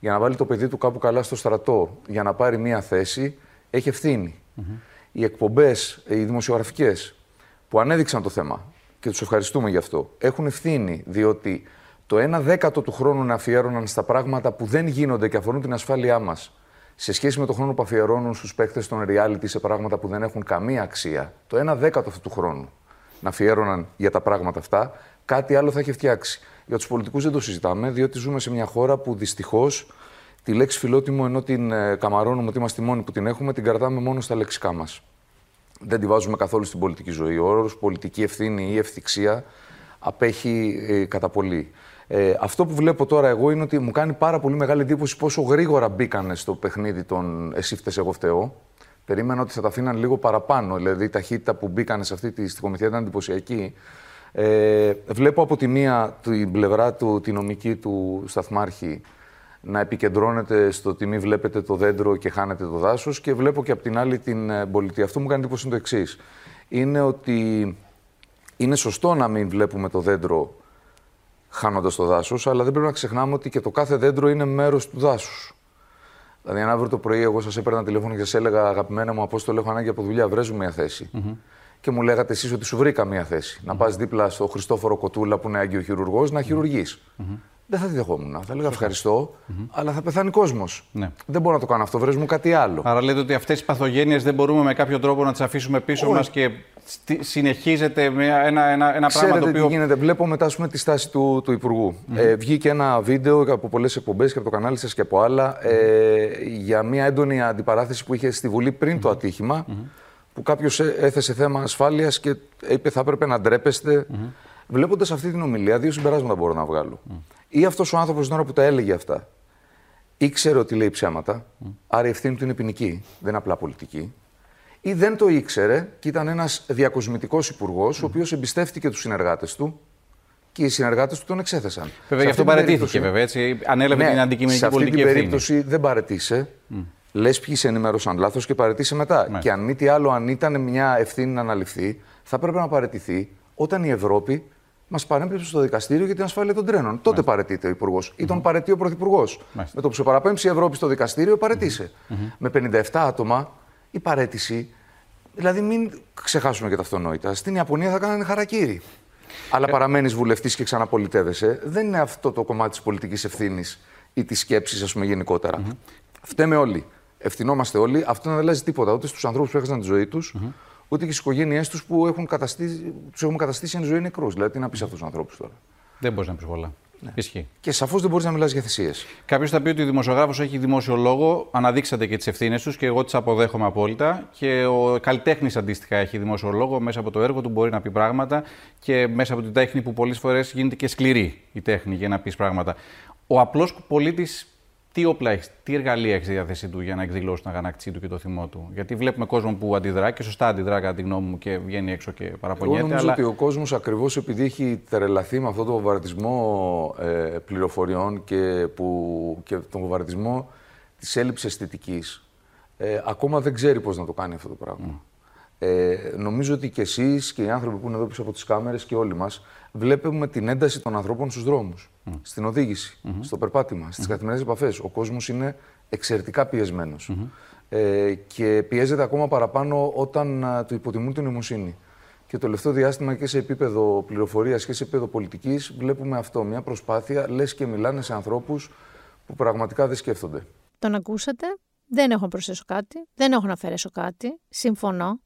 Speaker 21: για να βάλει το παιδί του κάπου καλά στο στρατό, για να πάρει μια θέση, έχει ευθύνη. Οι εκπομπές, οι δημοσιογραφικές, που ανέδειξαν το θέμα, και τους ευχαριστούμε γι' αυτό, έχουν ευθύνη διότι το 1 δέκατο του χρόνου να αφιέρωναν στα πράγματα που δεν γίνονται και αφορούν την ασφάλειά μας, σε σχέση με το χρόνο που αφιερώνουν στους παίκτες των reality σε πράγματα που δεν έχουν καμία αξία, το 1 δέκατο αυτού του χρόνου να αφιέρωναν για τα πράγματα αυτά, κάτι άλλο θα έχει φτιάξει. Για τους πολιτικούς δεν το συζητάμε, διότι ζούμε σε μια χώρα που δυστυχώς τη λέξη φιλότιμο, ενώ την ε, καμαρώνουμε ότι είμαστε οι μόνοι που την έχουμε, την κρατάμε μόνο στα λεξικά μας. Δεν τη βάζουμε καθόλου στην πολιτική ζωή. Ο όρος πολιτική ευθύνη ή ευθυξία απέχει ε, κατά πολύ. Ε, αυτό που βλέπω τώρα εγώ είναι ότι μου κάνει πάρα πολύ μεγάλη εντύπωση πόσο γρήγορα μπήκανε στο παιχνίδι των Εσύ φταίς, εγώ φταίω. Περίμενα ότι θα τα αφήναν λίγο παραπάνω. Δηλαδή η ταχύτητα που μπήκανε σε αυτή τη στοιχομηθεία ήταν εντυπωσιακή. Ε, βλέπω από τη μία την πλευρά του, τη νομική του σταθμάρχη να επικεντρώνεται στο ότι μη βλέπετε το δέντρο και χάνετε το δάσος και βλέπω και από την άλλη την ε, πολιτεία. Αυτό μου κάνει εντύπωση είναι το εξής. Είναι ότι είναι σωστό να μην βλέπουμε το δέντρο χάνοντας το δάσος, αλλά δεν πρέπει να ξεχνάμε ότι και το κάθε δέντρο είναι μέρος του δάσους. Δηλαδή, αν αύριο το πρωί εγώ σας έπαιρνα τηλέφωνο και σας έλεγα Αγαπημένα μου, Απόστολο, έχω ανάγκη από δουλειά, βρέζω μια θέση. Mm-hmm. Και μου λέγατε εσείς ότι σου βρήκα μια θέση. Mm-hmm. Να πας δίπλα στο Χριστόφορο Κοτούλα που είναι αγγιοχειρουργό να χειρουργείς. Mm-hmm. Δεν θα τη δεχόμουν. Θα έλεγα ευχαριστώ, αλλά θα πεθάνει κόσμος. Ναι. Δεν μπορώ να το κάνω αυτό. Βρες μου κάτι άλλο.
Speaker 22: Άρα λέτε ότι αυτές τι παθογένειες δεν μπορούμε με κάποιο τρόπο να τις αφήσουμε πίσω μας και συνεχίζεται με ένα, ένα, ένα πράγμα το οποίο.
Speaker 21: Τι γίνεται. Βλέπω μετά πούμε, τη στάση του, του Υπουργού. Mm-hmm. Ε, βγήκε ένα βίντεο από πολλές εκπομπές και από το κανάλι σας και από άλλα ε, για μια έντονη αντιπαράθεση που είχε στη Βουλή πριν το ατύχημα. Που κάποιος έθεσε θέμα ασφάλειας και είπε θα έπρεπε να ντρέπεστε. Βλέποντας αυτή την ομιλία, δύο συμπεράσματα μπορώ να βγάλω. Ή αυτός ο άνθρωπος την ώρα που τα έλεγε αυτά ήξερε ότι λέει ψέματα, άρα η ευθύνη του είναι ποινική, δεν είναι απλά πολιτική. Ή δεν το ήξερε και ήταν ένας διακοσμητικός υπουργός, ο οποίος εμπιστεύτηκε τους συνεργάτες του και οι συνεργάτες του τον εξέθεσαν.
Speaker 22: Βέβαια, γι' αυτό παρετήθηκε, βέβαια. Έτσι, ανέλαβε ναι, την αντικειμενική πολιτική
Speaker 21: Σε αυτή την περίπτωση δεν παρετήσε. Mm. Λες ποιοι σε ενημέρωσαν λάθος και παρετήσε μετά. Ναι. Και αν μη τι άλλο, αν ήταν μια ευθύνη να αναλυφθεί, θα έπρεπε να παρετηθεί όταν η Ευρώπη μας παρέμπεψε στο δικαστήριο για την ασφάλεια των τρένων. Μάλιστα. Τότε παρετείται ο Υπουργός. Mm-hmm. Ή τον παρετεί ο Πρωθυπουργός. Με το που σε παραπέμψει η Ευρώπη στο δικαστήριο, παρετήσε. Mm-hmm. Με 57 άτομα η παρέτηση. Δηλαδή, μην ξεχάσουμε και τα αυτονόητα. Στην Ιαπωνία θα κάνανε χαρακτήρι. Αλλά ε... παραμένεις βουλευτής και ξαναπολιτεύεσαι. Δεν είναι αυτό το κομμάτι της πολιτικής ευθύνης ή της σκέψης, ας πούμε, γενικότερα. Mm-hmm. Φταίμε όλοι. Ευθυνόμαστε όλοι. Αυτό δεν αλλάζει τίποτα ούτε στους ανθρώπους που έχασαν τη ζωή τους, ούτε και στις οικογένειές τους που έχουν καταστήσει, τους έχουν καταστήσει εν ζωή νεκρούς. Δηλαδή, τι να πεις αυτούς τους ανθρώπους τώρα;
Speaker 22: Δεν μπορείς να πεις πολλά. Ναι. Ισχύει.
Speaker 21: Και σαφώς δεν μπορείς να μιλάς για θυσίες.
Speaker 22: Κάποιος θα πει ότι ο δημοσιογράφος έχει δημόσιο λόγο, αναδείξατε και τις ευθύνες τους και εγώ τις αποδέχομαι απόλυτα. Και ο καλλιτέχνης αντίστοιχα έχει δημόσιο λόγο, μέσα από το έργο του μπορεί να πει πράγματα και μέσα από την τέχνη που πολλές φορές γίνεται και σκληρή η τέχνη για να πεις πράγματα. Ο απλός πολίτης τι όπλα έχεις, τι εργαλεία έχεις στη διάθεσή του για να εκδηλώσεις την αγανάκτησή του και το θυμό του; Γιατί βλέπουμε κόσμο που αντιδρά και σωστά αντιδρά κατά τη γνώμη μου και βγαίνει έξω και παραπονιέται.
Speaker 21: Εγώ νομίζω αλλά... ότι ο κόσμος ακριβώς επειδή έχει τρελαθεί με αυτόν τον βομβαρδισμό ε, πληροφοριών και, που, και τον βομβαρδισμό της έλλειψης αισθητικής, ε, ακόμα δεν ξέρει πώς να το κάνει αυτό το πράγμα. Ε, νομίζω ότι και εσείς και οι άνθρωποι που είναι εδώ πίσω από τις κάμερες και όλοι μας βλέπουμε την ένταση των ανθρώπων στους δρόμους, στην οδήγηση, στο περπάτημα, στις mm. καθημερινές επαφές. Ο κόσμος είναι εξαιρετικά πιεσμένος. Ε, και πιέζεται ακόμα παραπάνω όταν α, του υποτιμούν την νοημοσύνη. Και το τελευταίο διάστημα και σε επίπεδο πληροφορίας και σε επίπεδο πολιτικής βλέπουμε αυτό. Μια προσπάθεια, λες και μιλάνε σε ανθρώπους που πραγματικά δεν σκέφτονται.
Speaker 1: Τον ακούσατε; Δεν έχω να προσθέσω κάτι. Δεν έχω να αφαιρέσω κάτι. Συμφωνώ.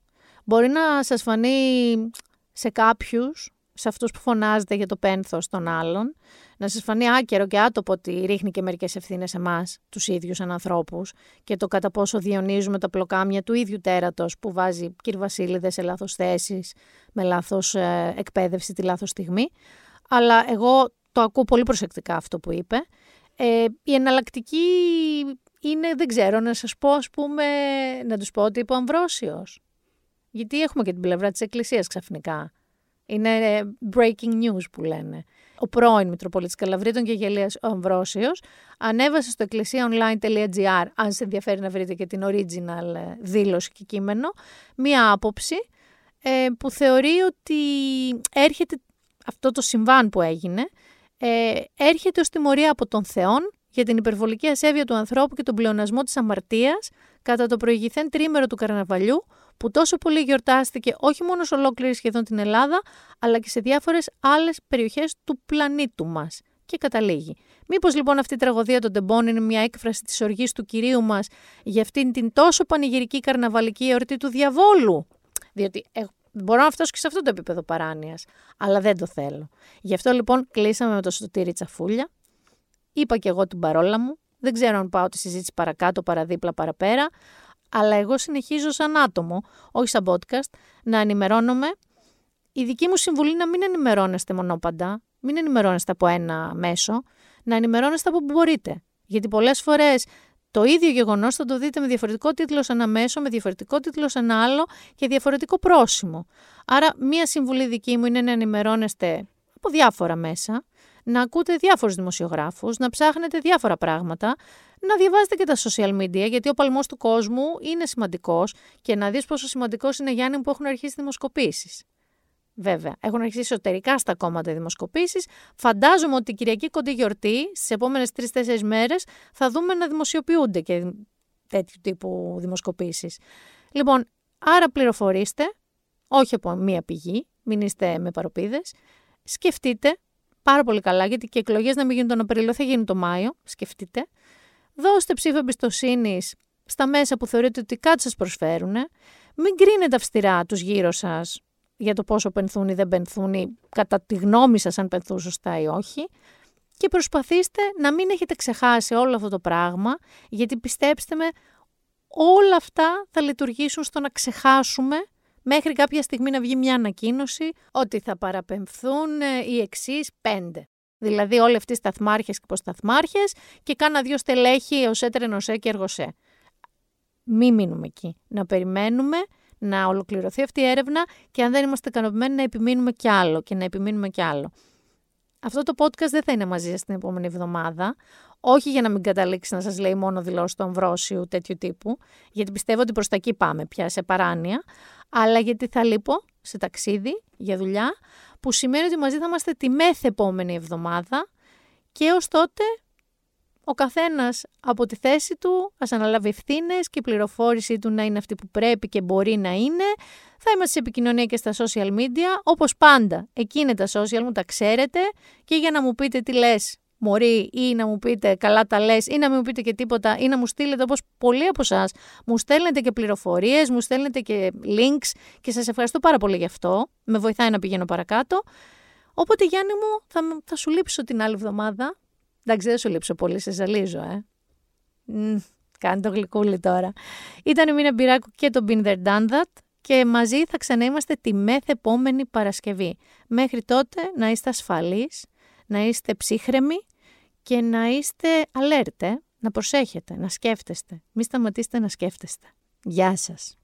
Speaker 1: Μπορεί να σας φανεί σε κάποιους, σε αυτούς που φωνάζετε για το πένθος των άλλων, να σας φανεί άκερο και άτοπο ότι ρίχνει και μερικές ευθύνες σε εμάς, τους ίδιους ανθρώπους, και το κατά πόσο διονύζουμε τα πλοκάμια του ίδιου τέρατος που βάζει κύρ Βασίλειδες σε λάθος θέσεις, με λάθος ε, εκπαίδευση τη λάθος στιγμή. Αλλά εγώ το ακούω πολύ προσεκτικά αυτό που είπε. Ε, η εναλλακτική είναι, δεν ξέρω, να σας πω, ας πούμε, να τους πω ότι είπε ο Αμβρόσιος. Γιατί έχουμε και την πλευρά της Εκκλησίας ξαφνικά. Είναι ε, breaking news που λένε. Ο πρώην Μητροπολίτης Καλαβρίτων και Γελίας ο Αμβρόσιος ανέβασε στο εκκλησίαonline.gr, αν σε ενδιαφέρει να βρείτε και την original ε, δήλωση και κείμενο, μία άποψη ε, που θεωρεί ότι έρχεται αυτό το συμβάν που έγινε, ε, έρχεται ως τιμωρία από τον Θεόν για την υπερβολική ασέβεια του ανθρώπου και τον πλεονασμό της αμαρτίας κατά το προηγηθέν τρίμερο του καρναβαλιού που τόσο πολύ γιορτάστηκε όχι μόνο σε ολόκληρη σχεδόν την Ελλάδα, αλλά και σε διάφορες άλλες περιοχές του πλανήτου μας. Και καταλήγει. Μήπως λοιπόν αυτή η τραγωδία των τεμπών είναι μια έκφραση της οργής του κυρίου μας για αυτήν την τόσο πανηγυρική καρναβαλική εορτή του διαβόλου; Διότι ε, μπορώ να φτάσω και σε αυτό το επίπεδο παράνοιας, αλλά δεν το θέλω. Γι' αυτό λοιπόν κλείσαμε με το σωτήρι τσαφούλια. Είπα και εγώ την παρόλα μου. Δεν ξέρω αν πάω τη συζήτηση παρακάτω, παραδίπλα, παραπέρα. Αλλά εγώ συνεχίζω σαν άτομο, όχι σαν podcast, να ενημερώνομαι. Η δική μου συμβουλή είναι να μην ενημερώνεστε μονόπαντα, μην ενημερώνεστε από ένα μέσο, να ενημερώνεστε από που μπορείτε. Γιατί πολλές φορές το ίδιο γεγονός θα το δείτε με διαφορετικό τίτλο σε ένα μέσο, με διαφορετικό τίτλο σε ένα άλλο και διαφορετικό πρόσημο. Άρα, μία συμβουλή δική μου είναι να ενημερώνεστε από διάφορα μέσα, να ακούτε διάφορους δημοσιογράφους, να ψάχνετε διάφορα πράγματα, να διαβάζετε και τα social media, γιατί ο παλμός του κόσμου είναι σημαντικός και να δεις πόσο σημαντικός είναι Γιάννη που έχουν αρχίσει δημοσκοπήσεις. Βέβαια, έχουν αρχίσει εσωτερικά στα κόμματα οι δημοσκοπήσεις. Φαντάζομαι ότι την Κυριακή κοντή γιορτή, στις επόμενες τρει-τέσσερι μέρες, θα δούμε να δημοσιοποιούνται και τέτοιου τύπου δημοσκοπήσεις. Λοιπόν, άρα πληροφορήστε, όχι από μία πηγή, μην είστε με παροπίδες. Σκεφτείτε πάρα πολύ καλά, γιατί και εκλογές να μην γίνουν τον Απρίλιο, θα γίνουν τον Μάιο. Σκεφτείτε. Δώστε ψήφο εμπιστοσύνης στα μέσα που θεωρείτε ότι κάτι σας προσφέρουν. Μην κρίνετε αυστηρά τους γύρω σας για το πόσο πενθούν ή δεν πενθούν ή κατά τη γνώμη σας αν πενθούν σωστά ή όχι. Και προσπαθήστε να μην έχετε ξεχάσει όλο αυτό το πράγμα, γιατί πιστέψτε με, όλα αυτά θα λειτουργήσουν στο να ξεχάσουμε μέχρι κάποια στιγμή να βγει μια ανακοίνωση ότι θα παραπεμφθούν ε, οι εξής πέντε. Δηλαδή όλοι αυτοί οι σταθμάρχες και υποσταθμάρχες και κάνα δύο στελέχη ως έτρενοσέ και εργοσέ. Μη μείνουμε εκεί. Να περιμένουμε να ολοκληρωθεί αυτή η έρευνα και αν δεν είμαστε ικανοποιημένοι να επιμείνουμε κι άλλο και να επιμείνουμε κι άλλο. Αυτό το podcast δεν θα είναι μαζί σας την επόμενη εβδομάδα. Όχι για να μην καταλήξει να σας λέει μόνο δηλώσεις του αμβρόσιου τέτοιου τύπου, γιατί πιστεύω ότι προς τα εκεί πάμε πια σε παράνοια, αλλά γιατί θα λείπω σε ταξίδι για δουλειά, που σημαίνει ότι μαζί θα είμαστε τη μέθε επόμενη εβδομάδα και ως τότε ο καθένας από τη θέση του ας αναλάβει ευθύνες και η πληροφόρησή του να είναι αυτή που πρέπει και μπορεί να είναι. Θα είμαστε σε επικοινωνία και στα social media, όπως πάντα. Εκεί είναι τα social μου, τα ξέρετε και για να μου πείτε τι λες μωρή ή να μου πείτε καλά τα λες ή να μην μου πείτε και τίποτα ή να μου στείλετε όπως πολλοί από εσάς. μου στέλνετε και πληροφορίες, μου στέλνετε και links και σας ευχαριστώ πάρα πολύ γι' αυτό. Με βοηθάει να πηγαίνω παρακάτω. Οπότε Γιάννη μου θα, θα σου λείψω την άλλη εβδομάδα Εντάξει, δεν σου λείψω πολύ, σε ζαλίζω, ε. Μ, κάνει το γλυκούλι τώρα. Ήταν η Μίνα Μπυράκου και το Been There Done That και μαζί θα ξαναείμαστε τη μεθεπόμενη Παρασκευή. Μέχρι τότε να είστε ασφαλείς, να είστε ψύχρεμοι και να είστε alert, ε. να προσέχετε, να σκέφτεστε. Μην σταματήσετε να σκέφτεστε. Γεια σας.